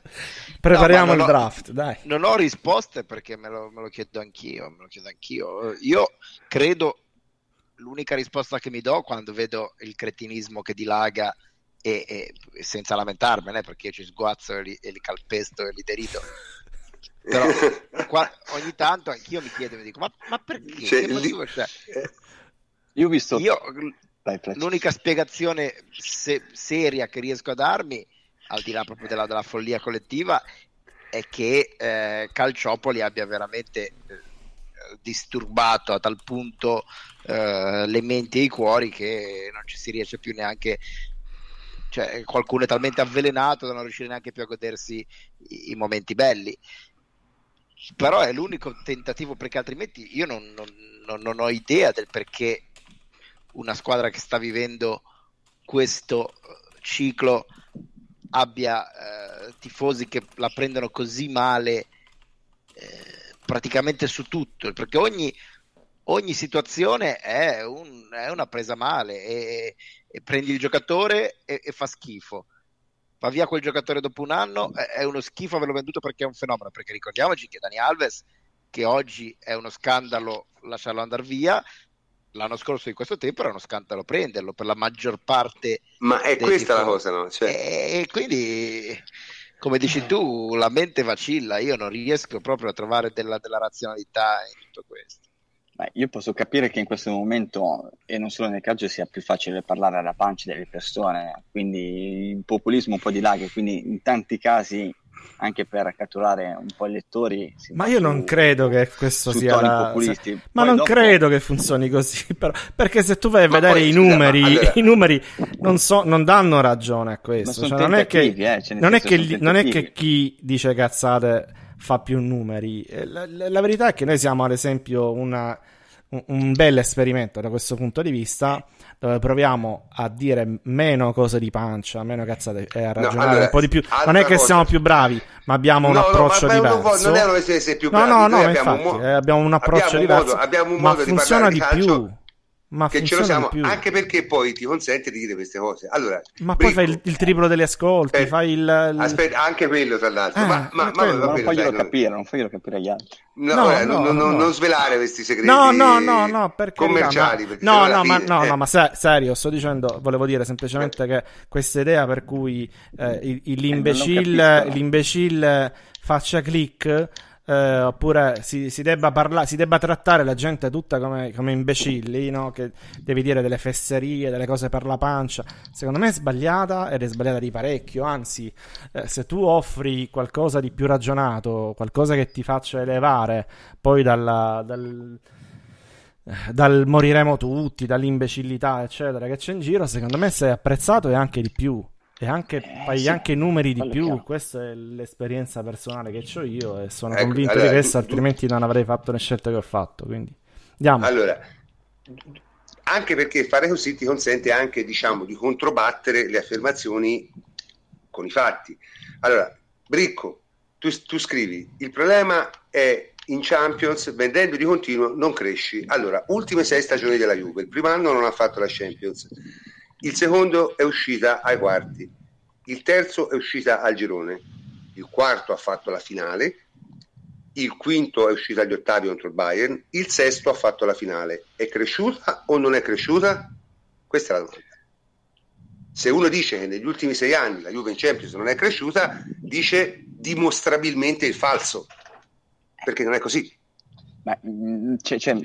Prepariamo No, il ho- draft, dai. Non ho risposte perché me lo, me lo chiedo anch'io, me lo chiedo anch'io. Io credo l'unica risposta che mi do quando vedo il cretinismo che dilaga e, e- senza lamentarmene perché io ci sguazzo e li, e li calpesto e li derido. Però qua- ogni tanto anch'io mi chiedo e mi dico ma, ma perché? Cioè, che lì- io ho visto Io Fletch. l'unica spiegazione se- seria che riesco a darmi, al di là proprio della, della follia collettiva, è che eh, Calciopoli abbia veramente eh, disturbato a tal punto eh, le menti e i cuori che non ci si riesce più neanche. Cioè, qualcuno è talmente avvelenato da non riuscire neanche più a godersi i, i momenti belli. Però è l'unico tentativo perché altrimenti io non- non- non- ho idea del perché una squadra che sta vivendo questo ciclo abbia eh, tifosi che la prendono così male eh, praticamente su tutto perché ogni, ogni situazione è, un- è una presa male e, e prendi il giocatore e, e fa schifo. Va via quel giocatore dopo un anno è, uno schifo averlo venduto perché è un fenomeno perché ricordiamoci che Dani Alves che oggi è uno scandalo lasciarlo andare via, l'anno scorso di questo tempo era uno scandalo prenderlo per la maggior parte. Ma è questa tifosi. la cosa, no? Cioè... E quindi, come dici tu, la mente vacilla, io non riesco proprio a trovare della, della razionalità in tutto questo. Beh, io posso capire che in questo momento, e non solo nel calcio, sia più facile parlare alla pancia delle persone, quindi il populismo un po' di là, che quindi in tanti casi anche per catturare un po' i lettori. Ma io non credo che questo sia la... Se... Ma non dopo... credo che funzioni così, però... perché se tu vai a ma vedere poi, i numeri, allora... i numeri non, so, non, danno ragione a questo. Cioè, non, è che, eh, cioè, non, è che, non è che chi dice cazzate fa più numeri. Eh, la, la, la verità è che noi siamo ad esempio una, un, un bel esperimento da questo punto di vista dove proviamo a dire meno cose di pancia, meno cazzate e a ragionare no, allora, un po' di più. Non è che cosa... siamo più bravi, ma abbiamo un no, approccio no, diverso. Non, è una questione essere più bravi. No, no, no, abbiamo infatti, un mo- eh, abbiamo un approccio abbiamo diverso. modo, abbiamo un modo di funziona di, di più. Ma che ce lo siamo, anche perché poi ti consente di dire queste cose. Allora, ma Bricco, poi fai il, il, triplo degli ascolti, eh, fai il, il... Aspetta, anche quello tra l'altro. Eh, ma, ma, ma, ma non faglielo capire, non faglielo capire agli altri. No, no, ora, no, no, no, non svelare questi segreti no, no, no, no, perché commerciali. Perché no, no, ma, no, no, ma se, serio, sto dicendo, volevo dire semplicemente che questa idea per cui eh, l'imbecille, eh, l'imbecille faccia click eh, oppure si, si, debba parla- si, debba trattare la gente tutta come, come, imbecilli, no? che devi dire delle fesserie, delle cose per la pancia, secondo me è sbagliata ed è sbagliata di parecchio, anzi eh, se tu offri qualcosa di più ragionato, qualcosa che ti faccia elevare poi dalla, dal dal moriremo tutti, dall'imbecillità, eccetera, che c'è in giro, secondo me sei apprezzato e anche di più. E anche, eh, fai sì, anche numeri di più, questa è l'esperienza personale che ho io e sono ecco, convinto allora, di questo, tu, altrimenti non avrei fatto le scelte che ho fatto. Quindi andiamo. Allora, anche perché fare così ti consente anche, diciamo, di controbattere le affermazioni con i fatti. Allora, Bricco, tu, tu scrivi, il problema è in Champions, vendendo di continuo, non cresci. Allora, ultime sei stagioni della Juve, il primo anno non ha fatto la Champions il secondo è uscita ai quarti, il terzo è uscita al girone, il quarto ha fatto la finale, il quinto è uscito agli ottavi contro il Bayern, il sesto ha fatto la finale. È cresciuta o non è cresciuta? Questa è la domanda. Se uno dice che negli ultimi sei anni la Juve in Champions non è cresciuta, dice dimostrabilmente il falso, perché non è così. Beh, mm, c'è, c'è,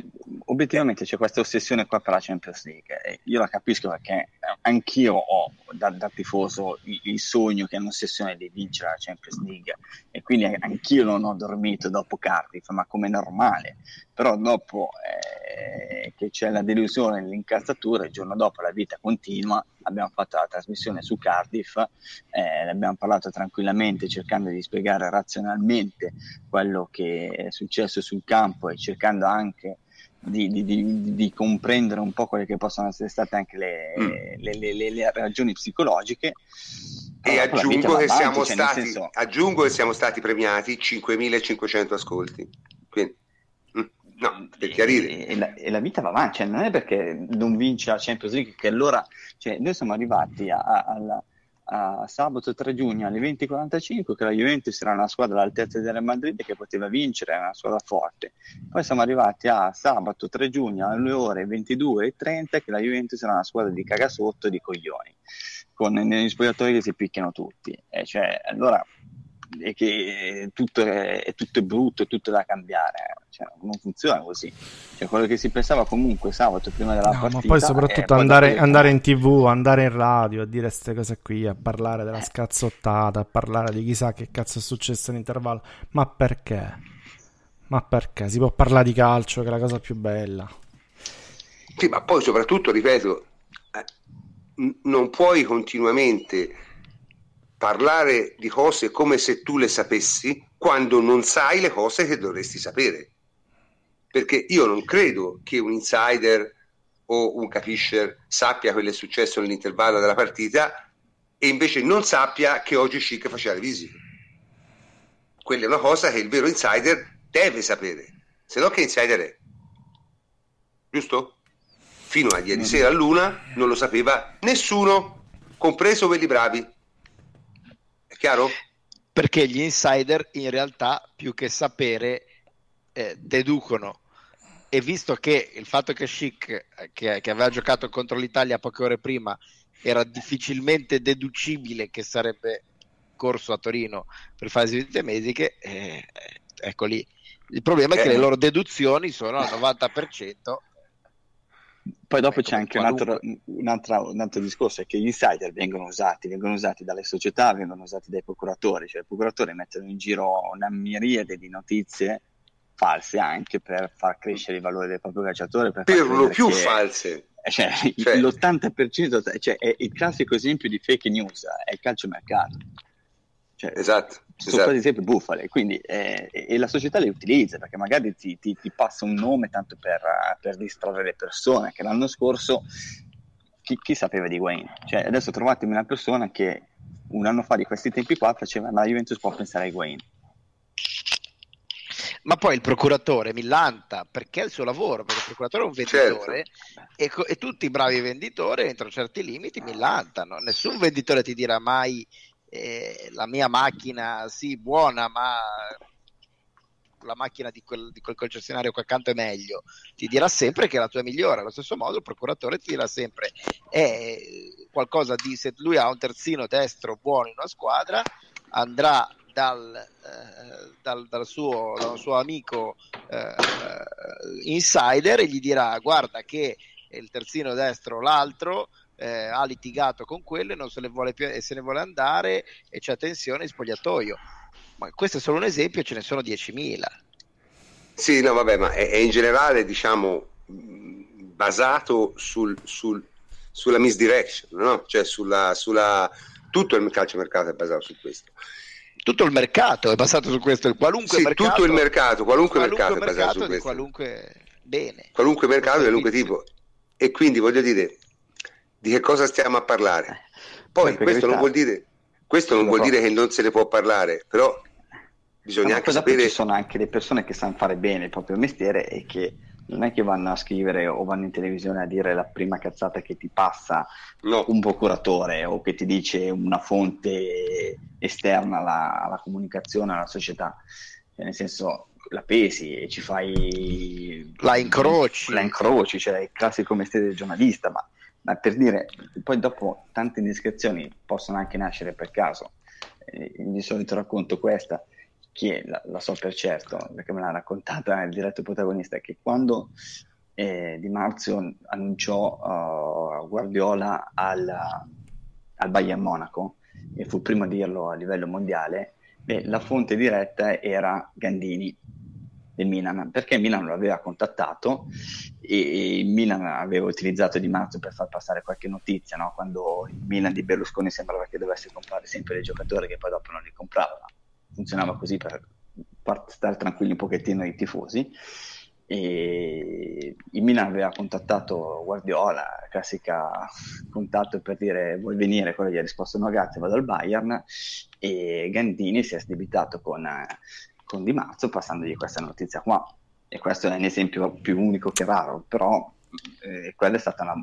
obiettivamente c'è questa ossessione qua per la Champions League io la capisco perché anch'io ho da, da tifoso il, il, sogno che è un'ossessione di vincere la Champions League e quindi anch'io non ho dormito dopo Cardiff ma come normale però dopo eh, che c'è la delusione nell'incazzatura il giorno dopo la vita continua abbiamo fatto la trasmissione su Cardiff eh, abbiamo parlato tranquillamente cercando di spiegare razionalmente quello che è successo sul campo e cercando anche di, di, di, di, comprendere un po' quelle che possono essere state anche le, mm. le, le, le ragioni psicologiche. E aggiungo che, avanti, cioè stati, senso... aggiungo che, siamo stati, premiati 5.500 ascolti. Quindi, no, per chiarire. E, e, la, e, la, vita va avanti, cioè non è perché non vince la Champions League che allora cioè, noi siamo arrivati a, a, alla a sabato 3 giugno alle 20.45 che la Juventus era una squadra all'altezza del Madrid che poteva vincere, era una squadra forte. Poi siamo arrivati a sabato 3 giugno alle ore 22.30 che la Juventus era una squadra di cagasotto di coglioni, con gli spogliatori che si picchiano tutti. E cioè, allora e che tutto è, è, tutto è brutto, è tutto da cambiare. Cioè, non funziona così. Cioè, quello che si pensava comunque sabato prima della no, partita. Ma poi soprattutto andare, andare, in tv, andare in radio a dire queste cose qui, a parlare della eh. scazzottata, a parlare di chissà che cazzo è successo in intervallo. Ma perché? Ma perché? Si può parlare di calcio, che è la cosa più bella. Sì, ma poi soprattutto, ripeto, eh, non puoi continuamente parlare di cose come se tu le sapessi quando non sai le cose che dovresti sapere. Perché io non credo che un insider o un capiscer sappia quello che è successo nell'intervallo della partita e invece non sappia che oggi Chic faceva le visite. Quella è una cosa che il vero insider deve sapere, se no che insider è. Giusto? Fino a ieri sera all'una non lo sapeva nessuno, compreso quelli bravi. Chiaro? Perché gli insider in realtà più che sapere eh, deducono e visto che il fatto che Schick, eh, che, che, aveva giocato contro l'Italia poche ore prima, era difficilmente deducibile che sarebbe corso a Torino per fare le visite mediche, eh, ecco lì. Il problema è che le loro deduzioni sono al 90% poi dopo ecco, c'è anche un altro, un, altro, un altro, discorso, è che gli insider vengono usati, vengono usati dalle società, vengono usati dai procuratori, cioè i procuratori mettono in giro una miriade di notizie false anche per far crescere i valori del proprio calciatore. Per, per lo più che, false. Cioè, cioè. L'80% cioè, è il classico esempio di fake news, è il calciomercato. Cioè, esatto. Sono esatto. quasi sempre bufale, quindi, eh, e la società le utilizza perché magari ti, ti, ti passa un nome tanto per, per, distrarre le persone. Che l'anno scorso chi, chi sapeva di Wayne? Cioè, adesso trovatemi una persona che un anno fa di questi tempi qua faceva la Juventus può pensare a Wayne ma poi il procuratore millanta perché è il suo lavoro, perché il procuratore è un venditore certo. e, e, tutti i bravi venditori entro certi limiti millantano. Nessun venditore ti dirà mai eh, la mia macchina, sì, buona, ma la macchina di quel, di quel concessionario qua accanto è meglio, ti dirà sempre che la tua è migliore. Allo stesso modo, il procuratore ti dirà sempre è qualcosa di se lui ha un terzino destro buono in una squadra, andrà dal, eh, dal, dal, suo, dal suo, amico eh, insider e gli dirà guarda che il terzino destro l'altro eh, ha litigato con quello e non se ne vuole più e se ne vuole andare e c'è tensione in spogliatoio ma questo è solo un esempio ce ne sono 10.000 sì no vabbè ma è, è in generale diciamo basato sul, sul, sulla misdirection no? cioè sulla, sulla tutto il calcio mercato è basato su questo tutto il mercato è basato su questo, qualunque sì, mercato, tutto il mercato, qualunque, qualunque mercato, mercato, è basato su questo. Qualunque bene. Qualunque mercato di qualunque tipo. E quindi voglio dire, di che cosa stiamo a parlare? Poi questo non vuol dire, questo non vuol dire che non se ne può parlare, però bisogna no, anche sapere... Ci sono anche le persone che sanno fare bene il proprio mestiere e che non è che vanno a scrivere o vanno in televisione a dire la prima cazzata che ti passa no. un procuratore o che ti dice una fonte esterna alla, alla comunicazione, alla società. Cioè, nel senso, la pesi e ci fai... La incroci. La incroci, cioè il classico mestiere del giornalista, ma, ma per dire, poi dopo tante indiscrezioni possono anche nascere per caso. Eh, di solito racconto questa che la, la, so per certo, perché me l'ha raccontata il diretto protagonista, che quando eh, Di Marzio annunciò uh, Guardiola al, al, Bayern Monaco, e fu primo a dirlo a livello mondiale, beh, la fonte diretta era Gandini del Milan, perché Milan lo aveva contattato e il Milan aveva utilizzato Di Marzio per far passare qualche notizia, no? quando il Milan di Berlusconi sembrava che dovesse comprare sempre dei giocatori che poi dopo non li compravano funzionava così per far stare tranquilli un pochettino i tifosi. E il Milan aveva contattato Guardiola, classica contatto per dire vuoi venire, quello gli ha risposto no grazie, vado al Bayern e Gandini si è sdebitato con, con Di Marzio passandogli questa notizia qua e questo è un esempio più unico che raro, però eh, quella è stata una,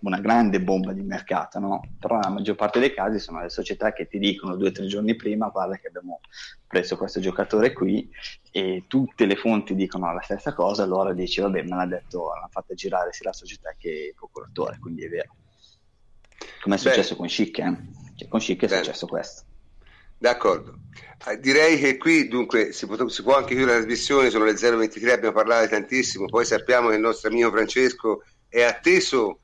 una, grande bomba di mercato, no? però nella maggior parte dei casi sono le società che ti dicono due o tre giorni prima guarda che abbiamo preso questo giocatore qui e tutte le fonti dicono la stessa cosa, allora dici vabbè me l'ha detto, l'ha fatta girare sia la società che il procuratore, quindi è vero. Come è successo Beh. con Schick, eh? cioè, con Schick è Beh. successo questo. D'accordo. Eh, direi che qui dunque si può, si può, anche chiudere la trasmissione, sono le 0.23, abbiamo parlato tantissimo, poi sappiamo che il nostro amico Francesco è atteso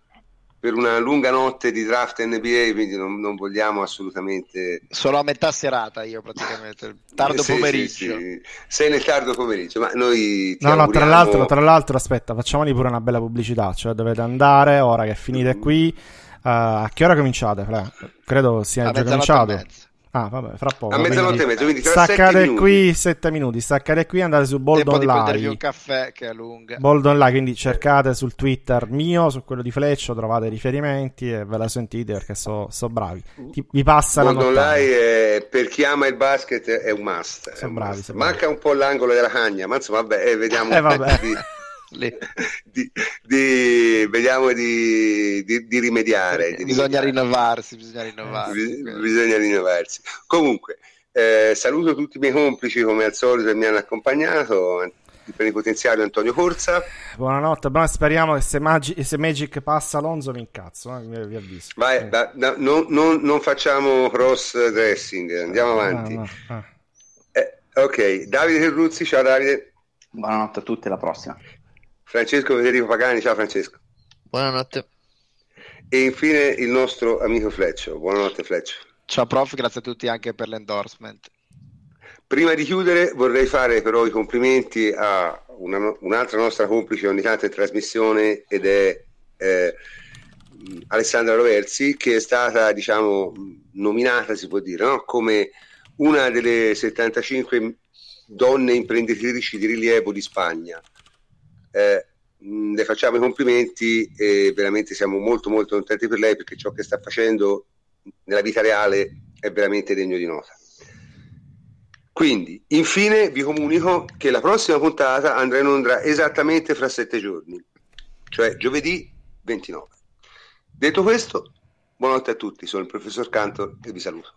per una lunga notte di draft NBA, quindi non, non vogliamo assolutamente... Sono a metà serata io praticamente, tardo sì, pomeriggio. Sì, sì. Sei nel tardo pomeriggio, ma noi... no, no, tra l'altro, tra l'altro, aspetta, facciamoli pure una bella pubblicità, cioè dovete andare, ora che finite mm. qui, uh, a che ora cominciate? Credo sia già cominciato. Ah, vabbè, fra poco. A mezzanotte e mezzo, quindi tra staccate qui 7 minuti, staccate qui andate su Bold Tempo Online. un caffè che è lunga. Bold Online, quindi cercate sul Twitter mio, su quello di Fleccio, trovate riferimenti e ve la sentite perché sono so bravi. Ti, vi passa Bold Online è, per chi ama il basket è un must. Sono bravi, must. Manca un po' l'angolo della cagna, ma insomma vabbè, eh, vediamo eh, vabbè. Di... di, di, vediamo di, di rimediare. bisogna rimediare. rinnovarsi, bisogna rinnovarsi. bisogna rinnovarsi. Comunque, eh, saluto tutti i miei complici come al solito che mi hanno accompagnato. il plenipotenziario Antonio Corsa. Buonanotte, ma speriamo che se, Magi- se Magic passa Alonso mi incazzo, eh, vi avviso. Vai, eh. da, da, non, non, non, facciamo cross dressing, andiamo avanti. Ah, no, ah. Eh, ok, Davide Terruzzi, ciao Davide. Buonanotte a tutti, alla prossima. Francesco Federico Pagani, ciao Francesco. Buonanotte. E infine il nostro amico Fleccio. Buonanotte Fleccio. Ciao prof, grazie a tutti anche per l'endorsement. Prima di chiudere vorrei fare però i complimenti a una, un'altra nostra complice ogni tanto in trasmissione ed è eh, Alessandra Roversi che è stata diciamo nominata si può dire no? come una delle 75 donne imprenditrici di rilievo di Spagna. Eh, le facciamo i complimenti e veramente siamo molto molto contenti per lei perché ciò che sta facendo nella vita reale è veramente degno di nota. Quindi, infine, vi comunico che la prossima puntata andrà in onda esattamente fra sette giorni, cioè giovedì 29. Detto questo, buonanotte a tutti, sono il professor Cantor e vi saluto.